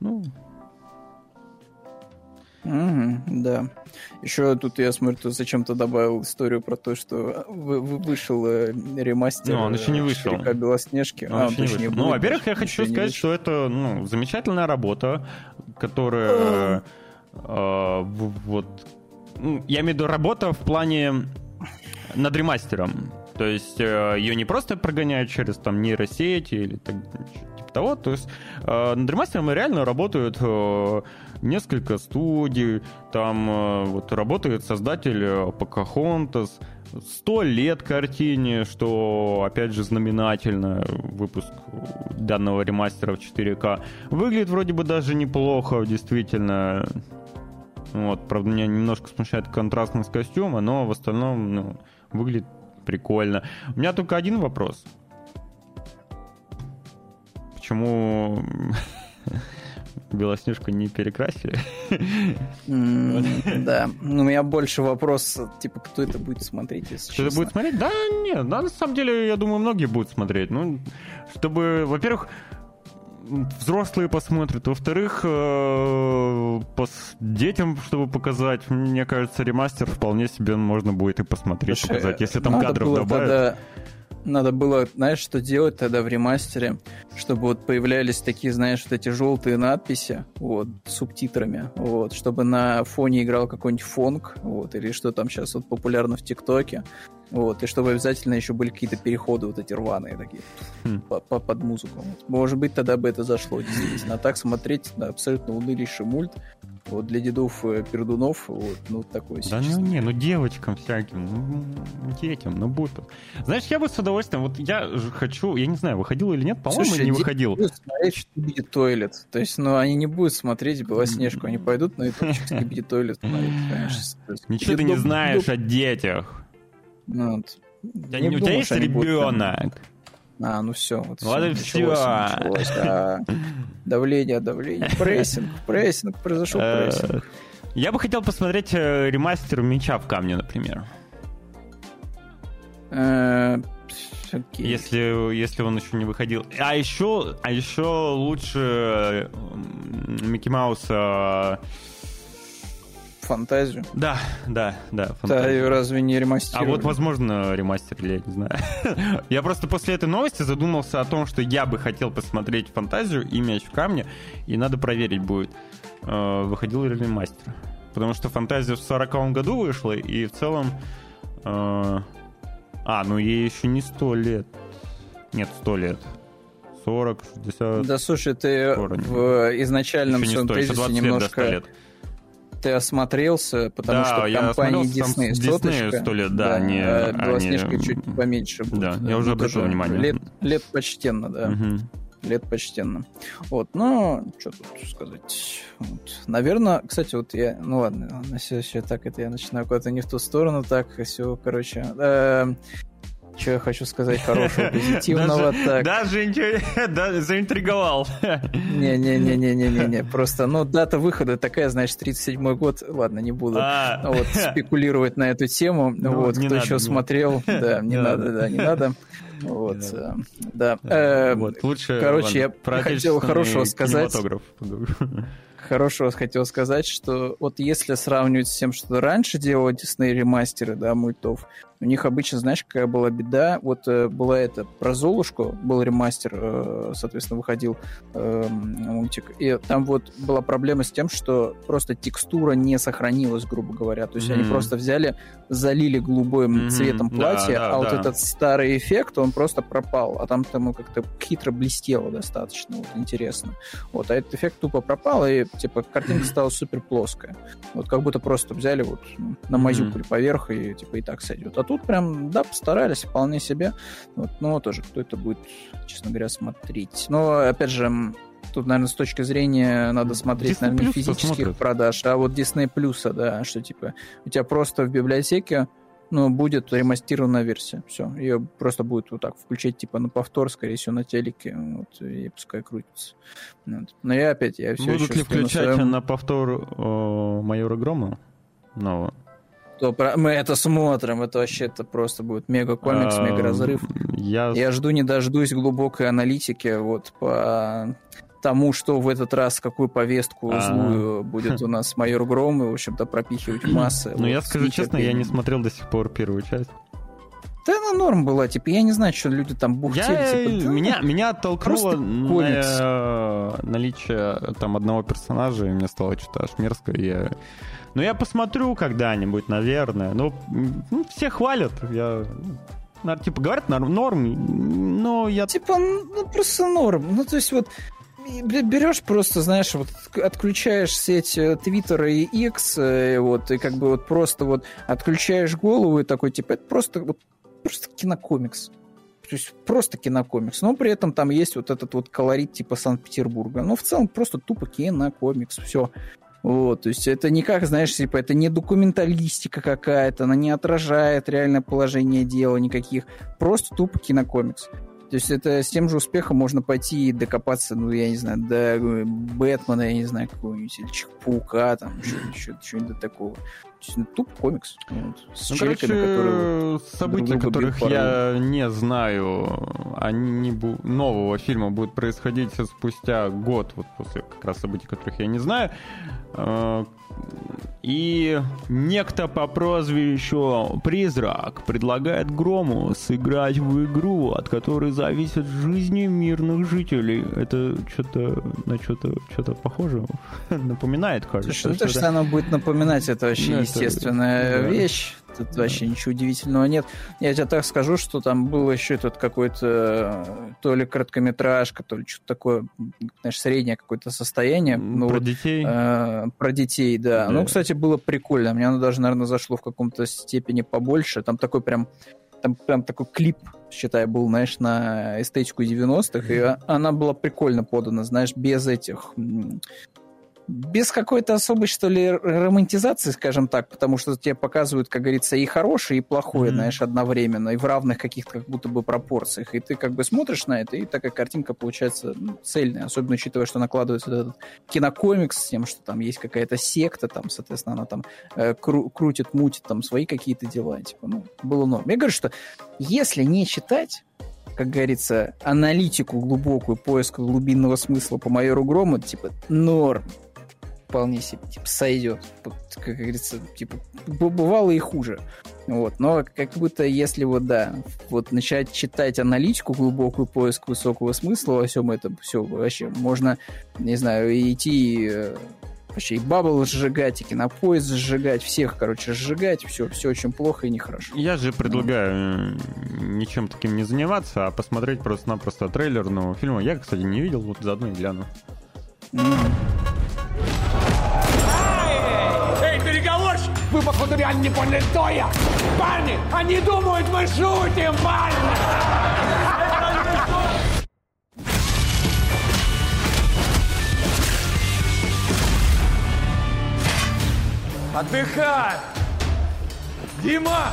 Ну, Угу, да. Еще тут я смотрю, ты зачем-то добавил историю про то, что вы, вы вышел э, ремастер. Ну, он еще не вышел. Белоснежки. Он а, еще не вышел. Ну, во-первых, я хочу сказать, что это ну, замечательная работа, которая э, вот ну, я имею в виду работа в плане над ремастером. То есть э, ее не просто прогоняют через там нейросети или так, типа того. То есть э, над ремастером реально работают э, несколько студий. Там э, вот работает создатель э, Pocahontas. Сто лет картине, что, опять же, знаменательно выпуск данного ремастера в 4К. Выглядит вроде бы даже неплохо, действительно. Вот, правда, меня немножко смущает контрастность костюма, но в остальном ну, выглядит прикольно. У меня только один вопрос. Почему Белоснежку не перекрасили? Да. Ну, у меня больше вопрос, типа, кто это будет смотреть, если Кто это будет смотреть? Да, нет, на самом деле, я думаю, многие будут смотреть. Ну, чтобы, во-первых, взрослые посмотрят. Во-вторых, э, детям, чтобы показать, мне кажется, ремастер вполне себе можно будет и посмотреть, Слушай, показать, если там кадров добавят. Тогда надо было, знаешь, что делать тогда в ремастере, чтобы вот появлялись такие, знаешь, вот эти желтые надписи, вот, с субтитрами, вот, чтобы на фоне играл какой-нибудь фонг, вот, или что там сейчас вот популярно в ТикТоке, вот, и чтобы обязательно еще были какие-то переходы вот эти рваные такие хм. по -по под музыку. Вот. Может быть, тогда бы это зашло, действительно. А так смотреть на абсолютно унылейший мульт, вот для дедов э, пердунов, вот, ну, такой Да ну не, ну девочкам всяким, ну, детям, ну будут. Знаешь, я бы с удовольствием, вот я хочу, я не знаю, выходил или нет, по-моему, не выходил. смотреть Skibidi Toilet. То есть, ну, они не будут смотреть Белоснежку, они пойдут на YouTube Skibidi смотреть, Ничего ты не знаешь о детях. Ну, вот. У тебя есть ребенок. А, ну все. Вот вот и все. Началось, а, давление, давление. Прессинг, прессинг, произошел э, прессинг. Я бы хотел посмотреть э, ремастер меча в камне, например. Э, если, если он еще не выходил. А еще, а еще лучше Микки Мауса фантазию. Да, да, да. Фантазию. Да, ее разве не ремастировали? А вот, возможно, ремастерили, я не знаю. я просто после этой новости задумался о том, что я бы хотел посмотреть фантазию и мяч в камне, и надо проверить будет, э, выходил ли ремастер. Потому что фантазия в 40 году вышла, и в целом... Э, а, ну ей еще не 100 лет. Нет, 100 лет. 40, 60... Да слушай, ты в изначальном своем тезисе немножко... Лет, ты осмотрелся, потому да, что компания Disney соточка. сто лет, да, да они, а Белоснежка они... чуть поменьше будет. Да, я уже ну, обратил внимание. Лет, лет почтенно, да. Угу. Лет почтенно. Вот, ну, что тут сказать. Вот. Наверное, кстати, вот я... Ну ладно, все, все так, это я начинаю куда-то не в ту сторону, так, все, короче. Э, что я хочу сказать хорошего, позитивного. Так. даже заинтриговал. Не-не-не-не-не-не, просто, ну, дата выхода такая, значит, 37-й год, ладно, не буду а. вот спекулировать на эту тему, ну, вот, кто еще смотрел, да, не надо, да, не надо. Вот, э, да. Э, вот, лучше, короче, я хотел хорошего сказать хорошего хотел сказать, что вот если сравнивать с тем, что раньше делала Disney ремастеры, да, мультов, у них обычно, знаешь, какая была беда? Вот э, была это про Золушку, был ремастер, э, соответственно, выходил э, мультик, и там вот была проблема с тем, что просто текстура не сохранилась, грубо говоря. То есть mm-hmm. они просто взяли, залили голубым mm-hmm. цветом платье, да, да, а да. вот этот старый эффект, он просто пропал, а там там как-то хитро блестело достаточно, вот интересно. Вот, а этот эффект тупо пропал, и типа картинка стала супер плоская. Вот как будто просто взяли вот намазюкали mm-hmm. поверх и типа и так сойдет. А тут прям, да, постарались вполне себе. Вот, но тоже кто это будет, честно говоря, смотреть. Но, опять же, Тут, наверное, с точки зрения надо смотреть, Disney наверное, физических смотрит. продаж, а вот Disney Плюса, да, что типа у тебя просто в библиотеке ну, будет ремастированная версия. Все. Ее просто будет вот так включать, типа, на повтор, скорее всего, на телеке. Вот, и пускай крутится. Вот. Но я опять, я все Будут ли включать на, своем... на повтор о, майора Грома? Нового? То про... Мы это смотрим, это вообще это просто будет мега комикс, мега разрыв. Я... я жду не дождусь глубокой аналитики вот по тому, что в этот раз какую повестку а -а -а. злую будет у нас майор Гром, и, в общем-то, пропихивать массы. Ну, вот, я скажу честно, я не смотрел до сих пор первую часть. Да она норм была, типа, я не знаю, что люди там бухтели. Я, типа, да, меня, меня оттолкнуло на, наличие там одного персонажа, и мне стало что-то аж мерзко. Я... Ну, я посмотрю когда-нибудь, наверное. Ну, ну все хвалят, я... Ну, типа, говорят, норм, норм, но я... Типа, ну, просто норм. Ну, то есть вот берешь просто, знаешь, вот отключаешь сеть Твиттера и X, э, вот, и как бы вот просто вот отключаешь голову и такой, типа, это просто вот просто кинокомикс. То есть просто кинокомикс. Но при этом там есть вот этот вот колорит типа Санкт-Петербурга. Но в целом просто тупо кинокомикс. Все. Вот, то есть это никак, знаешь, типа это не документалистика какая-то, она не отражает реальное положение дела никаких. Просто тупо кинокомикс. То есть это с тем же успехом можно пойти и докопаться, ну, я не знаю, до э, Бэтмена, я не знаю, какого-нибудь, или Паука, там, что-нибудь такого. Туп комикс. С ну, короче, которые события, которых я не знаю, они бу- нового фильма будут происходить спустя год, вот после как раз событий, которых я не знаю. И некто по прозвищу Призрак предлагает Грому сыграть в игру, от которой зависят жизни мирных жителей. Это что-то на что-то что-то похоже напоминает, кажется. Слушай, ну то, что оно будет напоминать, это вообще ну, естественная да. вещь. Тут да. вообще ничего удивительного нет. Я тебе так скажу, что там был еще этот какой-то то ли короткометражка, то ли что-то такое, знаешь, среднее какое-то состояние. Ну, про вот, детей? Э, про детей, да. да. Ну, кстати, было прикольно. Мне оно даже, наверное, зашло в каком-то степени побольше. Там такой прям там прям такой клип, считай, был, знаешь, на эстетику 90-х, и она была прикольно подана, знаешь, без этих без какой-то особой, что ли, романтизации, скажем так, потому что тебе показывают, как говорится, и хорошее, и плохое, mm-hmm. знаешь, одновременно, и в равных каких-то как будто бы пропорциях. И ты как бы смотришь на это, и такая картинка получается ну, цельная, особенно учитывая, что накладывается этот кинокомикс с тем, что там есть какая-то секта, там, соответственно, она там э, кру- крутит, мутит там свои какие-то дела, типа, ну, было норм. Я говорю, что если не читать, как говорится, аналитику глубокую, поиск глубинного смысла по майору Грому, типа, норм вполне себе типа, сойдет. Как говорится, типа, бывало и хуже. Вот. Но как будто если вот, да, вот начать читать аналитику, глубокую поиск высокого смысла во всем этом, все, вообще, можно, не знаю, идти э, вообще и бабл сжигать, и кинопоезд сжигать, всех, короче, сжигать, все, все очень плохо и нехорошо. Я же предлагаю ничем таким не заниматься, а посмотреть просто-напросто трейлер нового фильма. Я, кстати, не видел, вот заодно и гляну. Mm. Вы, походу, реально не поняли, кто я. Парни, они думают, мы шутим, парни. Отдыхай! Дима!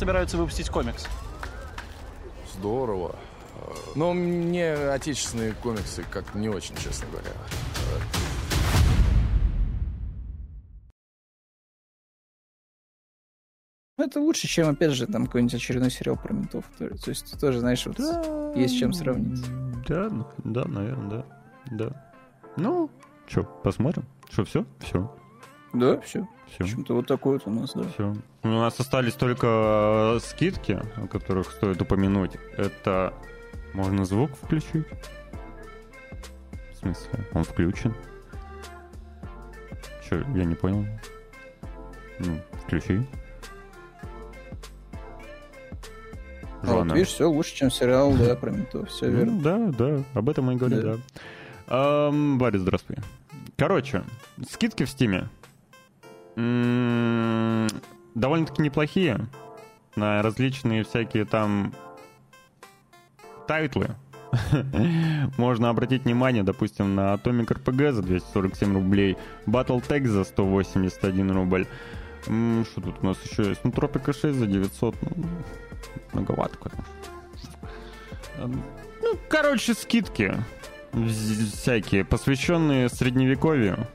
собираются выпустить комикс? Здорово. Но мне отечественные комиксы как не очень, честно говоря. Ну, это лучше, чем, опять же, там какой-нибудь очередной сериал про ментов. То, то есть, тоже, знаешь, вот Да, есть с чем сравнить. Да, ну, да, наверное, да. Да. Ну, что, посмотрим? Что, все? Все. Да, все. Все. В общем-то, вот такой вот у нас, да. Все. У нас остались только э, скидки, о которых стоит упомянуть. Это можно звук включить. В смысле? Он включен. Че, я не понял. Ну, включи. А вот, видишь, все лучше, чем сериал, да, про ментов. Все Ну, верно. да, да, об этом и говорю, Да. Борис, здравствуй. Короче, скидки в Стиме. Довольно-таки неплохие. На различные всякие там тайтлы. Можно обратить внимание, допустим, на Atomic RPG за 247 рублей, Battletech за 181 рубль. Что тут у нас еще есть? Ну, Tropico 6 за 900. Ну, многовато, конечно. Ну, короче, скидки всякие, посвященные средневековью.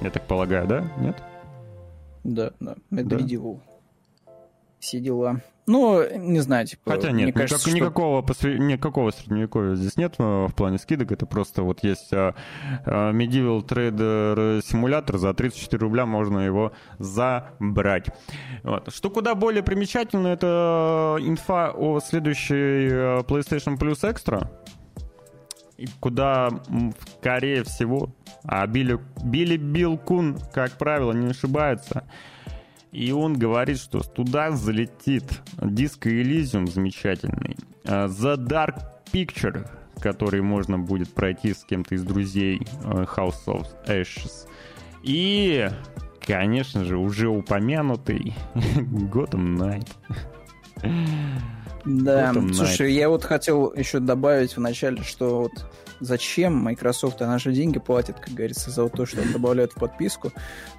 Я так полагаю, да? Нет? Да, да. Это Да. Все дела. Ну, не знаю, типа... Хотя нет, кажется, никак- что- никакого, посвя- никакого средневековья здесь нет э, в плане скидок. Это просто вот есть э, э, Medieval Trader симулятор, за 34 рубля можно его забрать. Вот. Что куда более примечательно, это инфа о следующей PlayStation Plus Extra. Куда, скорее всего, а Билли, Билли Билл Кун, как правило, не ошибается. И он говорит, что туда залетит диск Elysium замечательный. а, The Dark Picture, который можно будет пройти с кем-то из друзей э, House of Ashes. И, конечно же, уже упомянутый Gotham Knight. Да, Gotham Knight. слушай, я вот хотел еще добавить в начале, что вот зачем Microsoft, она же деньги платит, как говорится, за вот то, что добавляют в подписку.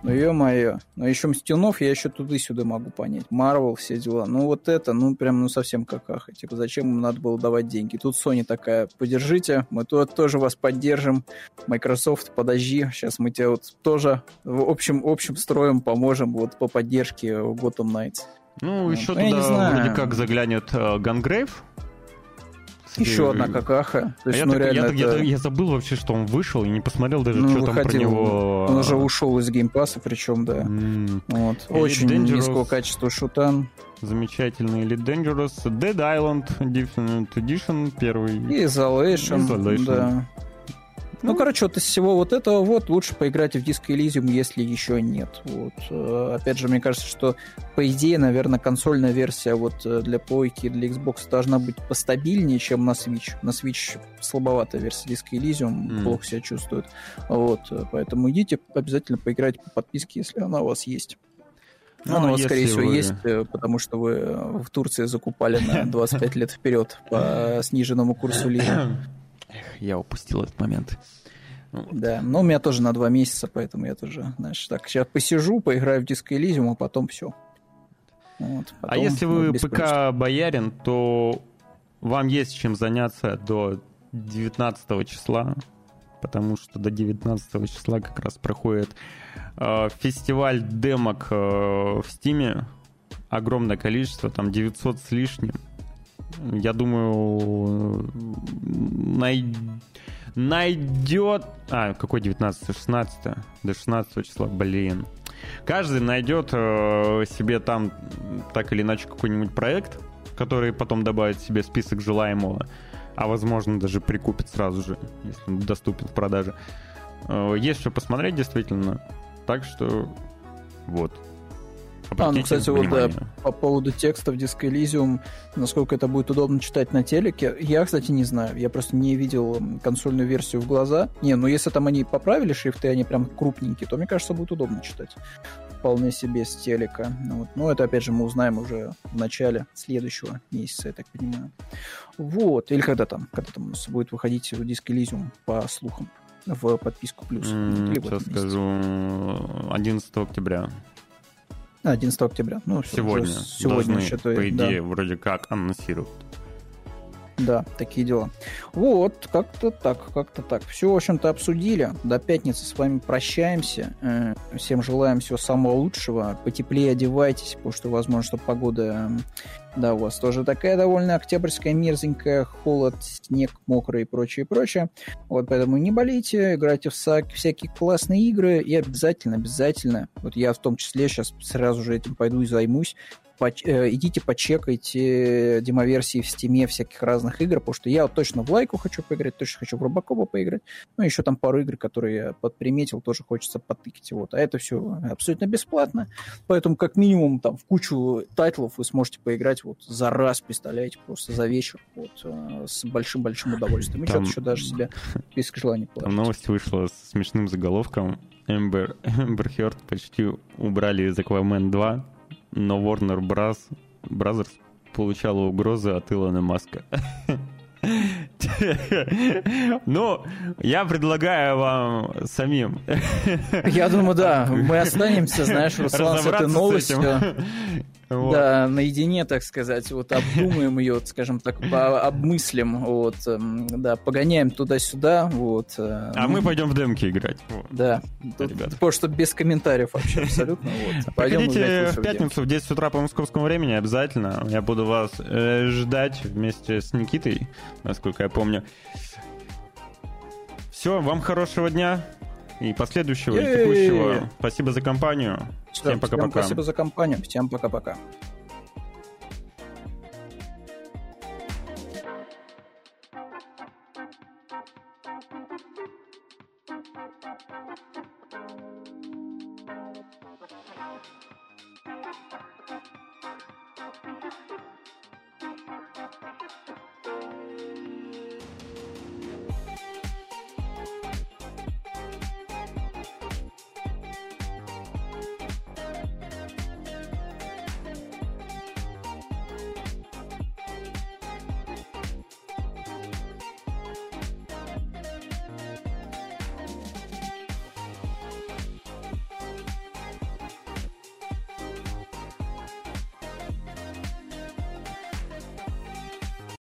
Ну, ё-моё. Но еще Мстюнов я еще туда-сюда могу понять. Marvel, все дела. Ну, вот это, ну, прям, ну, совсем какаха. Типа, зачем им надо было давать деньги? Тут Sony такая, поддержите, мы тут тоже вас поддержим. Microsoft, подожди, сейчас мы тебе вот тоже в общем, общем строем поможем вот по поддержке Gotham Knights. Ну, Ну, еще я не туда вроде как заглянет э, Гангрейв. Еще одна какаха. То А есть, я, ну, так- я я это- так- я забыл вообще, что он вышел, и не посмотрел даже, Ну, что там про выходил. него. Он уже ушел из геймпаса, причем, да. М, Вот. Elite Очень Dangerous. низкого качества шутан. Замечательный Elite Dangerous, Dead Island Definite Edition первый. И Isolation. Isolation. Да. Ну, Ну. короче, вот из всего вот этого вот лучше поиграть в Disco Elysium, если еще нет. Вот. Э, Опять же, мне кажется, что по идее, наверное, консольная версия вот э, для плойки и для Xbox должна быть постабильнее, чем на Switch. На Switch слабоватая версия Disco Elysium, Мгм. плохо себя чувствует. Вот. э, Поэтому идите, обязательно поиграйте по подписке, если она у вас есть. Ну, вас, если скорее всего, вы- есть, потому что вы в Турции закупали на 25 лет вперед по сниженному курсу лиры. Эх, я упустил этот момент. Да, но у меня тоже на два месяца, поэтому я тоже, знаешь, так, сейчас посижу, поиграю в Disco Elysium, а потом все. Вот, А если ну, вы. ПК-боярин, то вам есть чем заняться до 19 числа, потому что до 19 числа как раз проходит э, фестиваль демок э, в Стиме. Огромное количество, там 900 с лишним. Я думаю, най... найдет... А, какой 19 16 До 16 числа, блин. Каждый найдет э, себе там так или иначе какой-нибудь проект, который потом добавит себе список желаемого, а возможно даже прикупит сразу же, если он доступен в продаже. Э, есть что посмотреть действительно, так что вот. А, ну, кстати, вот, да, внимание. по поводу текста в Disco Elysium, насколько это будет удобно читать на телеке, я, кстати, не знаю. Я просто не видел консольную версию в глаза. Не, ну если там они поправили шрифты, они прям крупненькие, то, мне кажется, будет удобно читать. Вполне себе с телека. Ну, вот. Но это, опять же, мы узнаем уже в начале следующего месяца, я так понимаю. Вот. Или когда там, когда там у нас будет выходить Disco Elysium по слухам в подписку плюс. В Сейчас скажу, 11 октября. А, 11 октября. Ну, Сегодня. уже Сегодня должны, еще то по да. идее, вроде как анонсируют. Да, такие дела. Вот, как-то так, как-то так. Все, в общем-то, обсудили. До пятницы с вами прощаемся. Э, всем желаем всего самого лучшего. Потеплее одевайтесь, потому что, возможно, что погода, да, у вас тоже такая довольно октябрьская, мерзенькая, холод, снег, мокрый и прочее, прочее. Вот, поэтому не болейте, играйте в всякие классные игры и обязательно, обязательно, вот я в том числе сейчас сразу же этим пойду и займусь, поч- э, идите почекайте демоверсии в стиме всяких разных игр, потому что я вот точно в лайку хочу поиграть, точно хочу в Робокопа поиграть, ну, еще там пару игр, которые я подприметил, тоже хочется потыкать, вот, а это все абсолютно бесплатно, поэтому как минимум там в кучу тайтлов вы сможете поиграть вот за раз, представляете, просто за вечер, вот, э, с большим-большим удовольствием, и там... что-то еще даже себе список желаний положить. Там новость вышла с смешным заголовком, Эмбер, Эмбер Хёрд почти убрали из Aquaman 2, но Warner Bros. Brothers получала угрозы от Илона Маска. Ну, я предлагаю вам самим. Я думаю, да. Мы останемся, знаешь, Руслан, с этой новостью. Вот. Да, наедине, так сказать, вот обдумаем ее, скажем так, обмыслим, вот, эм, да, погоняем туда-сюда, вот. Э, а ну, мы пойдем в демки играть. Да, тут, просто без комментариев вообще абсолютно. Приходите в пятницу в 10 утра по московскому времени обязательно. Я буду вас э, ждать вместе с Никитой, насколько я помню. Все, вам хорошего дня и последующего, и текущего. Спасибо за компанию. Всем пока-пока. Спасибо за компанию. Всем пока-пока.